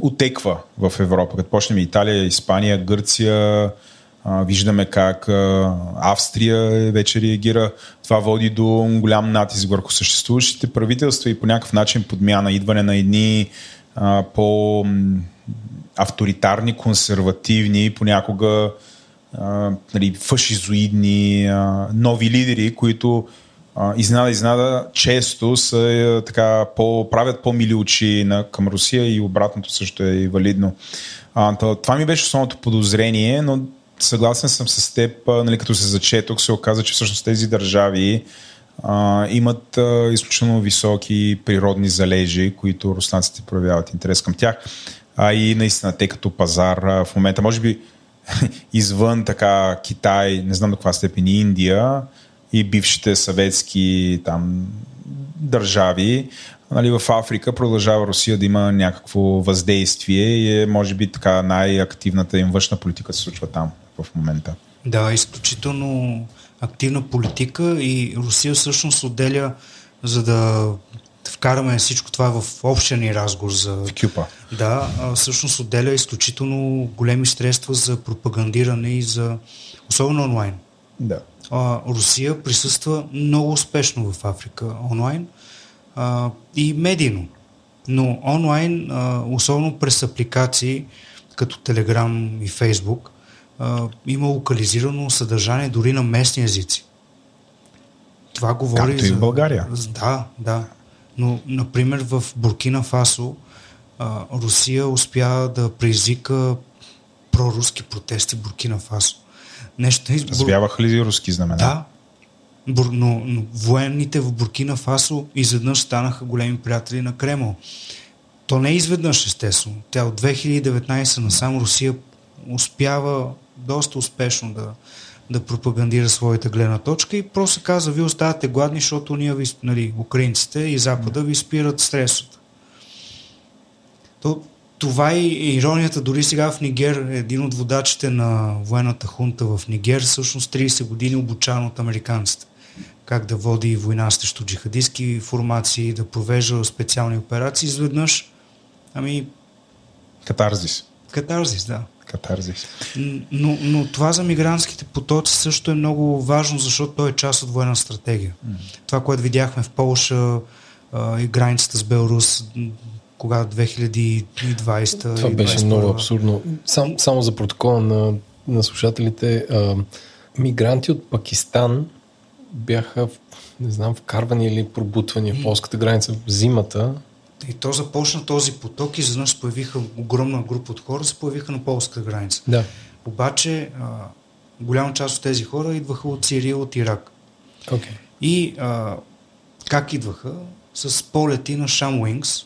отеква в Европа. Като почнем Италия, Испания, Гърция, виждаме как Австрия вече реагира. Това води до голям натиск върху съществуващите правителства и по някакъв начин подмяна, идване на едни по авторитарни, консервативни, понякога а, нали, фашизоидни а, нови лидери, които изнада, изнада, често са така, по, правят по-мили очи на, към Русия и обратното също е и валидно. А, това ми беше основното подозрение, но съгласен съм с теб, нали, като се зачетох, се оказа, че всъщност тези държави а, имат а, изключително високи природни залежи, които руснаците проявяват интерес към тях. А и наистина, те като пазар в момента, може би извън така Китай, не знам до каква степен и Индия, и бившите съветски там държави. Нали, в Африка продължава Русия да има някакво въздействие и е, може би, така най-активната им външна политика се случва там в момента. Да, изключително активна политика и Русия всъщност отделя, за да вкараме всичко това в общия ни разговор за... В Кюпа. Да, всъщност отделя изключително големи средства за пропагандиране и за... особено онлайн. Да а, Русия присъства много успешно в Африка онлайн а, и медийно. Но онлайн, а, особено през апликации като Telegram и Facebook, а, има локализирано съдържание дори на местни езици. Това говори Както и в България. Да, да. Но, например, в Буркина Фасо а, Русия успя да предизвика проруски протести в Буркина Фасо нещо. Развяваха ли руски знамена? Да. Бур, но, но военните в Буркина Фасо изведнъж станаха големи приятели на Кремъл. То не е изведнъж, естествено. Тя от 2019 насам Русия успява доста успешно да, да пропагандира своята гледна точка и просто каза, вие оставате гладни, защото ние ви, нали, украинците и Запада ви спират стресото. То, това е иронията. Дори сега в Нигер, един от водачите на военната хунта в Нигер, всъщност 30 години обучан от американците. Как да води война срещу джихадистски формации, да провежда специални операции. Изведнъж, ами... Катарзис. Катарзис, да. Катарзис. Но, но това за мигрантските потоци също е много важно, защото той е част от военна стратегия. Mm. Това, което видяхме в Полша и границата с Беларус, кога 2020. Това беше много абсурдно. Сам, само за протокола на, на слушателите, а, мигранти от Пакистан бяха, не знам, вкарвани или пробутвани в полската граница в зимата. И то започна този поток и изведнъж появиха огромна група от хора, се появиха на полската граница. Да. Обаче а, голяма част от тези хора идваха от Сирия, от Ирак. Okay. И а, как идваха? С полети на Wings,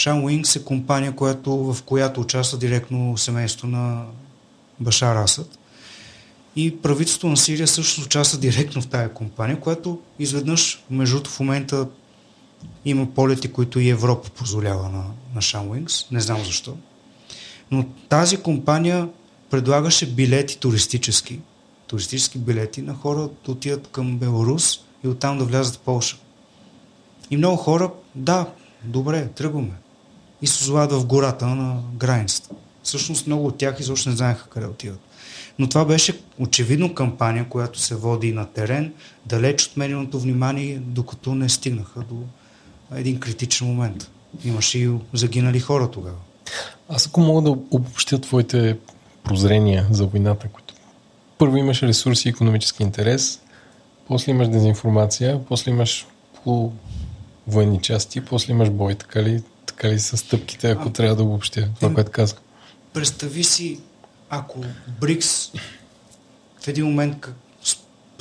Шан Wings е компания, която, в която участва директно семейство на Башар Асад. И правителството на Сирия също участва директно в тая компания, която изведнъж, между в момента има полети, които и Европа позволява на, на Shamwings. Не знам защо. Но тази компания предлагаше билети туристически, туристически билети на хора да отидат към Беларус и оттам да влязат в Польша. И много хора, да, добре, тръгваме. И се озовават в гората на границата. Всъщност много от тях изобщо не знаеха къде отиват. Но това беше очевидно кампания, която се води на терен, далеч от медийното внимание, докато не стигнаха до един критичен момент. Имаше и загинали хора тогава. Аз ако мога да обобщя твоите прозрения за войната, които първо имаш ресурси и економически интерес, после имаш дезинформация, после имаш военни части, после имаш бой, така ли, така ли са стъпките, ако а, трябва да обобщя това, което казах? Представи си, ако БРИКС в един момент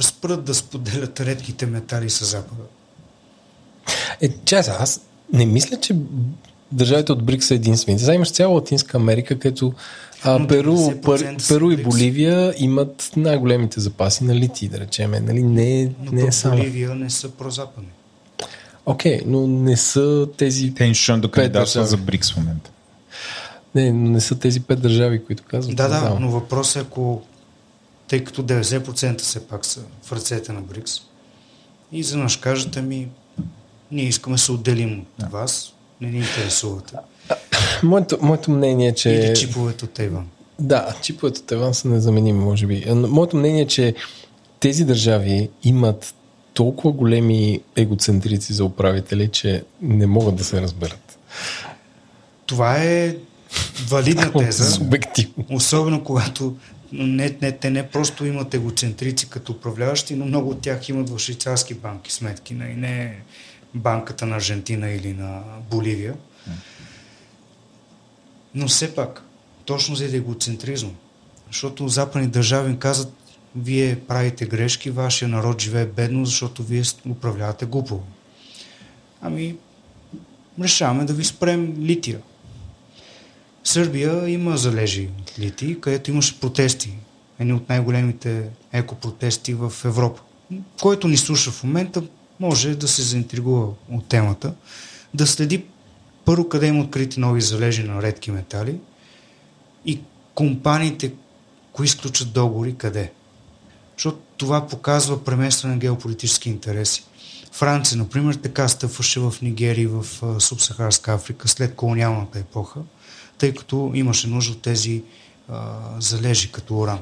спрат да споделят редките метали с Запада. Е, часа, аз не мисля, че държавите от БРИКС са единствените. Сега имаш цяла Латинска Америка, където а, Перу, Пер, Перу и Боливия имат най-големите запаси на лити, да речем. Нали? Не, Но не е само. Боливия не са прозападни. Окей, okay, но не са тези. Те нищо да кандидатстват за БРИКС в момента. Не, но не са тези пет държави, които казват. Да, да, но въпросът е ако, тъй като 90% все пак са в ръцете на БРИКС, и за наш кажете ми, ние искаме да се отделим от да. вас, не ни интересувате. Моето, моето мнение е, че... Или чиповете от Тайван. Да, чиповете от Тайван са незаменими, може би. Моето мнение е, че тези държави имат толкова големи егоцентрици за управители, че не могат да се разберат. Това е валидна теза. Субективно. Особено когато не, не, те не просто имат егоцентрици като управляващи, но много от тях имат в швейцарски банки сметки, и не банката на Аржентина или на Боливия. Но все пак, точно за егоцентризъм. Защото западни държави казват, вие правите грешки, вашия народ живее бедно, защото вие управлявате глупо. Ами, решаваме да ви спрем лития. Сърбия има залежи от литий, където имаше протести. Едни от най-големите екопротести в Европа. Който ни слуша в момента, може да се заинтригува от темата, да следи първо къде има открити нови залежи на редки метали и компаниите, кои изключат договори, къде. Защото това показва преместване на геополитически интереси. Франция, например, така стъпваше в Нигерия и в Субсахарска Африка след колониалната епоха, тъй като имаше нужда от тези а, залежи като уран.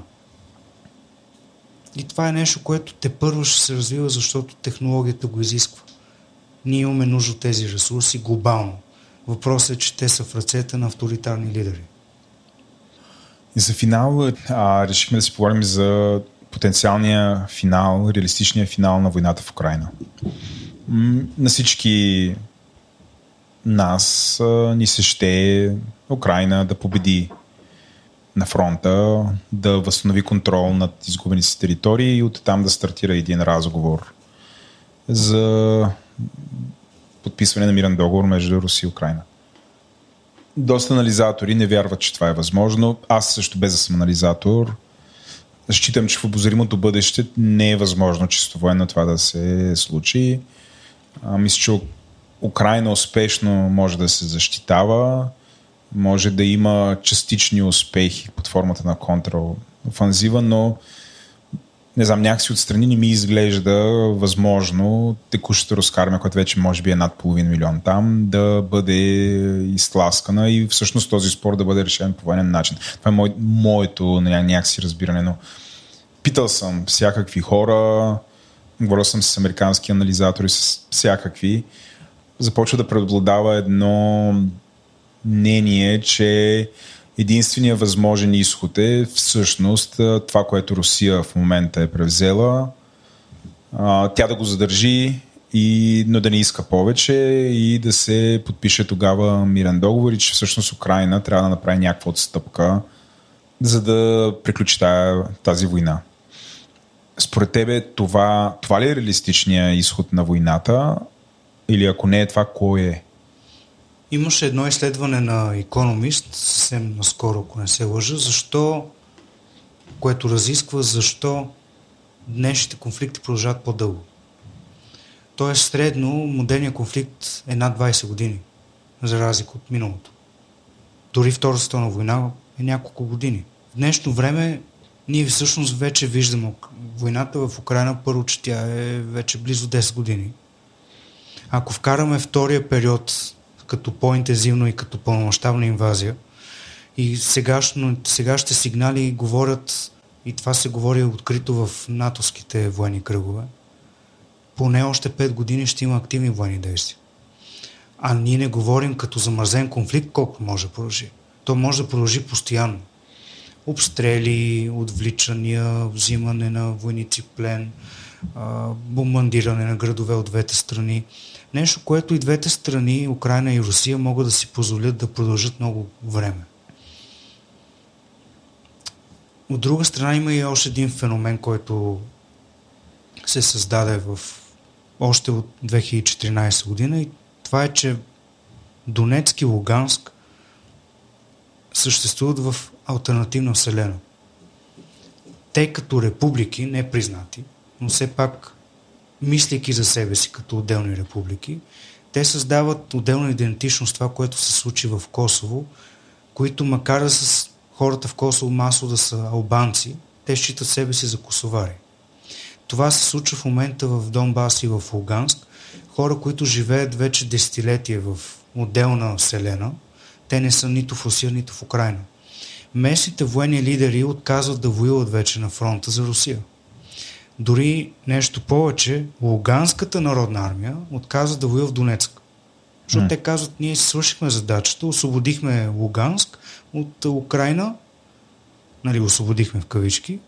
И това е нещо, което те първо ще се развива, защото технологията го изисква. Ние имаме нужда от тези ресурси глобално. Въпросът е, че те са в ръцете на авторитарни лидери. И за финал а, решихме да си поговорим за потенциалния финал, реалистичния финал на войната в Украина. На всички нас а, ни се ще Украина да победи на фронта, да възстанови контрол над изгубените си територии и оттам да стартира един разговор за подписване на мирен договор между Русия и Украина. Доста анализатори не вярват, че това е възможно. Аз също без да съм анализатор, считам, че в обозримото бъдеще не е възможно чисто военно това да се случи. А, мисля, че Украина успешно може да се защитава може да има частични успехи под формата на контраофанзива, но не знам, някакси отстрани не ми изглежда възможно текущата руска армия, която вече може би е над половин милион там, да бъде изтласкана и всъщност този спор да бъде решен по военен начин. Това е мое, моето някакси разбиране, но питал съм всякакви хора, говорил съм с американски анализатори, с всякакви. Започва да преобладава едно мнение, че единствения възможен изход е всъщност това, което Русия в момента е превзела, тя да го задържи, и, но да не иска повече и да се подпише тогава мирен договор и че всъщност Украина трябва да направи някаква отстъпка, за да приключи тази война. Според тебе това, това ли е реалистичният изход на войната или ако не е това, кой е? Имаше едно изследване на Economist, съвсем наскоро, ако не се лъжа, защо което разисква защо днешните конфликти продължават по-дълго. Тоест, средно модерният конфликт е над 20 години, за разлика от миналото. Дори Втората световна война е няколко години. В днешно време ние всъщност вече виждаме войната в Украина, първо, че тя е вече близо 10 години. Ако вкараме втория период като по-интензивно и като пълномащабна инвазия, и сегашно, сегашните сигнали говорят, и това се говори открито в натовските военни кръгове, поне още 5 години ще има активни военни действия. А ние не говорим като замързен конфликт колко може да продължи. То може да продължи постоянно. Обстрели, отвличания, взимане на войници плен, бомбандиране на градове от двете страни. Нещо, което и двете страни, Украина и Русия, могат да си позволят да продължат много време. От друга страна има и още един феномен, който се създаде в още от 2014 година и това е, че Донецк и Луганск съществуват в альтернативна вселена. Те като републики, не признати, но все пак мислейки за себе си като отделни републики, те създават отделна идентичност, това, което се случи в Косово, които макар да с хората в Косово масово да са албанци, те считат себе си за косовари. Това се случва в момента в Донбас и в Луганск. Хора, които живеят вече десетилетия в отделна вселена, те не са нито в Русия, нито в Украина. Местните военни лидери отказват да воюват вече на фронта за Русия. Дори нещо повече, Луганската народна армия отказва да воюва в Донецк. Защото mm. те казват, ние свършихме задачата, освободихме Луганск от Украина, нали, освободихме в кавички,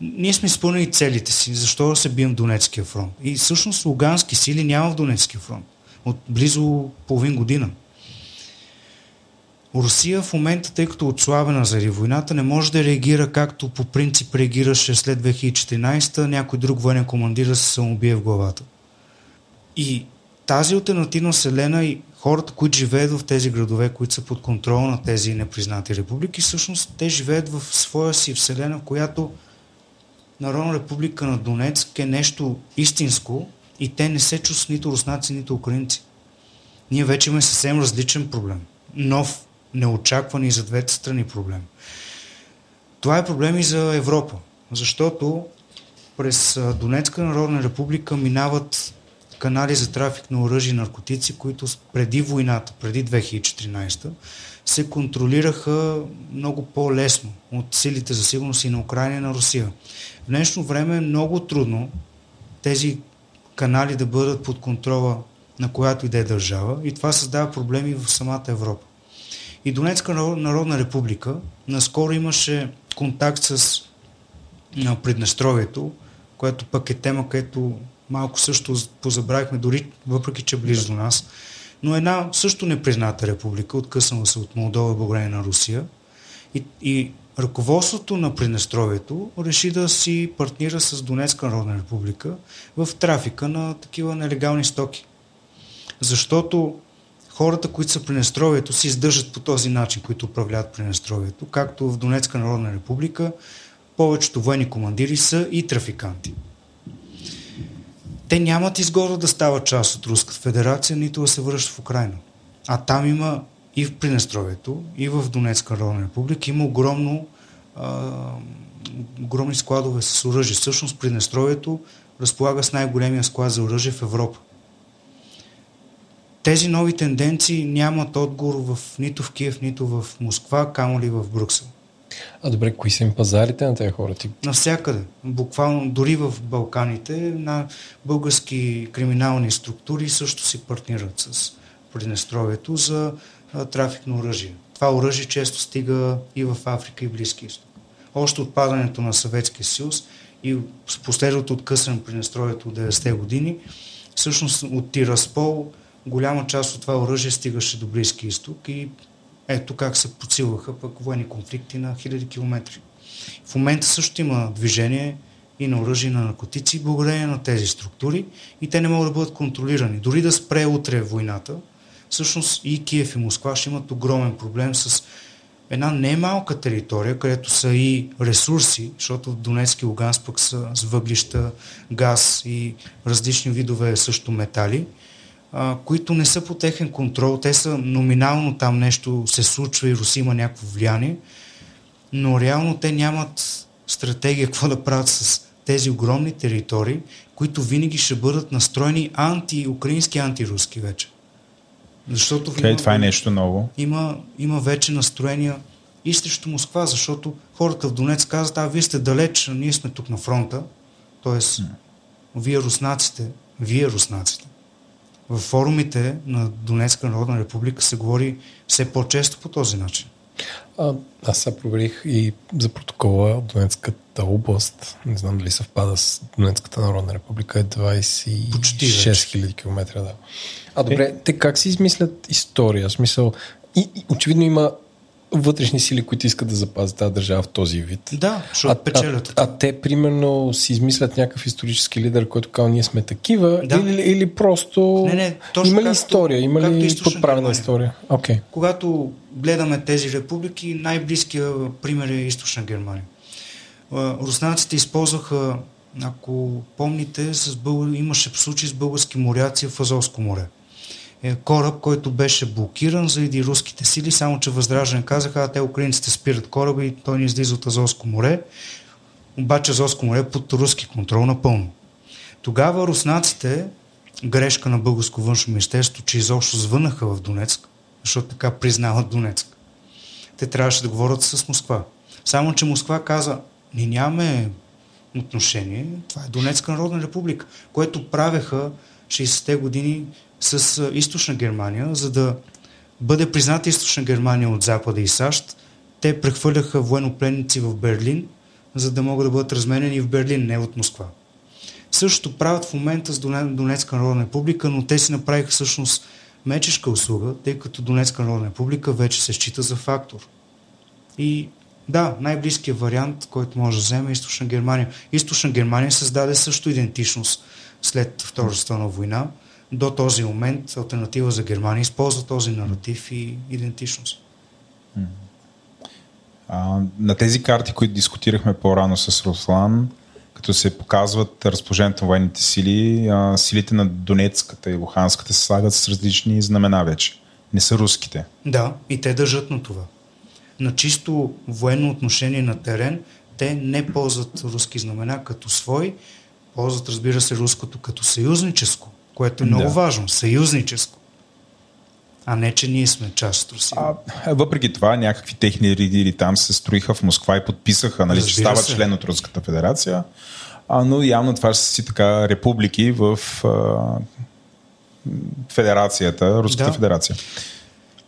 ние сме изпълнили целите си, защо да се бием в Донецкия фронт. И всъщност лугански сили няма в Донецкия фронт. От близо половин година. Русия в момента, тъй като отслабена заради войната, не може да реагира както по принцип реагираше след 2014, някой друг военен командир да се самоубие в главата. И тази альтернативна вселена и хората, които живеят в тези градове, които са под контрол на тези непризнати републики, всъщност те живеят в своя си вселена, в която Народна република на Донецк е нещо истинско и те не се чувстват нито руснаци, нито украинци. Ние вече имаме съвсем различен проблем. Нов, неочакван и за двете страни проблем. Това е проблем и за Европа, защото през Донецка народна република минават канали за трафик на оръжие и наркотици, които преди войната, преди 2014 се контролираха много по-лесно от силите за сигурност и на Украина и на Русия. В днешно време е много трудно тези канали да бъдат под контрола на която и да е държава и това създава проблеми в самата Европа. И Донецка народна република наскоро имаше контакт с Приднестровието, което пък е тема, където малко също позабравихме, дори въпреки, че е близо до нас. Но една също непризната република, откъснала се от Молдова, благодарение на Русия. И, и ръководството на Приднестровието реши да си партнира с Донецка народна република в трафика на такива нелегални стоки. Защото хората, които са при Приднестровието, се издържат по този начин, които управляват Приднестровието, както в Донецка народна република повечето военни командири са и трафиканти те нямат изгода да стават част от Руската федерация, нито да се връщат в Украина. А там има и в Принестровието, и в Донецка народна република има огромно, а, огромни складове с оръжие. Всъщност Принестровието разполага с най-големия склад за оръжие в Европа. Тези нови тенденции нямат отговор в, нито в Киев, нито в Москва, камо ли в Брюксел. А добре, кои са им пазарите на тези хора? Ти... Навсякъде. Буквално, дори в Балканите, на български криминални структури също си партнират с Приднестровието за трафик на оръжие. Това оръжие често стига и в Африка и Близки изток. Още от падането на Съветския съюз и с последното откъсване на Приднестровието от 90-те години, всъщност от Тираспол голяма част от това оръжие стигаше до Близки изток и ето как се подсилваха пък военни конфликти на хиляди километри. В момента също има движение и на оръжие на наркотици благодарение на тези структури и те не могат да бъдат контролирани. Дори да спре утре войната, всъщност и Киев и Москва ще имат огромен проблем с една немалка територия, където са и ресурси, защото в Донецки и Луганск пък са с въглища, газ и различни видове също метали, а, които не са по техен контрол. Те са номинално там нещо се случва и Русия има някакво влияние, но реално те нямат стратегия какво да правят с тези огромни територии, които винаги ще бъдат настроени анти-украински, анти-руски вече. Защото okay, има, това е нещо ново. Има, има вече настроения и срещу Москва, защото хората в Донец казват, а вие сте далеч, ние сме тук на фронта. Тоест, mm. вие руснаците, вие руснаците. В форумите на Донецка народна република се говори все по-често по този начин. А, аз сега проверих и за протокола Донецката област, не знам дали съвпада с Донецката народна република, е 26 000 км. Да. А добре, е. те как си измислят история? В смисъл, и, и очевидно има вътрешни сили, които искат да запазят тази държава в този вид. Да, защото а, печелят. А, а те, примерно, си измислят някакъв исторически лидер, който казва, ние сме такива, да. или, или просто... Не, не, точно има ли както, история? Има ли подправена Германия. история? Okay. Когато гледаме тези републики, най-близкия пример е Източна Германия. Руснаците използваха, ако помните, с бъл... имаше случай с български моряци в Азовско море е кораб, който беше блокиран заради руските сили, само че Възраждане казаха, а те украинците спират кораба и той не излиза от Азовско море. Обаче Азовско море е под руски контрол напълно. Тогава руснаците, грешка на българско външно министерство, че изобщо звънаха в Донецк, защото така признават Донецк. Те трябваше да говорят с Москва. Само, че Москва каза, ние нямаме отношение, това е Донецка народна република, което правеха 60-те години с източна Германия, за да бъде призната източна Германия от Запада и САЩ, те прехвърляха военнопленници в Берлин, за да могат да бъдат разменени в Берлин, не от Москва. Същото правят в момента с Донецка народна република, но те си направиха всъщност мечешка услуга, тъй като Донецка народна република вече се счита за фактор. И да, най-близкият вариант, който може да вземе е Източна Германия. Източна Германия създаде също идентичност след Втората световна война до този момент альтернатива за Германия използва този наратив и идентичност. А, на тези карти, които дискутирахме по-рано с Руслан, като се показват разположението на военните сили, а, силите на Донецката и Луханската се слагат с различни знамена вече. Не са руските. Да, и те държат на това. На чисто военно отношение на терен, те не ползват руски знамена като свои, ползват, разбира се, руското като съюзническо което е много да. важно, съюзническо. А не, че ние сме част от Русия. А, въпреки това, някакви техни лидери там се строиха в Москва и подписаха, нали, че стават се. член от Руската федерация. А, но явно това са си така републики в а, федерацията, Руската да. федерация.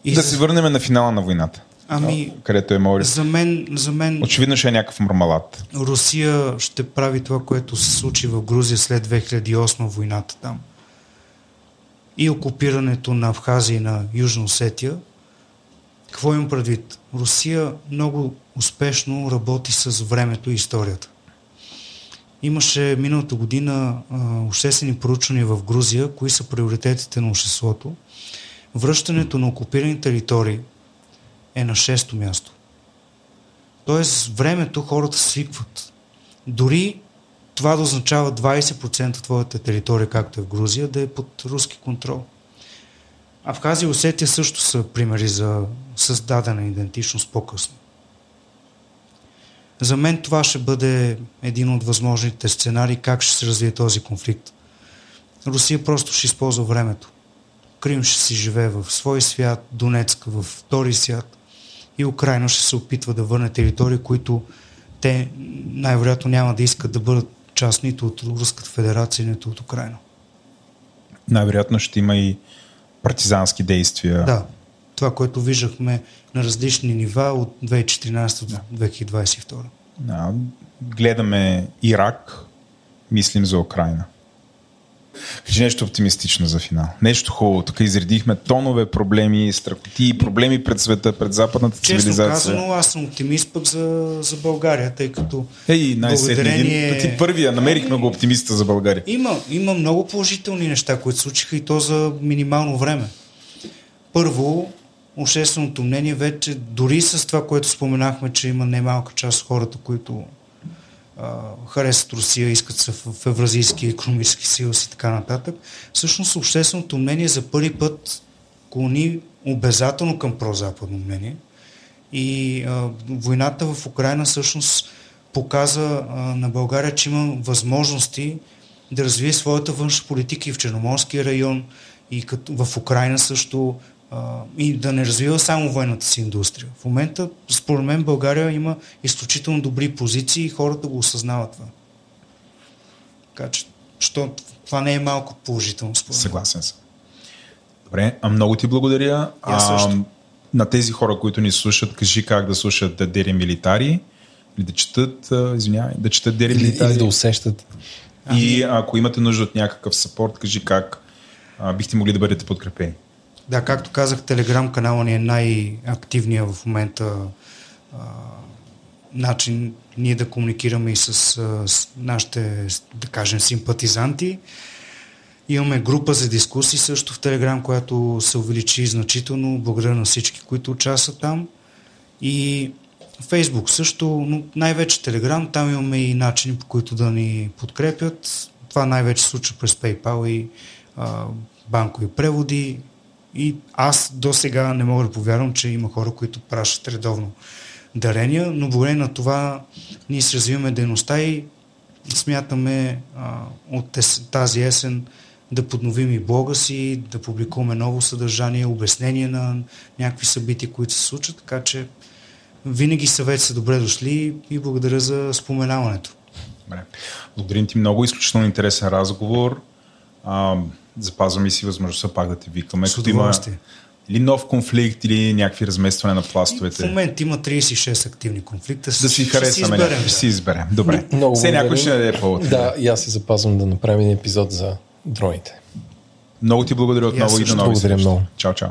И да за... се върнем на финала на войната. Ами, където е Морис. За мен, за мен. Очевидно ще е някакъв мармалат. Русия ще прави това, което се случи в Грузия след 2008 войната там и окупирането на Абхазия и на Южна Осетия, какво им предвид? Русия много успешно работи с времето и историята. Имаше миналата година обществени проучвания в Грузия, кои са приоритетите на обществото. Връщането на окупирани територии е на шесто място. Тоест, времето хората свикват. Дори това да означава 20% от твоята територия, както е в Грузия, да е под руски контрол. А в Хази Осетия също са примери за създадена идентичност по-късно. За мен това ще бъде един от възможните сценарии как ще се развие този конфликт. Русия просто ще използва времето. Крим ще си живее в свой свят, Донецк в втори свят и Украина ще се опитва да върне територии, които те най-вероятно няма да искат да бъдат част нито от Руската федерация, нито от Украина. Най-вероятно ще има и партизански действия. Да, това, което виждахме на различни нива от 2014 до 2022. Да, гледаме Ирак, мислим за Украина. Кажи нещо оптимистично за финал. Нещо хубаво. Тук изредихме тонове проблеми, страхоти, проблеми пред света, пред западната Честно цивилизация. Честно казано, аз съм оптимист пък за, за България, тъй като Ей, благодарение... Ти първия, намерихме го оптимиста за България. Има, има много положителни неща, които случиха и то за минимално време. Първо, общественото мнение вече, дори с това, което споменахме, че има немалка част от хората, които харесват Русия, искат се в, в Евразийски економически съюз и така нататък, всъщност общественото мнение за първи път клони обязателно към прозападно мнение. И а, войната в Украина всъщност показа а, на България, че има възможности да развие своята външна политика и в Черноморския район, и като, в Украина също, а, и да не развива само военната си индустрия. В момента, според мен, България има изключително добри позиции и хората го осъзнават това. Така че, що, това не е малко положително. Според Съгласен съм. Добре, а много ти благодаря. А, на тези хора, които ни слушат, кажи как да слушат Дери Милитари или да четат, извинявай, да четат Дери Милитари. Или да усещат. И ако имате нужда от някакъв сапорт, кажи как а, бихте могли да бъдете подкрепени. Да, както казах, Телеграм канала ни е най-активният в момента а, начин ние да комуникираме и с, с нашите, да кажем, симпатизанти. Имаме група за дискусии също в Телеграм, която се увеличи значително. Благодаря на всички, които участват там. И Фейсбук също, но най-вече Телеграм. Там имаме и начини по които да ни подкрепят. Това най-вече случва през PayPal и а, банкови преводи. И аз до сега не мога да повярвам, че има хора, които пращат редовно дарения, но благодарение на това ние се развиваме дейността и смятаме а, от тази есен да подновим и блога си, да публикуваме ново съдържание, обяснение на някакви събития, които се случат, така че винаги съвети са добре дошли и благодаря за споменаването. Добре. Благодарим ти много, изключително интересен разговор. А, запазваме си възможността пак да те викаме. С удоволствие. Или нов конфликт, или някакви разместване на пластовете. В момента има 36 активни конфликта. Да си харесваме, ще си изберем, да. си изберем. Добре. Много Все някой ще даде повод. Да, и аз си запазвам да направим един епизод за дроните. Много ти благодаря отново и, и до нови Благодаря много. Чао, чао.